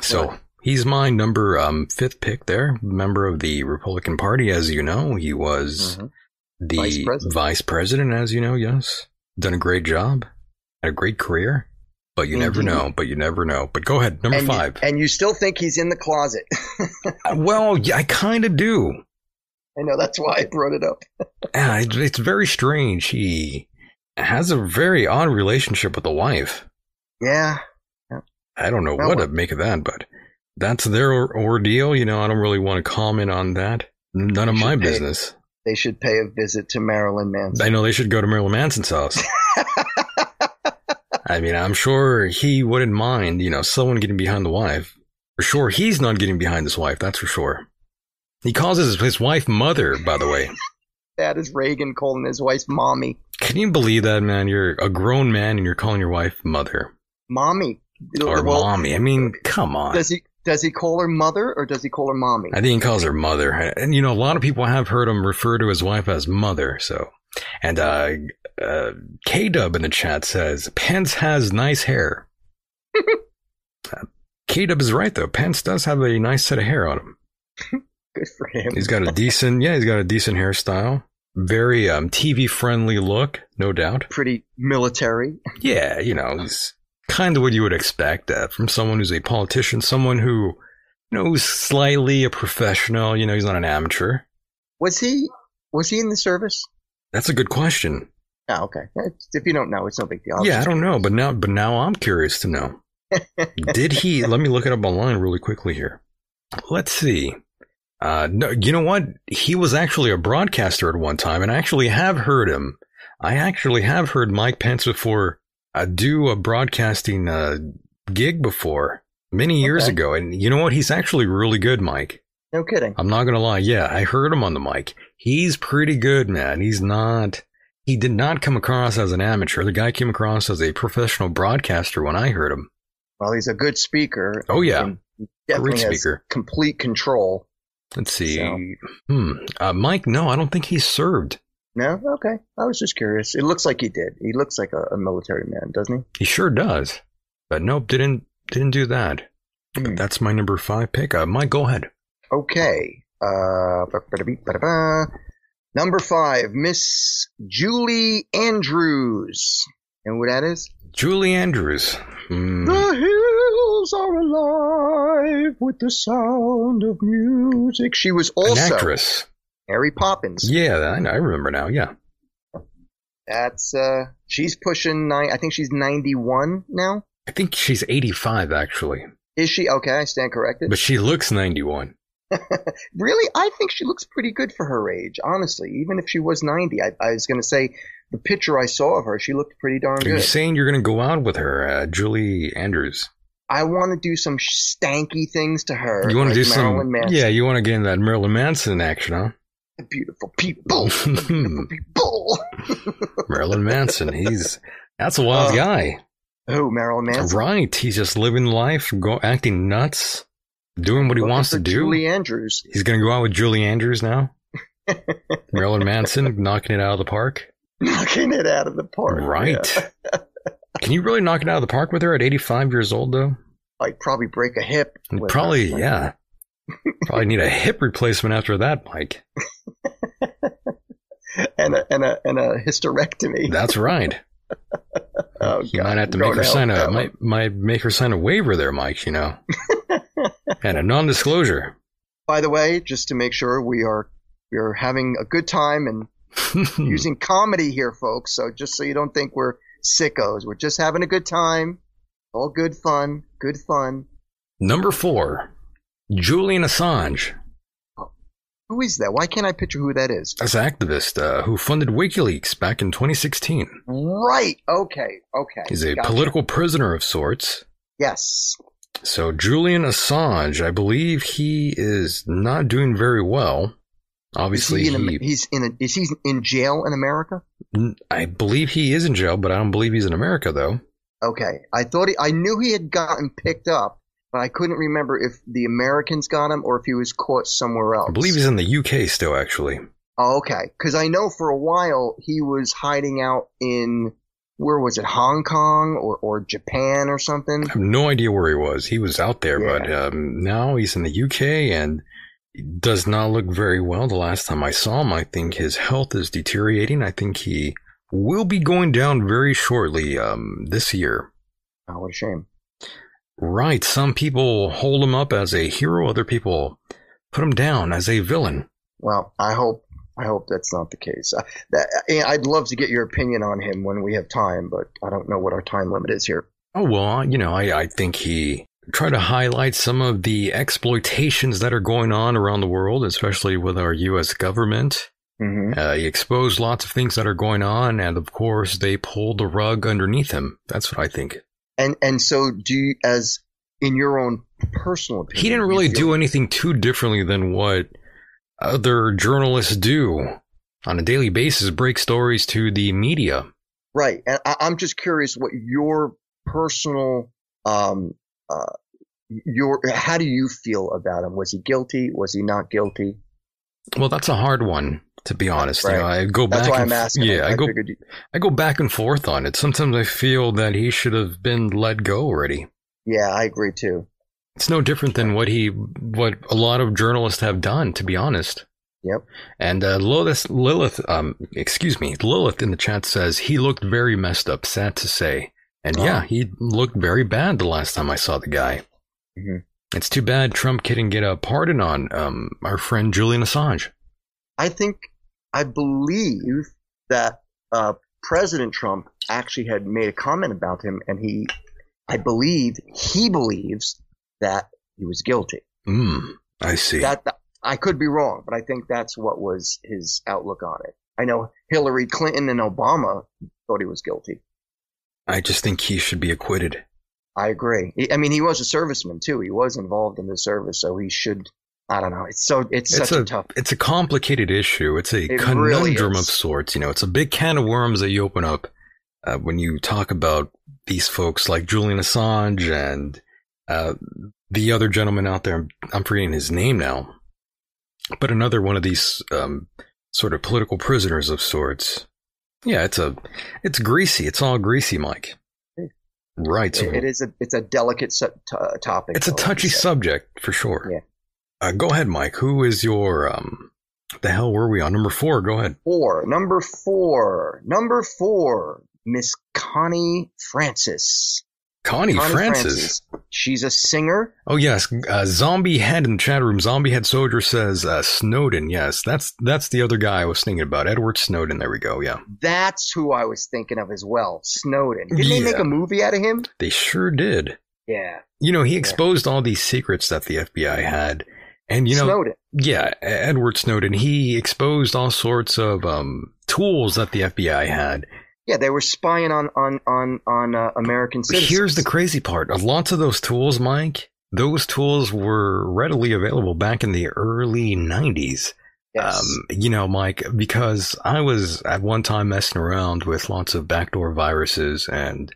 So he's my number um, fifth pick there, member of the Republican Party. As you know, he was the Mm-hmm. Vice president. vice president, as you know, yes. Done a great job, had a great career, but you never know, but you never know. But go ahead, number and you- five. and you still think he's in the closet. Uh, well, yeah, I kind of do. I know that's why I brought it up. Yeah, it's very strange. He has a very odd relationship with the wife. Yeah. I don't know Well, what to make of that, but that's their ordeal. You know, I don't really want to comment on that. None of my pay- business. They should pay a visit to Marilyn Manson. I know they should go to Marilyn Manson's house. I mean, I'm sure he wouldn't mind, you know, someone getting behind the wife. For sure, he's not getting behind his wife, that's for sure. He calls his, his wife mother, by the way. That is Reagan calling his wife mommy. Can you believe that, man? You're a grown man and you're calling your wife mother. Mommy. Or Well, mommy. I mean, come on. Does he does he call her mother or does he call her mommy? I think he calls her mother. And, you know, a lot of people have heard him refer to his wife as mother, so. And, uh, uh, K-Dub in the chat says, Pence has nice hair. uh, K-Dub is right, though. Pence does have a nice set of hair on him. Good for him. He's got a decent, yeah, he's got a decent hairstyle. Very, um, TV-friendly look, no doubt. Pretty military. Yeah, you know, he's kind of what you would expect uh, from someone who's a politician, someone who, you know, who's slightly a professional. You know, he's not an amateur. Was he was he in the service? That's a good question. Oh, okay. If you don't know, it's no big deal. yeah, I don't know, but now, but now I'm curious to know. Did he? Let me look it up online really quickly here. Let's see. Uh, no, you know what? He was actually a broadcaster at one time, and I actually have heard him. I actually have heard Mike Pence before uh, do a broadcasting uh, gig before many years Okay. ago, and you know what? He's actually really good, Mike. No kidding. I'm not gonna lie. Yeah, I heard him on the mic. He's pretty good, man. He's not. He did not come across as an amateur. The guy came across as a professional broadcaster when I heard him. Well, he's a good speaker. Oh, yeah. definitely Great has speaker. complete control. Let's see. So- Hmm. Uh, Mike, no, I don't think he served. No, okay. I was just curious. It looks like he did. He looks like a, a military man, doesn't he? He sure does. But nope, didn't didn't do that. But that's my number five pick. Uh, Mike, go ahead. Okay. Uh, number five, Miss Julie Andrews. And who that is? Julie Andrews. Hmm. The hills are alive with the sound of music. She was also An actress. Mary Poppins. Yeah, I, I remember now. Yeah. That's uh, she's pushing nine. I think she's ninety-one now. I think she's 85 actually, Is she okay? I stand corrected. but she looks 91. Really, I think she looks pretty good for her age. Honestly, even if she was ninety, I, I was going to say the picture I saw of her, she looked pretty darn Are you good. saying you're going to go out with her, uh, Julie Andrews? I want to do some stanky things to her. You want to do Marilyn some? Manson. Yeah, you want to get in that Marilyn Manson action, huh? The beautiful people. the beautiful people. Marilyn Manson. He's that's a wild Uh, guy, oh, Marilyn Manson. right? He's just living life, go acting nuts, doing what he Looking wants to do. Julie Andrews. He's going to go out with Julie Andrews now. Marilyn Manson knocking it out of the park. Knocking it out of the park. Right. yeah. Can you really knock it out of the park with her at 85 years old, though? I'd probably break a hip. Probably, her. yeah. Probably need a hip replacement after that, Mike. And a, and a, and a hysterectomy. That's right. Oh, You God. might have to make her sign a might might make her sign a waiver there, Mike. You know, and a non-disclosure. By the way, just to make sure we are we are having a good time and using comedy here, folks. So just so you don't think we're sickos, we're just having a good time. All good fun, good fun. Number four, Julian Assange. Who is that? Why can't I picture who that is? That's an activist uh, who funded WikiLeaks back in 2016. Right. Okay. Okay. He's a Gotcha. political prisoner of sorts. Yes. So Julian Assange, I believe he is not doing very well. Obviously, he in, he, he's in. A, is he in jail in America? I believe he is in jail, but I don't believe he's in America though. Okay. I thought he, I knew he had gotten picked up, but I couldn't remember if the Americans got him or if he was caught somewhere else. I believe he's in the UK still, actually. Oh, okay. Because I know for a while he was hiding out in where was it, Hong Kong or or Japan or something. I have no idea where he was. He was out there, but um, now he's in the UK and does not look very well. The last time I saw him, I think his health is deteriorating. I think he will be going down very shortly um, this year. Oh, what a shame. Right. Some people hold him up as a hero. Other people put him down as a villain. Well, I hope I hope that's not the case. Uh, that, I'd love to get your opinion on him when we have time, but I don't know what our time limit is here. Oh, well, you know, I, I think he tried to highlight some of the exploitations that are going on around the world, especially with our U.S. government. Mm-hmm. Uh, he exposed lots of things that are going on, and of course, they pulled the rug underneath him. That's what I think. And and so do you, as in your own personal opinion, He didn't really do anything too differently than what other journalists do on a daily basis break stories to the media. Right. And I, I'm just curious what your personal, um, uh, your, how do you feel about him? Was he guilty? Was he not guilty? Well, that's a hard one, to be honest. You know, I go That's back. why and I'm asking. Yeah, I- I, go. you- I go back and forth on it. Sometimes I feel that he should have been let go already. Yeah, I agree too. It's no different than what he, what a lot of journalists have done, to be honest. Yep. And uh, Lilith, Lilith, um, excuse me, Lilith in the chat says he looked very messed up. Sad to say, and Oh. yeah, he looked very bad the last time I saw the guy. Mhm. It's too bad Trump couldn't get a pardon on um, our friend Julian Assange. I think, I believe that, uh, President Trump actually had made a comment about him and he, I believe he believes that he was guilty. Hmm, I see. That, I could be wrong, but I think that's what was his outlook on it. I know Hillary Clinton and Obama thought he was guilty. I just think he should be acquitted. I agree. I mean, he was a serviceman too. He was involved in the service, so he should. I don't know. It's so it's, It's such a, a tough. it's a complicated issue. It's a It conundrum really of sorts. You know, it's a big can of worms that you open up uh, when you talk about these folks like Julian Assange and uh, the other gentleman out there. I'm forgetting his name now, but another one of these um, sort of political prisoners of sorts. Yeah, it's a it's greasy. It's all greasy, Mike. Right. So It- is a it's a delicate su- t- topic. it's a touchy subject for sure. Yeah. Uh, go ahead, Mike. Who is your um? The hell were we on number four? Go ahead. Four. Number four. Number four. Miss Connie Francis. Connie, Francis. She's a singer. Oh yes, uh, Zombie Head in the chat room. Zombie Head Soldier says uh, Snowden. Yes, that's that's the other guy I was thinking about. Edward Snowden. There we go. Yeah, That's who I was thinking of as well. Snowden. Didn't they make a movie out of him? they sure did. Yeah. You know, he exposed all these secrets that the FBI had, and you know, Snowden. yeah, Edward Snowden. He exposed all sorts of um, tools that the FBI had. Yeah, they were spying on on on on uh, American citizens. Here's the crazy part. Lots of those tools, Mike, those tools were readily available back in the early 90s. Yes. Um, you know, Mike, because I was at one time messing around with lots of backdoor viruses and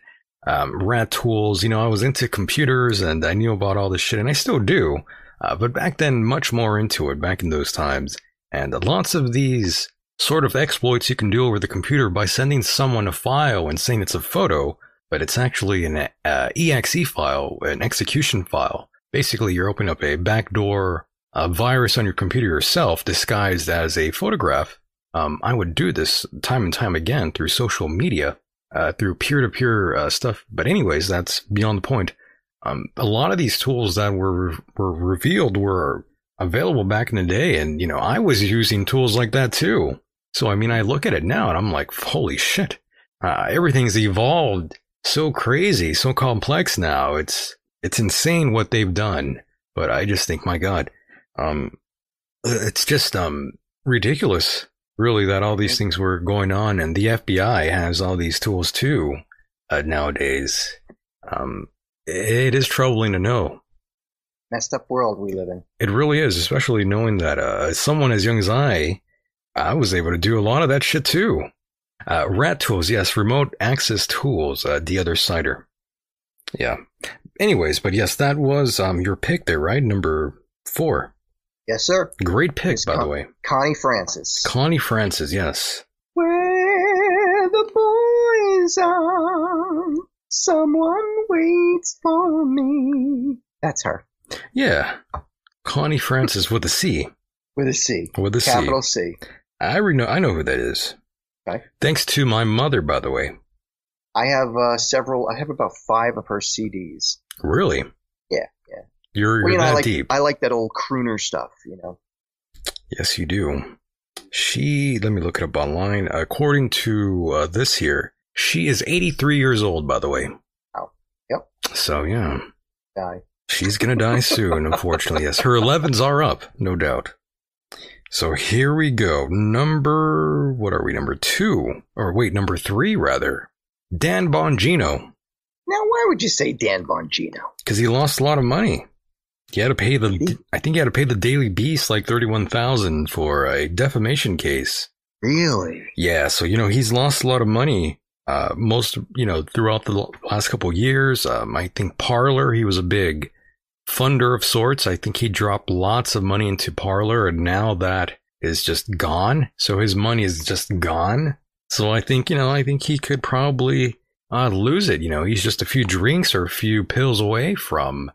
um, rat tools. You know, I was into computers and I knew about all this shit, and I still do. Uh, but back then, much more into it back in those times. And lots of these sort of exploits you can do over the computer by sending someone a file and saying it's a photo, but it's actually an uh, exe file, an execution file. Basically, you're opening up a backdoor uh, virus on your computer yourself disguised as a photograph. Um, I would do this time and time again through social media, uh, through peer-to-peer uh, stuff. But anyways, that's beyond the point. Um, a lot of these tools that were were revealed were available back in the day, and you know I was using tools like that too. So I mean, I look at it now and I'm like, holy shit! Uh, everything's evolved so crazy, so complex now. It's it's insane what they've done. But I just think, my God, um, it's just um ridiculous, really, that all these things were going on, and the FBI has all these tools too uh, nowadays. Um, it is troubling to know. Messed up world we live in. It really is, especially knowing that uh, someone as young as I, I was able to do a lot of that shit too. Uh, rat tools, yes, remote access tools. Uh, the other cider. Yeah. Anyways, but yes, that was um your pick there, right? Number four. Yes, sir. Great pick, by the way. Connie Francis. Connie Francis, yes. Where the boys are, someone waits for me. That's her. Yeah. Connie Francis with a C. With a C. With a C. Capital C. I re- know I know who that is. Okay. Thanks to my mother, by the way. I have uh, several. I have about five of her CDs. Really? Yeah, yeah. You're, Well, you're you know, that I like deep. I like that old crooner stuff. You know. Yes, you do. She, let me look it up online. According to uh, this here, she is 83 years old, by the way. Oh, yep. So, yeah. Die. She's gonna die soon, unfortunately. Yes, her 11s are up, no doubt. So here we go. Number, what are we? Number two, or wait, number three rather. Dan Bongino, Now, why would you say Dan Bongino? because he lost a lot of money. He had to pay the, I think he had to pay the Daily Beast like thirty-one thousand for a defamation case. Really? Yeah, so you know he's lost a lot of money. Uh, most you know throughout the last couple of years. Um, I think Parler he was a big funder of sorts. I think he dropped lots of money into Parler, and now that is just gone. So his money is just gone. So I think you know I think he could probably uh, lose it. You know, he's just a few drinks or a few pills away from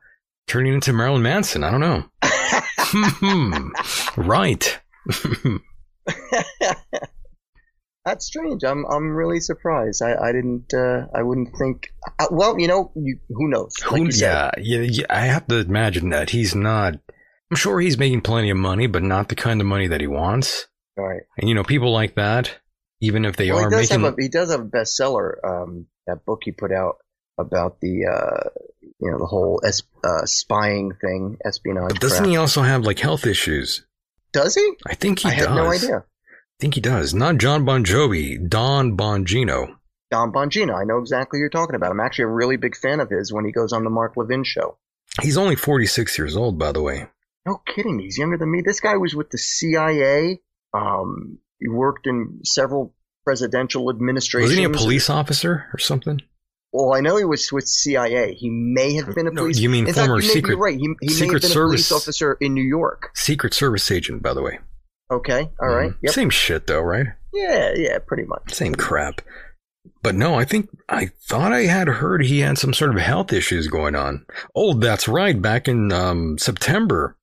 turning into Marilyn Manson. I don't know. Hmm. right. That's strange. I'm I'm really surprised. I I didn't. Uh, I wouldn't think. Uh, well, you know, you, who knows? Like Who, yeah, yeah, yeah, I have to imagine that he's not. I'm sure he's making plenty of money, but not the kind of money that he wants. Right. And you know, people like that, even if they well, are he making, a he does have a bestseller. Um, that book he put out about the uh, you know, the whole es- uh, spying thing, espionage. but doesn't crap. he also have like health issues? Does he? I think he I does. had no idea. Think he does. Not John Bon Jovi, Don Bongino. Don Bongino. I know exactly who you're talking about. I'm actually a really big fan of his when he goes on the Mark Levin show. He's only 46 years old, by the way. No kidding. He's younger than me. This guy was with the CIA. Um, he worked in several presidential administrations. Wasn't he a police officer or something? Well, I know he was with CIA. He may have been a No, police. you mean in fact, former you may secret- right. He, he may have Secret been a Service- police officer in New York. Secret Service agent, by the way. Okay. All right. Yep. Same shit, though, right? Yeah. Yeah. Pretty much. Same crap. But no, I think I thought I had heard he had some sort of health issues going on. Oh, that's right. Back in um, September,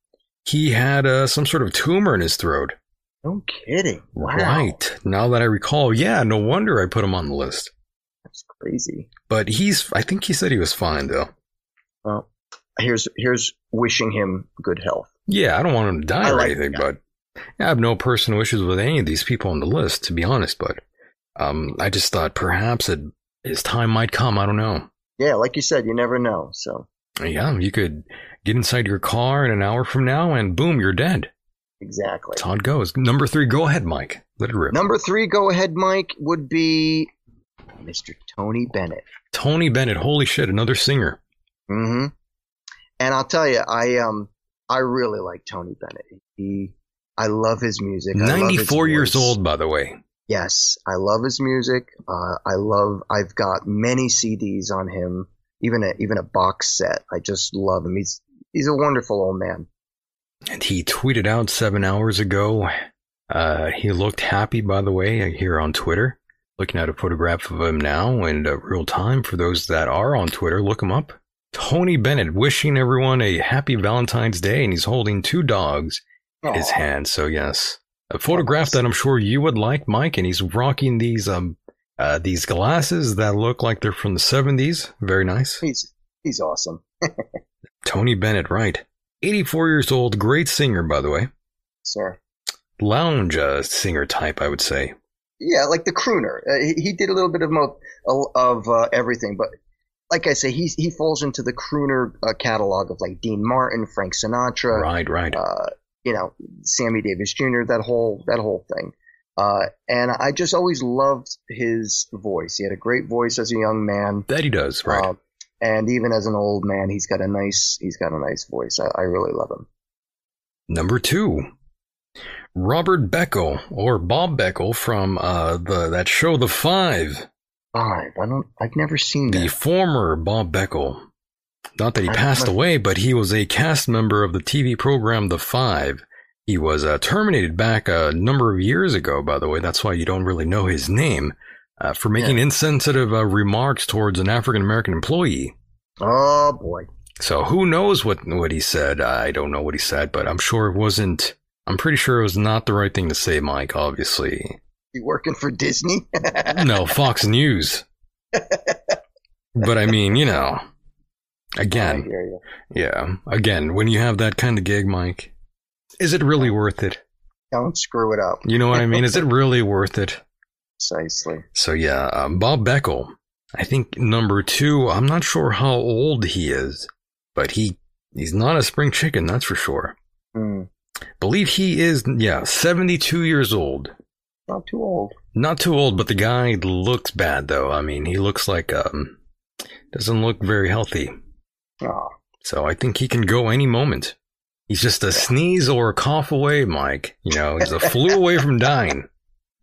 he had uh, some sort of tumor in his throat. No kidding. Wow. Right. Now that I recall, yeah, no wonder I put him on the list. That's crazy. But he's, I think he said he was fine, though. Well, here's here's wishing him good health. Yeah, I don't want him to die I or like anything, but I have no personal issues with any of these people on the list, to be honest. But um, I just thought perhaps it, his time might come. I don't know. Yeah, like you said, you never know. So Yeah, you could get inside your car in an hour from now and boom, you're dead. exactly. That's how it goes. Number three, go ahead, Mike. Let it rip. Number three, go ahead, Mike, would be Mr. Tony Bennett. Tony Bennett. Holy shit, another singer. Mm hmm And I'll tell you, I um, I really like Tony Bennett. He, I love his music. I love his 94 years voice. old, by the way. Yes, I love his music. Uh, I love. I've got many CDs on him, even a even a box set. I just love him. He's he's a wonderful old man. And he tweeted out seven hours ago. Uh, he looked happy, by the way, here on Twitter. Looking at a photograph of him now in uh, real time. For those that are on Twitter, look him up. Tony Bennett wishing everyone a happy Valentine's Day, and he's holding two dogs in his hand. So yes, a photograph that I'm sure you would like, Mike. And he's rocking these um uh, these glasses that look like they're from the 70s. Very nice. He's he's awesome. Tony Bennett, right? 84 years old, great singer, by the way. Sir. Lounge uh, singer type, I would say. Yeah, like the crooner. Uh, he, he did a little bit of mo- of uh, everything, but like I say, he he falls into the crooner uh, catalog of like Dean Martin, Frank Sinatra. Right, right. Uh, you know, Sammy Davis Jr. That whole that whole thing. Uh, and I just always loved his voice. He had a great voice as a young man. That he does, right? Uh, and even as an old man, he's got a nice he's got a nice voice. I, I really love him. Number two, Robert Beckel or Bob Beckel from uh, the that show The Five. Five. I don't. I've never seen the that. former Bob Beckel. Not that he passed away, but he was a cast member of the TV program The Five. He was uh, terminated back a number of years ago, by the way. That's why you don't really know his name uh, for making insensitive uh, remarks towards an African American employee. Oh boy. So who knows what what he said? I don't know what he said, but I'm sure it wasn't. I'm pretty sure it was not the right thing to say, Mike. Obviously, You working for Disney? no Fox News. But I mean, you know, again, yeah, again, when you have that kind of gig, Mike, is it really worth it? Don't screw it up. You know what I mean? Is it really worth it? Precisely. So yeah, um, Bob Beckel. I think number two. I'm not sure how old he is, but he he's not a spring chicken, that's for sure. Hmm. Believe he is, yeah, 72 years old. Not too old. Not too old, but the guy looks bad though. I mean, he looks like um doesn't look very healthy. Oh. So I think he can go any moment. He's just a sneeze or a cough away, Mike. You know, he's a flu away from dying.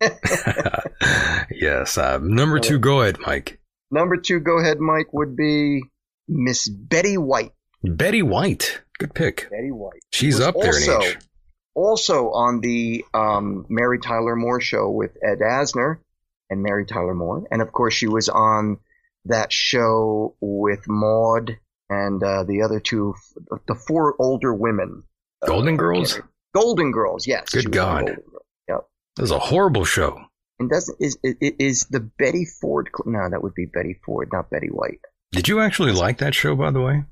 yes. Uh, number two, go ahead, Mike. Number two, go ahead, Mike, would be Miss Betty White. Betty White. Good pick. Betty White. She's up there also, in age. Also on the um, Mary Tyler Moore show with Ed Asner and Mary Tyler Moore. And of course, she was on that show with Maude and uh, the other two, the four older women. Golden Uh, Girls? Golden Girls, yes. Good she was on God. Yep. That was a horrible show. And doesn't is, is is the Betty Ford? No, that would be Betty Ford, not Betty White. Did you actually like that show, by the way?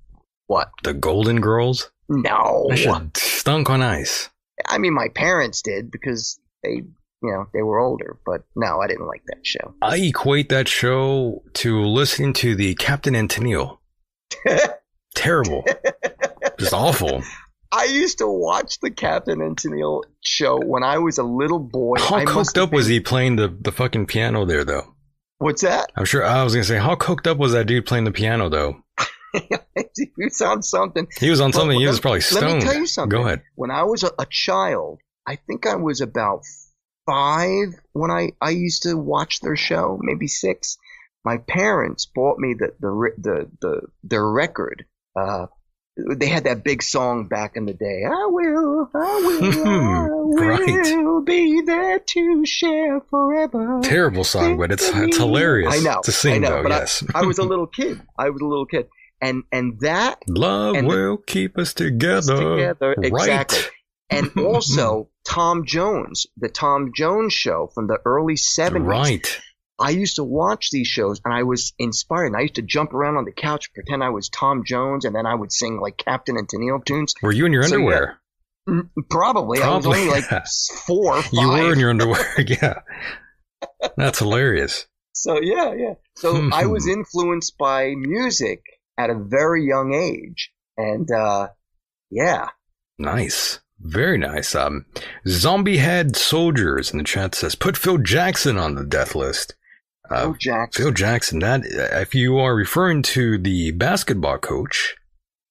What? The Golden Girls? No. Stunk on ice. I mean, my parents did because they, you know, they were older. But no, I didn't like that show. I equate that show to listening to the Captain and Tennille. Terrible. Just awful. I used to watch the Captain and Tennille show when I was a little boy. How I coked up was he playing the, the fucking piano there, though? What's that? I'm sure I was gonna say, how coked up was that dude playing the piano, though? you sound something. He was on But something. He was probably stoned. Let me tell you something. Go ahead. When I was a, a child, I think I was about five when I, I used to watch their show, maybe six. My parents bought me the the the, the their record. Uh, they had that big song back in the day. I will, I will, I will Right. be there to share forever. Terrible song, but it's it's hilarious. I know. to sing I know, though. but yes. I, was a little kid. I was a little kid, and and that Love and the- will keep us together. together Right. exactly. And also Tom Jones, the Tom Jones show from the early seventies. Right. I used to watch these shows and I was inspired. And I used to jump around on the couch, pretend I was Tom Jones, and then I would sing like Captain and Tennille tunes. Were you in your So, yeah. underwear? Mm, Probably. I was Probably, only like yeah. four five. You were in your underwear. yeah. That's hilarious. So yeah, yeah. So I was influenced by music at a very young age, and uh, yeah, Nice. Very nice. Um, Zombie Head Soldiers in the chat says, put Phil Jackson on the death list. Uh, Phil Jackson. Phil Jackson. That, if you are referring to the basketball coach,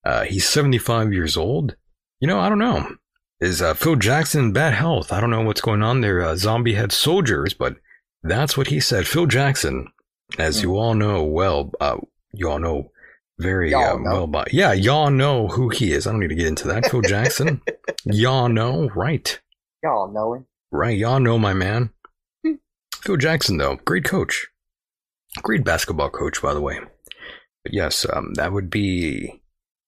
uh, he's 75 years old. You know, I don't know. Is uh, Phil Jackson in bad health? I don't know what's going on there. Uh, Zombie Head Soldiers, but that's what he said. Phil Jackson, as you all know well, uh, you all know very Y'all uh, know. well by yeah, y'all know who he is. I don't need to get into that. Phil Jackson, y'all know, right? y'all know him. Right, y'all know my man. Phil Jackson, though, great coach, great basketball coach, by the way. But yes, um, that would be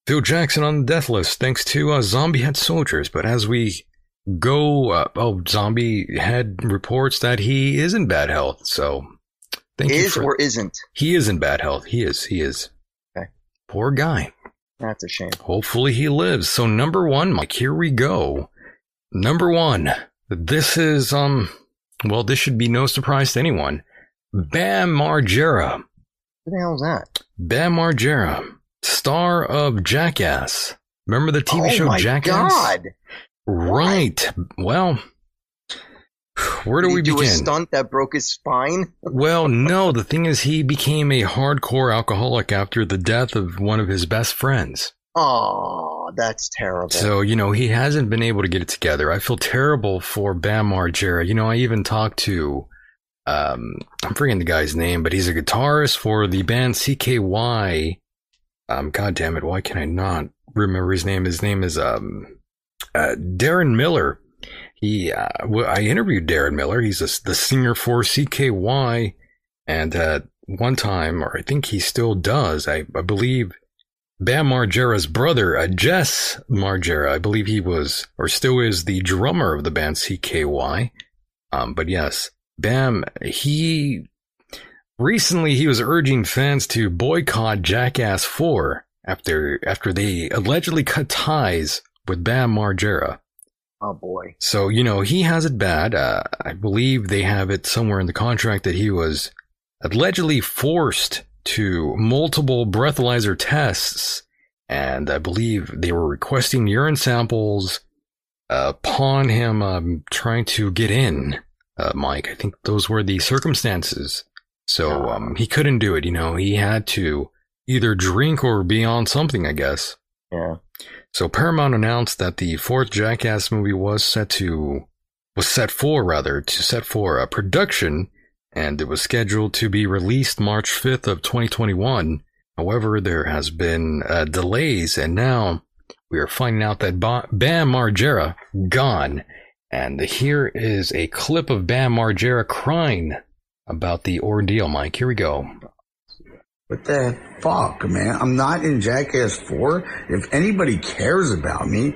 Phil Jackson on the death list, thanks to uh, Zombie Head Soldiers. But as we go, uh, oh, Zombie Head reports that he is in bad health. So thank you Is or isn't? he is in bad health. He is. He is. Okay. Poor guy. That's a shame. Hopefully he lives. So number one, Mike, here we go. Number one. This is um well, this should be no surprise to anyone. Bam Margera. Who the hell's that? Bam Margera, star of Jackass. Remember the TV oh show my Jackass? God! Right. Well, where do Did we he do a stunt that broke his spine? Well, no, the thing is, he became a hardcore alcoholic after the death of one of his best friends. Oh, that's terrible. So, you know, he hasn't been able to get it together. I feel terrible for Bam Margera. You know, I even talked to, um, I'm forgetting the guy's name, but he's a guitarist for the band CKY. Um, God damn it, why can I not remember his name? His name is, um, uh, Deron Miller. He, uh, I interviewed Deron Miller. He's a, the singer for CKY. And, uh, one time, or I think he still does, I, I believe Bam Margera's brother, uh, Jess Margera, I believe he was, or still is the drummer of the band CKY. Um, but yes, Bam, he, recently he was urging fans to boycott Jackass 4 after, after they allegedly cut ties with Bam Margera. Oh boy. So, you know, he has it bad. Uh, I believe they have it somewhere in the contract that he was allegedly forced to multiple breathalyzer tests. And I believe they were requesting urine samples uh, upon him um, trying to get in, uh, Mike. I think those were the circumstances. So um, he couldn't do it. You know, he had to either drink or be on something, I guess. Yeah. So Paramount announced that the fourth Jackass movie was set to was set for rather to set for a production, and it was scheduled to be released March 5th of 2021. However, there has been uh, delays, and now we are finding out that ba- Bam Margera gone. And here is a clip of Bam Margera crying about the ordeal. Mike, here we go. What the fuck, man? I'm not in Jackass 4. If anybody cares about me,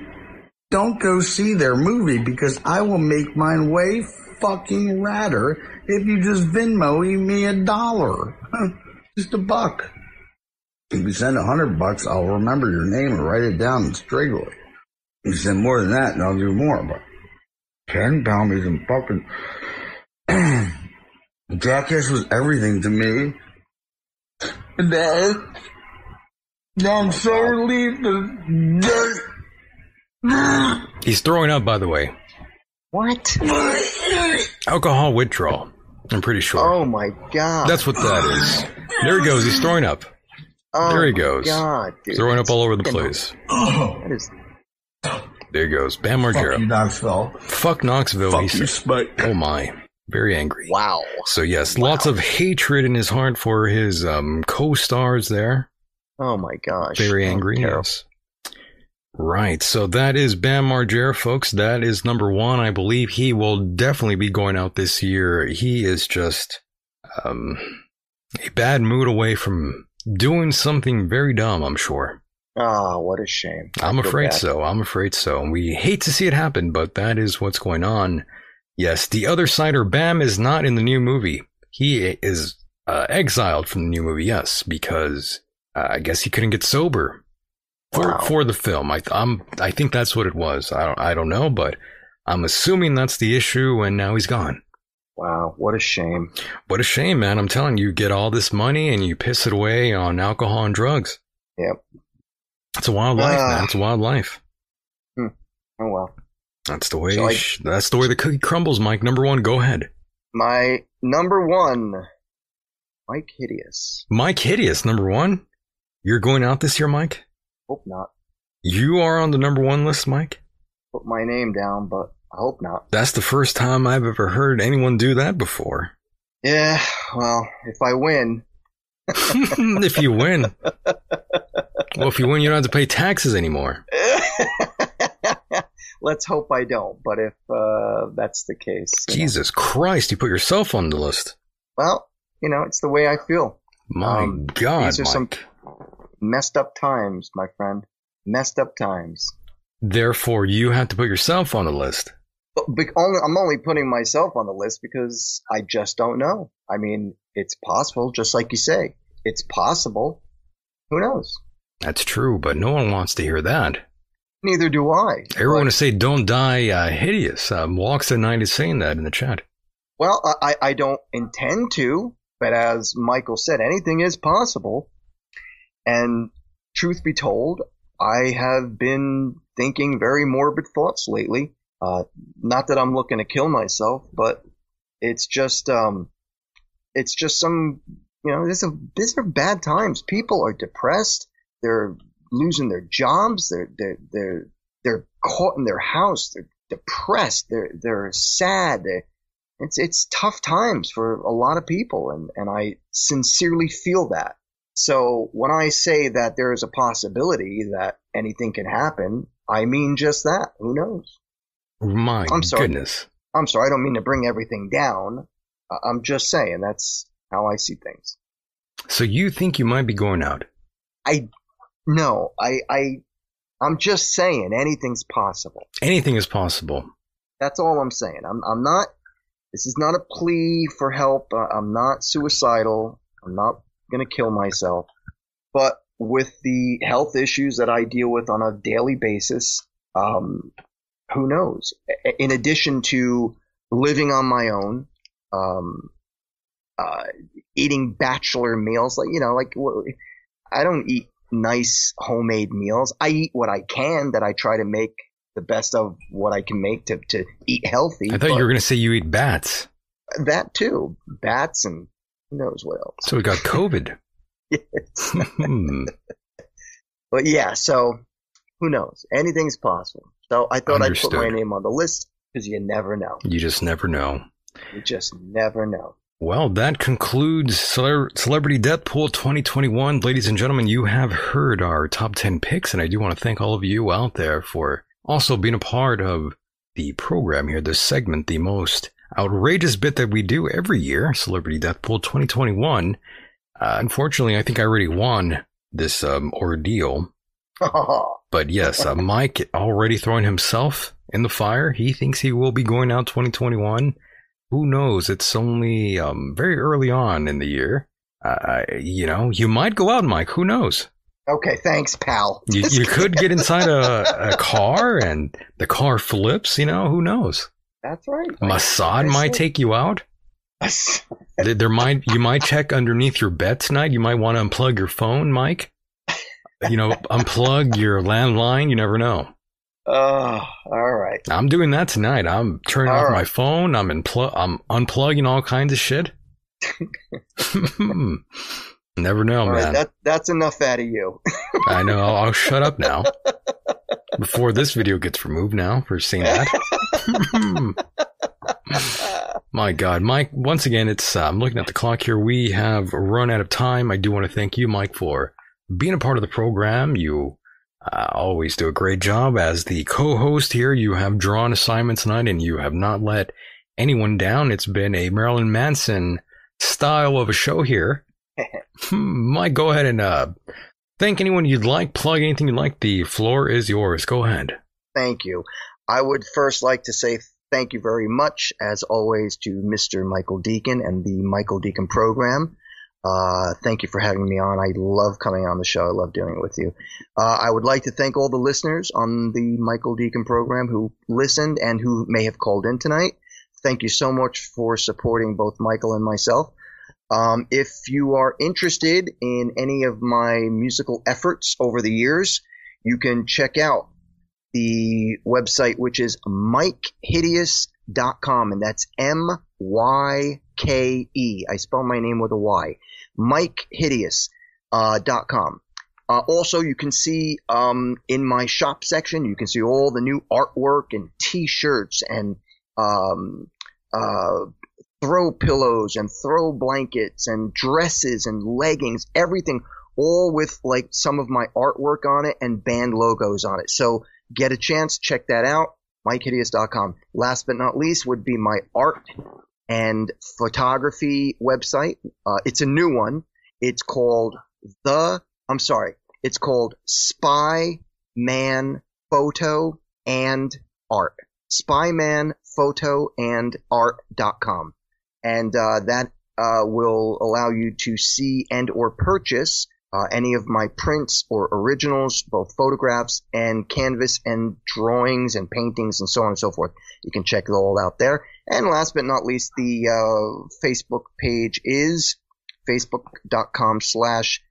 don't go see their movie because I will make mine way fucking radder if you just Venmo me a dollar. just a buck. If you send a hundred bucks, I'll remember your name and write it down straight away. If you send more than that, and I'll do more, but ten pound isn't fucking. Jackass was everything to me. Dad, I'm so relieved the dirt. He's throwing up, by the way. What? Alcohol withdrawal. I'm pretty sure. Oh my god. That's what that is. There he goes. He's throwing up. Oh there he my goes. God, dude. Throwing up all over the place. That is There he goes. Bam Margera. Fuck you, Knoxville. Fuck Knoxville. Fuck he you. Spike. Oh my. Very angry. wow. So yes, lots of hatred in his heart for his um, co-stars there. Oh my gosh. Very Oh, angry. terrible. Yes. Right. So that is Bam Margera, folks. That is number one. I believe he will definitely be going out this year. He is just um, a bad mood away from doing something very dumb. I'm sure. Oh, what a shame. I I'm afraid so. I'm afraid so. We hate to see it happen, but that is what's going on. Yes, the other sider Bam is not in the new movie. He is uh, exiled from the new movie. Yes, because uh, I guess he couldn't get sober for Wow. for the film. I I'm I think that's what it was. I don't I don't know, but I'm assuming that's the issue, and now he's gone. Wow, what a shame. What a shame, man! I'm telling you, you get all this money and you piss it away on alcohol and drugs. Yep. It's a wild life, Ah. man. It's a wild life. Oh well. That's the way. So I- that's the way the cookie crumbles, Mike. Number one, go ahead. My number one, Mike Hideous. Mike Hideous, number one. You're going out this year, Mike. Hope not. You are on the number one list, Mike. Put my name down, but I hope not. That's the first time I've ever heard anyone do that before. Yeah, well, if I win, if you win, well, if you win, you don't have to pay taxes anymore. let's hope I don't. But if uh, that's the case, know. Jesus Christ, you put yourself on the list. well, you know, it's the way I feel. My Um, God, these are Mike. some messed up times, my friend. Messed up times. Therefore, you have to put yourself on the list. But, but only, I'm only putting myself on the list because I just don't know. I mean, it's possible, just like you say. It's possible. Who knows? That's true, but no one wants to hear that. Neither do I. Everyone to say "Don't die uh, hideous." Um, Walks at night is saying that in the chat. Well, I, I don't intend to, but as Michael said, anything is possible. And truth be told, I have been thinking very morbid thoughts lately. Uh, not that I'm looking to kill myself, but it's just, um, it's just some, you know, this these are bad times. People are depressed. They're losing their jobs. They're, they're, they're, they're caught in their house. They're depressed. They're, they're sad. It's, it's tough times for a lot of people. And, and I sincerely feel that. So when I say that there is a possibility that anything can happen, I mean just that. Who knows? My I'm sorry. goodness. I'm sorry. I don't mean to bring everything down. I'm just saying that's how I see things. So you think you might be going out? I no. I I I'm just saying anything's possible. Anything is possible. That's all I'm saying. I'm I'm not. This is not a plea for help. I'm not suicidal. I'm not going to kill myself. But with the health issues that I deal with on a daily basis, um, who knows? In addition to living on my own, um, uh, eating bachelor meals, like, you know, like, I don't eat nice homemade meals. I eat what I can that I try to make the best of what I can make to, to eat healthy. I thought you were going to say you eat bats. That too. Bats and knows what else. So we got COVID. yes. Hmm. but yeah, so who knows? Anything's possible. So I thought Understood. I'd put my name on the list because you never know. You just never know. You just never know. Well, that concludes Cele- Celebrity Death Pool 2021. Ladies and gentlemen, you have heard our top 10 picks, and I do want to thank all of you out there for also being a part of the program here, this segment, the most outrageous bit that we do every year, Celebrity Death Pool 2021. Uh, unfortunately, I think I already won this um, ordeal. but yes, uh, Mike already throwing himself in the fire. He thinks he will be going out 2021. Who knows? It's only um, very early on in the year. Uh, you know, you might go out, Mike. Who knows? Okay, thanks, pal. You, you could get inside a, a car and the car flips. You know, who knows? That's right. Mossad might take you out. there might you might check underneath your bed tonight. You might want to unplug your phone, Mike. You know, unplug your landline. You never know. Oh, all right. I'm doing that tonight. I'm turning All off right. my phone. I'm in I'm unplugging all kinds of shit. Never know, All man. right, that that's enough out of you. I know. I'll, I'll shut up now. Before this video gets removed now for saying that. My God, Mike, once again, it's, uh, I'm looking at the clock here. We have run out of time. I do want to thank you, Mike, for being a part of the program. You uh, always do a great job as the co-host here. You have drawn assignments tonight and you have not let anyone down. It's been a Marilyn Manson style of a show here. Hmm, Mike, go ahead and, uh, thank anyone you'd like, plug anything you'd like. The floor is yours. Go ahead. Thank you. I would first like to say thank you very much, as always, to Mr. Michael Decon and the Michael Decon program. Uh, thank you for having me on. I love coming on the show. I love doing it with you. Uh, I would like to thank all the listeners on the Michael Decon program who listened and who may have called in tonight. Thank you so much for supporting both Michael and myself. Um, if you are interested in any of my musical efforts over the years, you can check out the website, which is MikeHideous.com, and that's M Y K E. I spell my name with a Y. MikeHideous uh. Uh, also, you can see um, in my shop section, you can see all the new artwork and T-shirts and um, uh, throw pillows and throw blankets and dresses and leggings, everything, all with like some of my artwork on it and band logos on it. So get a chance, check that out, MikeHideous.com. Last but not least would be my art and photography website. Uh, it's a new one. It's called the, I'm sorry, it's called Spy Man Photo and Art. Spyman Photo and uh, that, uh, will allow you to see and or purchase uh, any of my prints or originals, both photographs and canvas and drawings and paintings and so on and so forth. You can check it all out there. And last but not least, the Facebook page is facebook.com slash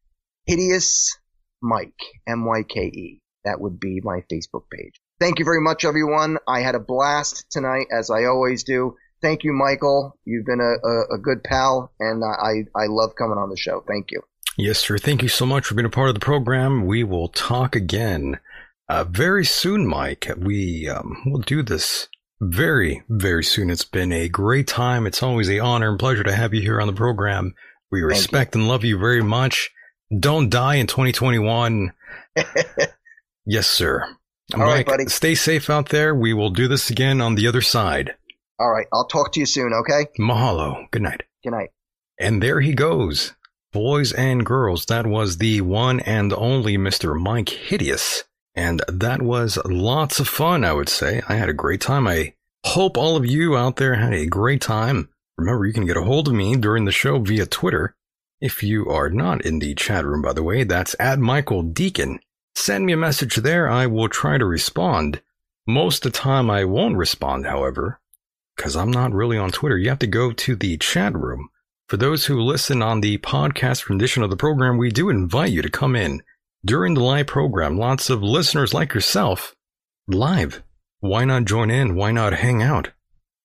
hideous Mike, M-Y-K-E. that would be my Facebook page. Thank you very much, everyone. I had a blast tonight, as I always do. Thank you, Michael. You've been a, a, a good pal, and I, I love coming on the show. Thank you. Yes, sir. Thank you so much for being a part of the program. We will talk again uh, very soon, Mike. We um, will do this very, very soon. It's been a great time. It's always a honor and pleasure to have you here on the program. We respect and love you very much. Don't die in 2021. yes, sir. All right, Mike, buddy. stay safe out there. We will do this again on the other side. All right. I'll talk to you soon, okay? Mahalo. Good night. Good night. And there he goes. Boys and girls, that was the one and only Mr. Mike Hideous. And that was lots of fun, I would say. I had a great time. I hope all of you out there had a great time. Remember, you can get a hold of me during the show via Twitter. If you are not in the chat room, by the way, that's at Michael Decon. Send me a message there. I will try to respond. Most of the time, I won't respond, however, because I'm not really on Twitter. You have to go to the chat room. For those who listen on the podcast rendition of the program, we do invite you to come in during the live program. Lots of listeners like yourself live. Why not join in? Why not hang out?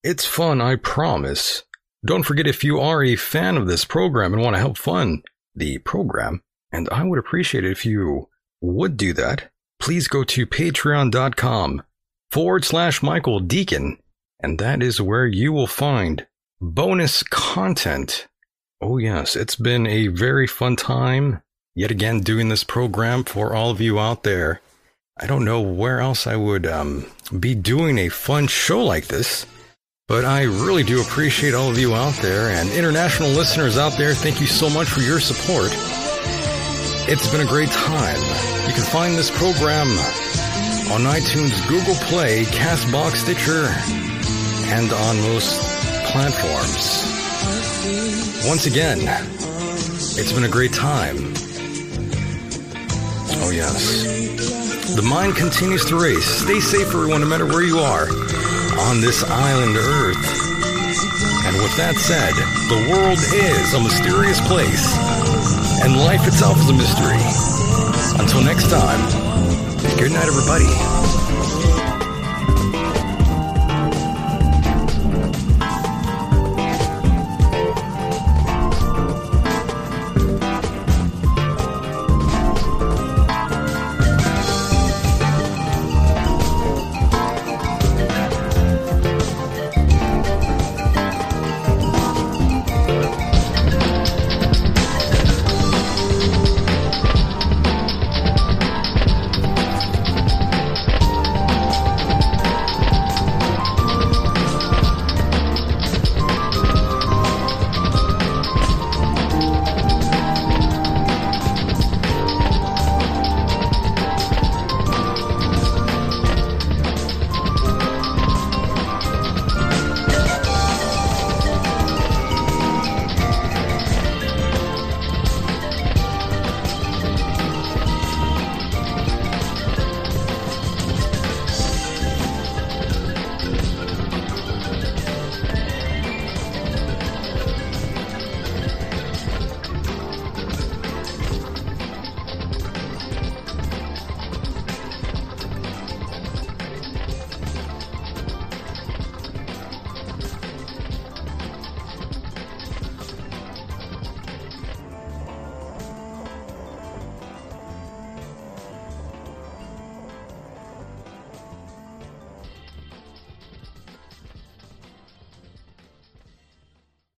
It's fun, I promise. Don't forget if you are a fan of this program and want to help fund the program, and I would appreciate it if you would do that, please go to patreon.com forward slash Michael Decon, and that is where you will find bonus content. Oh, yes, it's been a very fun time yet again doing this program for all of you out there. I don't know where else I would um, be doing a fun show like this, but I really do appreciate all of you out there and international listeners out there. Thank you so much for your support. It's been a great time. You can find this program on iTunes, Google Play, Castbox, Stitcher, and on most platforms. Once again, it's been a great time. Oh, yes. The mind continues to race. Stay safe, everyone, no matter where you are on this island Earth. And with that said, the world is a mysterious place, and life itself is a mystery. Until next time, good night, everybody.